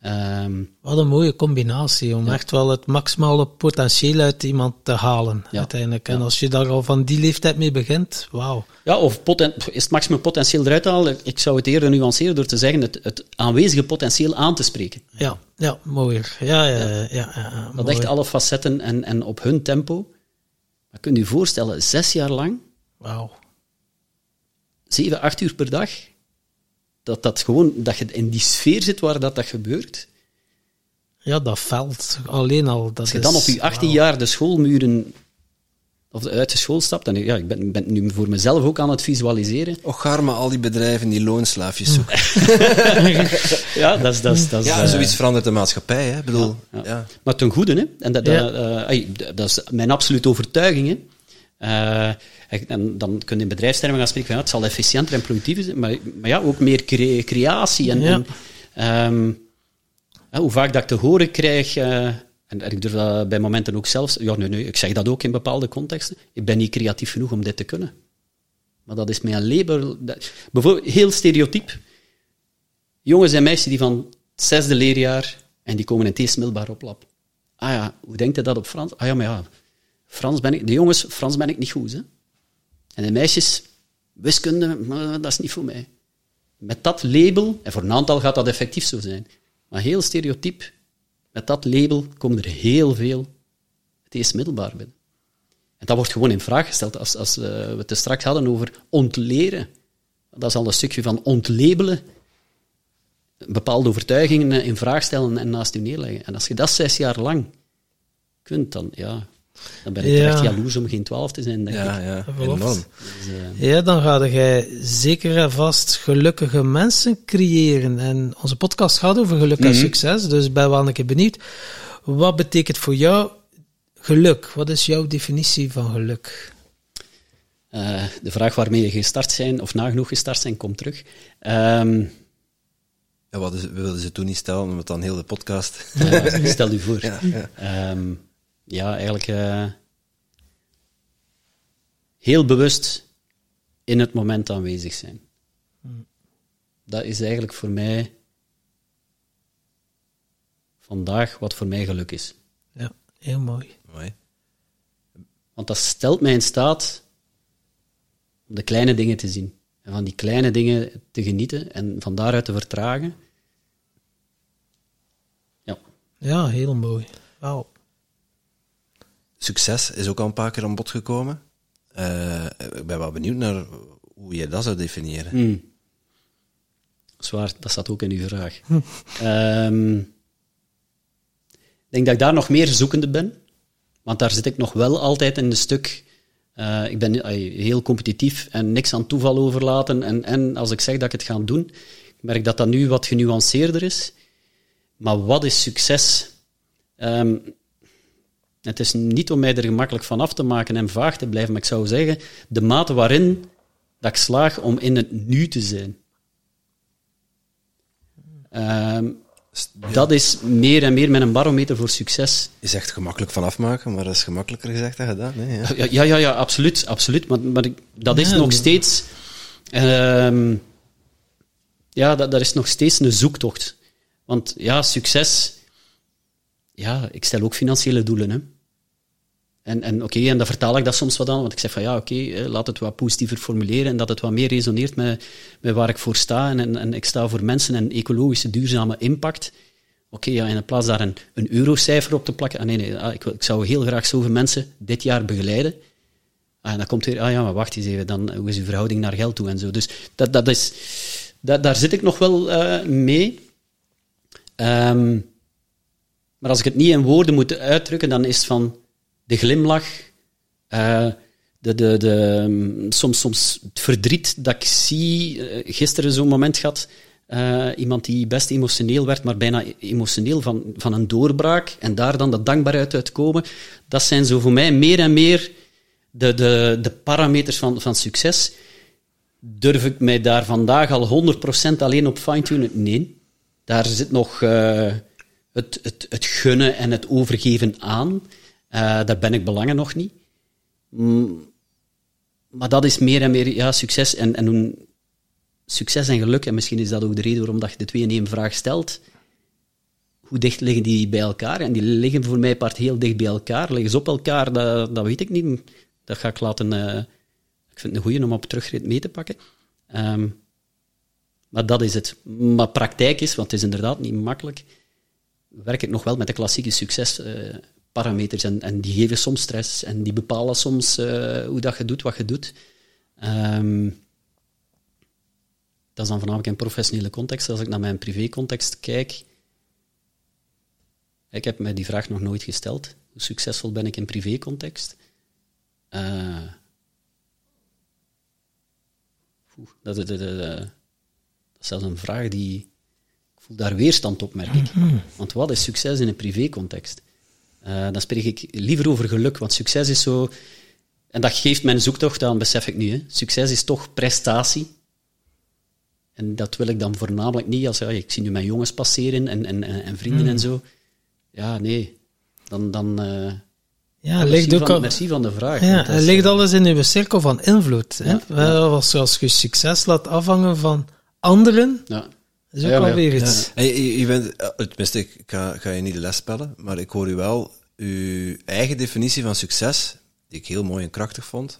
ehm, Wat een mooie combinatie om echt wel het maximale potentieel uit iemand te halen, Ja. uiteindelijk. En Ja. als je daar al van die leeftijd mee begint, wauw. Ja, of is het maximum potentieel eruit te halen? Ik zou het eerder nuanceren door te zeggen het, het aanwezige potentieel aan te spreken. Ja, ja, mooier. Ja, ja, ja. Dat echt alle facetten en, en op hun tempo. Maar kunt u voorstellen, zes jaar lang, Wauw. zeven, acht uur per dag, dat, dat, gewoon, dat je in die sfeer zit waar dat, dat gebeurt. Ja, dat veld alleen al. Dat Als je is, dan op je 18 wauw. jaar de schoolmuren of de- uit de school stapt, en ja, ik ben, ben nu voor mezelf ook aan het visualiseren. Och, garme al die bedrijven die loonslaafjes zoeken. Ja, dat is... Dat is, dat is Ja, eh, zoiets verandert de maatschappij, hè. Bedoel, Ja. ja. Maar ten goede, hè. En dat, Ja. dat, eh, ai, d- dat is mijn absolute overtuiging, hè. Eh, en dan kun je in bedrijfstermen gaan spreken van ja, het zal efficiënter en productiever zijn, maar, maar ja, ook meer cre- creatie. En, Ja. en, ehm, ja, hoe vaak dat ik te horen krijg, eh, en, ik durf dat bij momenten ook zelfs, ja, nee, nee, ik zeg dat ook in bepaalde contexten, ik ben niet creatief genoeg om dit te kunnen. Maar dat is mij een label, dat- bijvoorbeeld heel stereotyp, jongens en meisjes die van het zesde leerjaar en die komen in het eerste middelbaar op lab. Ah ja, hoe denkt hij dat op Frans? Ah ja, maar ja, Frans ben ik, de jongens, Frans ben ik niet goed. Hè? En de meisjes, wiskunde, dat is niet voor mij. Met dat label, en voor een aantal gaat dat effectief zo zijn, maar heel stereotyp, met dat label komen er heel veel het eerste middelbaar binnen. En dat wordt gewoon in vraag gesteld als, als eh, we het straks hadden over ontleren. Dat is al een stukje van ontlabelen bepaalde overtuigingen eh, in vraag stellen en naast u neerleggen. En als je dat zes jaar lang kunt, dan, ja, dan ben ik Ja. echt jaloers om geen twaalf te zijn, denk Ja, ik. ja, enorm. Dus, eh, Ja, dan ga jij zeker en vast gelukkige mensen creëren. En onze podcast gaat over geluk en Mhm. succes, dus ik ben wel een keer benieuwd. Wat betekent voor jou geluk? Wat is jouw definitie van geluk? eh, de vraag waarmee je gestart zijn, of nagenoeg gestart zijn, komt terug. Ehm, Ja, wat is, we wilden ze toen niet stellen, omdat dan heel de podcast... eh, stel u voor. Ja, ja. Ehm, ja, eigenlijk eh, heel bewust in het moment aanwezig zijn. Dat is eigenlijk voor mij vandaag wat voor mij geluk is. Ja, heel mooi. Mooi. Want dat stelt mij in staat om de kleine dingen te zien. En van die kleine dingen te genieten en van daaruit te vertragen. Ja. Ja, heel mooi. Wauw. Succes is ook al een paar keer aan bod gekomen. Eh, ik ben wel benieuwd naar hoe je dat zou definiëren. Hmm. Zwaar, dat staat ook in uw vraag. Ehm, ik denk dat ik daar nog meer zoekende ben. Want daar zit ik nog wel altijd in een stuk... eh, ik ben heel competitief en niks aan toeval overlaten. En, en als ik zeg dat ik het ga doen, ik merk dat dat nu wat genuanceerder is. Maar wat is succes? Ehm, het is niet om mij er gemakkelijk van af te maken en vaag te blijven, maar ik zou zeggen, de mate waarin dat ik slaag om in het nu te zijn. Ehm, Dat is meer en meer mijn barometer voor succes. Je zegt gemakkelijk van afmaken, maar dat is gemakkelijker gezegd dan gedaan. Nee, ja. Ja, ja, ja, ja absoluut. absoluut. Maar, maar ik- dat is Ja, nog steeds... ehm, ja, dat, dat is nog steeds een zoektocht. Want ja, succes... Ja, ik stel ook financiële doelen. Hè. En, en oké, en dan vertaal ik dat soms wat aan, want ik zeg van ja, oké, eh, laat het wat positiever formuleren en dat het wat meer resoneert met, met waar ik voor sta. En, en, en ik sta voor mensen en ecologische, duurzame impact. Oké, ja, in plaats daar een, een eurocijfer op te plakken, ah, nee, nee, ah, ik, ik zou heel graag zoveel mensen dit jaar begeleiden. Ah, en dan komt weer, ah ja, maar wacht eens even, dan, hoe is uw verhouding naar geld toe en zo. Dus dat, dat is, dat, daar zit ik nog wel uh, mee. Um, maar als ik het niet in woorden moet uitdrukken, dan is het van de glimlach, uh, de, de, de, soms, soms het verdriet dat ik zie. Uh, gisteren zo'n moment gehad, uh, iemand die best emotioneel werd, maar bijna emotioneel van, van een doorbraak, en daar dan de dankbaarheid uitkomen. Dat zijn zo voor mij meer en meer de, de, de parameters van, van succes. Durf ik mij daar vandaag al 100% alleen op fine-tunen? Nee. Daar zit nog het, het, het gunnen en het overgeven aan. Uh, daar ben ik belangen nog niet. Mm, maar dat is meer en meer ja, succes. En, en succes en geluk, en misschien is dat ook de reden waarom dat je de twee in één vraag stelt. Hoe dicht liggen die bij elkaar? En die liggen voor mij part heel dicht bij elkaar. Liggen ze op elkaar? Dat, dat weet ik niet. Dat ga ik laten. Uh, ik vind het een goeie om op terugrit mee te pakken. Um, maar dat is het. Maar praktijk is, want het is inderdaad niet makkelijk werk ik nog wel met de klassieke succesparameters. en, en die geven soms stress en die bepalen soms uh, hoe dat je doet wat je doet. Um, dat is dan voornamelijk in professionele context. Als ik naar mijn privécontext kijk, ik heb mij die vraag nog nooit gesteld. Hoe succesvol ben ik in privécontext? Uh, dat, dat, dat, dat, is zelfs een vraag die voel daar weerstand op, merk ik. Mhm. Want wat is succes in een privécontext? Uh, dan spreek ik liever over geluk, want succes is zo... En dat geeft mijn zoektocht aan, besef ik nu. Hè. Succes is toch prestatie. En dat wil ik dan voornamelijk niet als... Ja, ik zie nu mijn jongens passeren en, en, en vrienden en mhm. zo. Ja, nee. Dan... dan uh, ja, ligt ook van, merci van de vraag. Ja, het ligt alles in uw cirkel van invloed. Hè? Ja, Als, als je succes laat afhangen van anderen, ja. Dat is ook ja, wel weer iets. Ja. je, je, bent, eh, tenminste, ik ga, ga je niet de les spellen, maar ik hoor u wel uw eigen definitie van succes, die ik heel mooi en krachtig vond,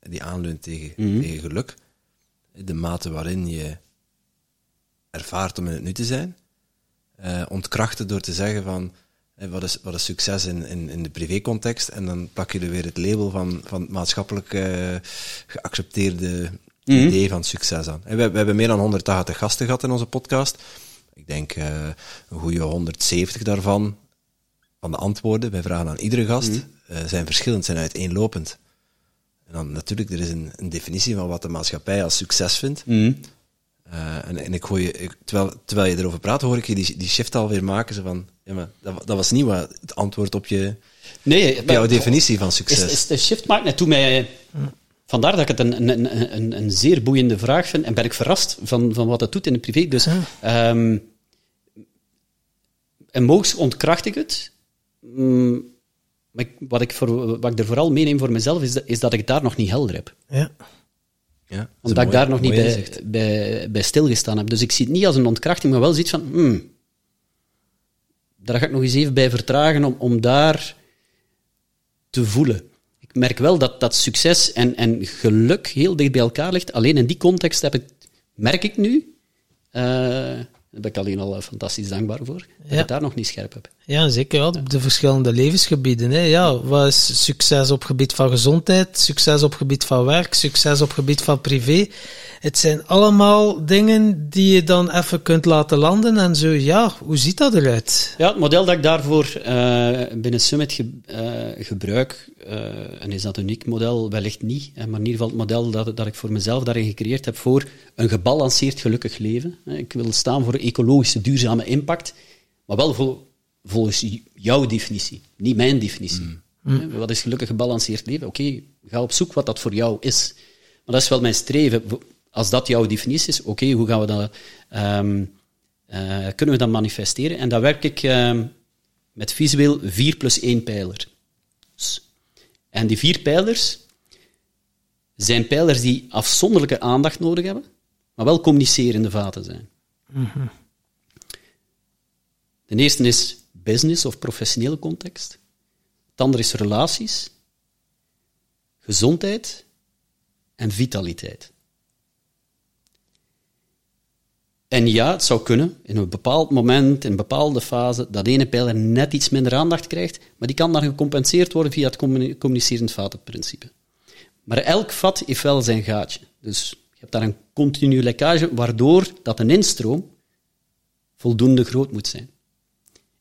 die aanleunt tegen, mm tegen geluk. De mate waarin je ervaart om in het nu te zijn. Uh, ontkrachten door te zeggen van eh, wat, is, wat is succes in, in, in de privécontext en dan pak je er weer het label van, van maatschappelijk uh, geaccepteerde mm idee van succes aan. We, we, hebben meer dan 180 gasten gehad in onze podcast. Ik denk uh, een goede 170 daarvan, van de antwoorden, wij vragen aan iedere gast, mm zijn verschillend, zijn uiteenlopend. En dan natuurlijk, er is een, een definitie van wat de maatschappij als succes vindt. Mm uh, en, en ik hoor je, terwijl, terwijl je erover praat, hoor ik je die, die shift alweer maken. Zo van, ja, maar dat, dat was niet wat het antwoord op je nee, op jouw definitie van succes. Is, is de shift maakt net toe mij Vandaar dat ik het een, een, een, een, zeer boeiende vraag vind en ben ik verrast van, van wat het doet in het privé. Dus, ja. um, en moogs ontkracht ik het. Um, maar wat, ik voor, wat ik er vooral meeneem voor mezelf is, dat, is dat ik daar nog niet helder heb. Ja. Ja, Omdat ik daar nog niet bij, bij, bij, stilgestaan heb. Dus ik zie het niet als een ontkrachting, maar wel zoiets van, hmm, daar ga ik nog eens even bij vertragen om, om daar te voelen ik merk wel dat, dat succes en, en geluk heel dicht bij elkaar ligt. Alleen in die context heb ik, merk ik nu, uh, daar ben ik alleen al fantastisch dankbaar voor, dat ik daar nog niet scherp heb. Ja, zeker wel. Op de verschillende levensgebieden. Hè. Ja, wat is succes op gebied van gezondheid, succes op gebied van werk, succes op gebied van privé? Het zijn allemaal dingen die je dan even kunt laten landen en zo, ja, hoe ziet dat eruit? Ja, het model dat ik daarvoor uh, binnen Summit ge, uh, gebruik, uh, en is dat een uniek model? Wellicht niet, maar in ieder geval het model dat, dat ik voor mezelf daarin gecreëerd heb voor een gebalanceerd gelukkig leven. Ik wil staan voor ecologische duurzame impact, maar wel voor volgens jouw definitie, niet mijn definitie. Mm. Mm. Wat is gelukkig gebalanceerd leven? Oké, ga op zoek wat dat voor jou is. Maar dat is wel mijn streven. Als dat jouw definitie is, oké, hoe gaan we dat, um, uh, kunnen we dat manifesteren? En dan werk ik um, met visueel 4 plus 1 pijler. En die vier pijlers zijn pijlers die afzonderlijke aandacht nodig hebben, maar wel communicerende vaten zijn. Mm -hmm. De eerste is business of professionele context. Het andere is relaties. gezondheid en vitaliteit. En ja, het zou kunnen, in een bepaald moment, in een bepaalde fase, dat ene pijler net iets minder aandacht krijgt, maar die kan dan gecompenseerd worden via het communicerend vatenprincipe. Maar elk vat heeft wel zijn gaatje. Dus je hebt daar een continu lekkage, waardoor dat een instroom voldoende groot moet zijn.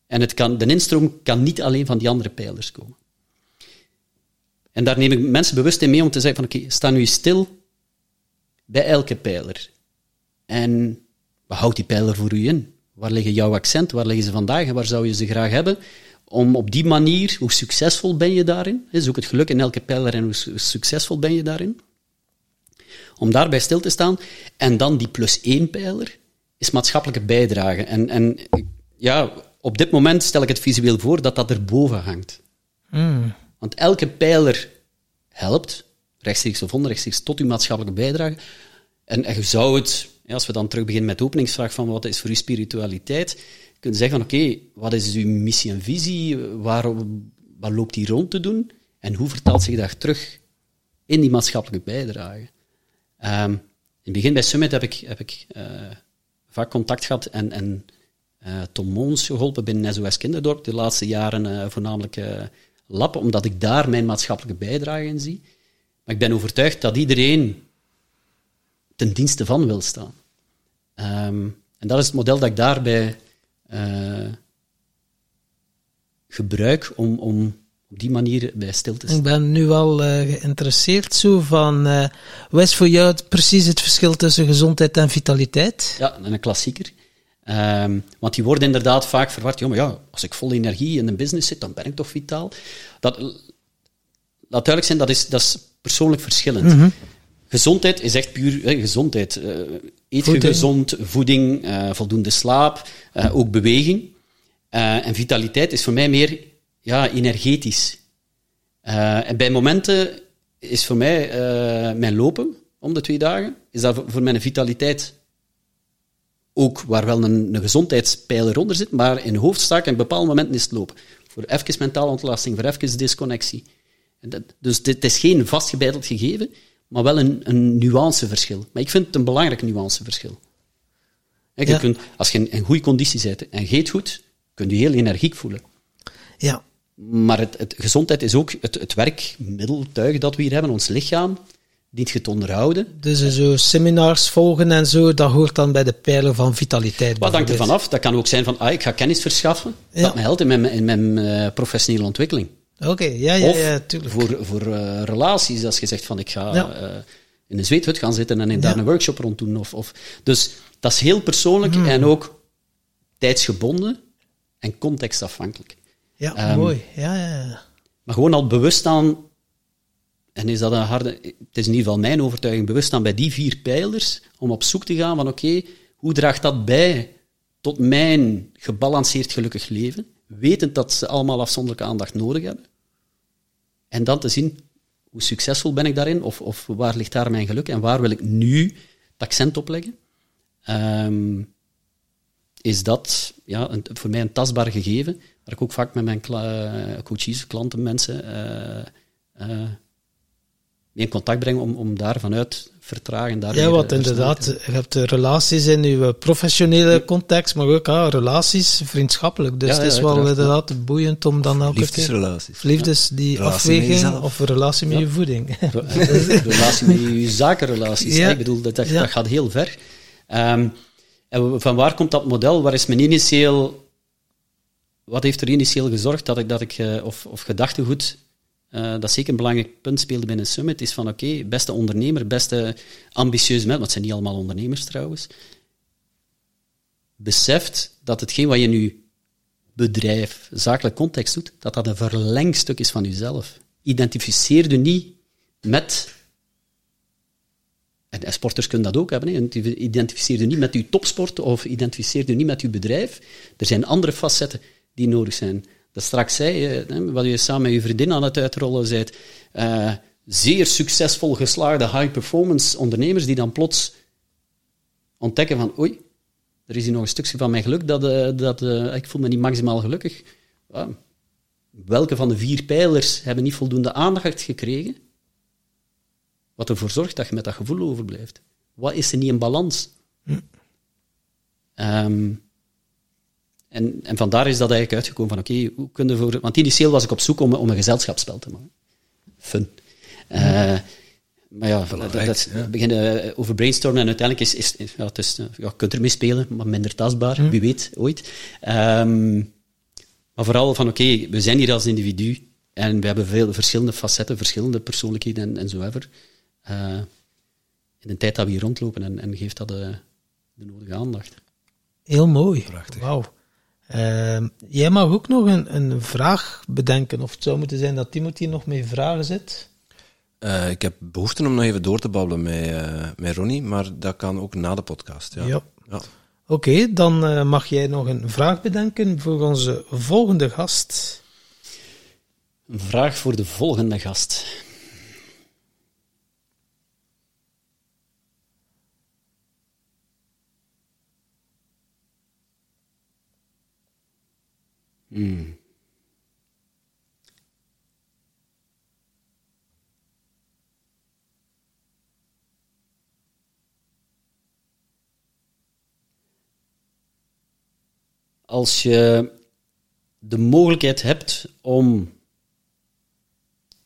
En het kan, de instroom kan niet alleen van die andere pijlers komen. En daar neem ik mensen bewust in mee om te zeggen van oké, sta nu stil bij elke pijler. En wat houdt die pijler voor u in? Waar liggen jouw accenten? Waar liggen ze vandaag en waar zou je ze graag hebben? Om op die manier, hoe succesvol ben je daarin? Zoek het geluk in elke pijler en hoe succesvol ben je daarin? Om daarbij stil te staan. En dan die plus één pijler is maatschappelijke bijdrage. En, en ja, op dit moment stel ik het visueel voor dat dat erboven hangt. Mm. Want elke pijler helpt, rechtstreeks of onrechtstreeks, tot uw maatschappelijke bijdrage. En, en je zou het, als we dan terug beginnen met de openingsvraag van wat is voor u spiritualiteit, kunnen zeggen van oké, wat is uw missie en visie, waar, wat loopt die rond te doen en hoe vertaalt zich dat terug in die maatschappelijke bijdrage. Um, in het begin bij Summit heb ik, heb ik uh, vaak contact gehad en, en Tom Moons geholpen binnen SOS Kinderdorp, de laatste jaren uh, voornamelijk lappen, omdat ik daar mijn maatschappelijke bijdrage in zie. Maar ik ben overtuigd dat iedereen ten dienste van wil staan. Um, en dat is het model dat ik daarbij uh, gebruik om, om op die manier bij stil te staan. Ik ben nu al uh, geïnteresseerd zo van, uh, wat is voor jou precies het verschil tussen gezondheid en vitaliteit? Ja, een klassieker. Um, want die worden inderdaad vaak verward. Ja, maar ja, als ik vol energie in een business zit, dan ben ik toch vitaal. Dat, laat duidelijk zijn, dat is, dat is persoonlijk verschillend. Mm -hmm. Gezondheid is echt puur hè, gezondheid. Uh, eet voeding. je gezond, voeding, uh, voldoende slaap, uh, ook beweging. en vitaliteit is voor mij meer ja, energetisch. en bij momenten is voor mij mijn lopen om de twee dagen, is dat voor mij een vitaliteit ook waar wel een, een gezondheidspijler onder zit, maar in hoofdzaak en bepaalde momenten is het lopen. Voor even mentale ontlasting, voor even disconnectie. Dat, dus dit is geen vastgebeiteld gegeven, maar wel een, een nuanceverschil. Maar ik vind het een belangrijk nuanceverschil. Je ja. kunt, als je in, in goede conditie zit en geet goed, kun je heel energiek voelen. Ja. Maar het, het, gezondheid is ook het, het werkmiddeltuig dat we hier hebben, ons lichaam, dient je te onderhouden. Dus zo seminars volgen en zo, dat hoort dan bij de pijler van vitaliteit. Wat hangt er vanaf? Dat kan ook zijn van, ah, ik ga kennis verschaffen, ja. dat me helpt in mijn, in mijn uh, professionele ontwikkeling. Oké, okay, ja, ja, of ja, tuurlijk. voor, voor uh, relaties, als je zegt van, ik ga ja. uh, in een zweethut gaan zitten en in daar een workshop rond doen. Of, of, dus dat is heel persoonlijk hmm. en ook tijdsgebonden en contextafhankelijk. Ja, um, mooi. Ja, ja, Maar gewoon al bewust aan en is dat een harde, het is in ieder geval mijn overtuiging, bewust staan bij die vier pijlers, om op zoek te gaan van oké, hoe draagt dat bij tot mijn gebalanceerd gelukkig leven, wetend dat ze allemaal afzonderlijke aandacht nodig hebben. En dan te zien, hoe succesvol ben ik daarin, of, of waar ligt daar mijn geluk, en waar wil ik nu het accent op leggen. Um, is dat ja, een, voor mij een tastbaar gegeven, waar ik ook vaak met mijn kla coaches, klanten, mensen... Uh, uh, in contact brengen om, om daar vanuit vertragen. Daar ja, wat inderdaad, je hebt relaties in je professionele context, maar ook ah, relaties vriendschappelijk. Dus ja, het is wel inderdaad boeiend om dan ook... Liefdesrelaties. Liefdes, die relatie afweging of relatie met je voeding. relatie met je zakenrelaties. Ik bedoel, dat, dat, dat, gaat heel ver. Um, en van waar komt dat model? Waar is mijn initieel... Wat heeft er initieel gezorgd dat ik, dat ik uh, of, of gedachtegoed uh, dat zeker een belangrijk punt speelde binnen Summit, is van oké, beste ondernemer, beste ambitieuze mensen, want het zijn niet allemaal ondernemers trouwens, beseft dat hetgeen wat je nu bedrijf, zakelijk context doet, dat dat een verlengstuk is van jezelf. Identificeer je niet met... En sporters kunnen dat ook hebben. Identificeer je niet met je topsport of identificeer je niet met je bedrijf. Er zijn andere facetten die nodig zijn dat straks zei, wat je samen met je vriendin aan het uitrollen bent, uh, zeer succesvol geslaagde high-performance ondernemers die dan plots ontdekken van oei, er is hier nog een stukje van mijn geluk dat, uh, dat uh, ik voel me niet maximaal gelukkig. welke van de vier pijlers hebben niet voldoende aandacht gekregen? wat ervoor zorgt dat je met dat gevoel overblijft. Wat is er niet in balans? Ehm, en, en vandaar is dat eigenlijk uitgekomen van, oké, hoe kunnen we voor... Want initieel was ik op zoek om, om een gezelschapsspel te maken. Fun. Eh, maar ja, dat, dat, we beginnen eh, over brainstormen en uiteindelijk is, is, ja, het is, ja, je kunt ermee spelen, maar minder tastbaar, wie weet, ooit. Ehm, maar vooral van, oké, we zijn hier als individu en we hebben veel verschillende facetten, verschillende persoonlijkheden en, en zo verder. Uh, in de tijd dat we hier rondlopen en, en geeft dat de, de nodige aandacht. Heel mooi. Prachtig. Wauw. Ehm, jij mag ook nog een, een vraag bedenken, of het zou moeten zijn dat Timothy nog mee vragen zit. Eh, ik heb behoefte om nog even door te babbelen met, eh, met Ronnie, maar dat kan ook na de podcast. Ja. Ja. Ja. Oké, dan eh, mag jij nog een vraag bedenken voor onze volgende gast. Een vraag voor de volgende gast. Hmm. Als je de mogelijkheid hebt om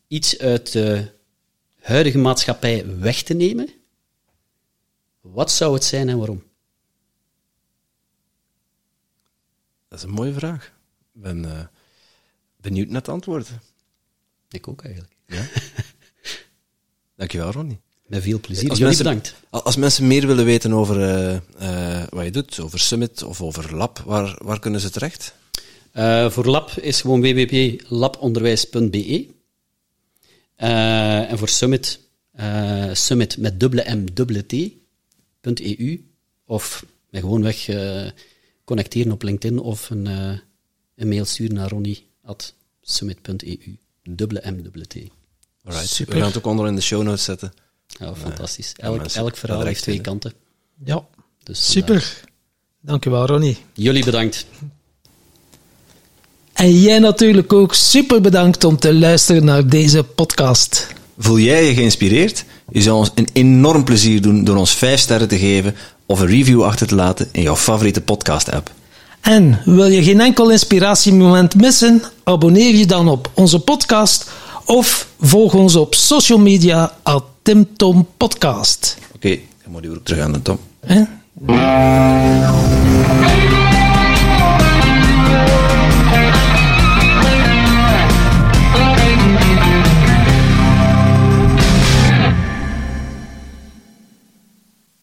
iets uit de huidige maatschappij weg te nemen, wat zou het zijn en waarom? Dat is een mooie vraag. Ben eh, benieuwd naar het antwoord. Ik ook eigenlijk. Ja? Dankjewel, Ronnie. Met veel plezier. Als mensen- bedankt. Als mensen meer willen weten over eh, eh, wat je doet, over Summit of over Lab, waar, waar kunnen ze terecht? Voor lab is gewoon www.labonderwijs.be. En voor Summit, Summit met dubbele M, dubbele T.eu. Of mij gewoon weg eh, connecteren op LinkedIn of een, een mail sturen naar ronnie.summit.eu. Dubbele M, dubbele T. Alright. Super. We gaan het ook onder in de show notes zetten. Ja, fantastisch. Elk, elk verhaal heeft twee kanten. Ja, Dus super. Dankjewel, Ronnie. Jullie bedankt. En jij natuurlijk ook super bedankt om te luisteren naar deze podcast. Voel jij je geïnspireerd? Je zou ons een enorm plezier doen door ons 5 sterren te geven of een review achter te laten in jouw favoriete podcast-app. En wil je geen enkel inspiratiemoment missen? Abonneer je dan op onze podcast of volg ons op social media at Tim Tom Podcast. Oké, dan moet je weer terug aan de top. Hè?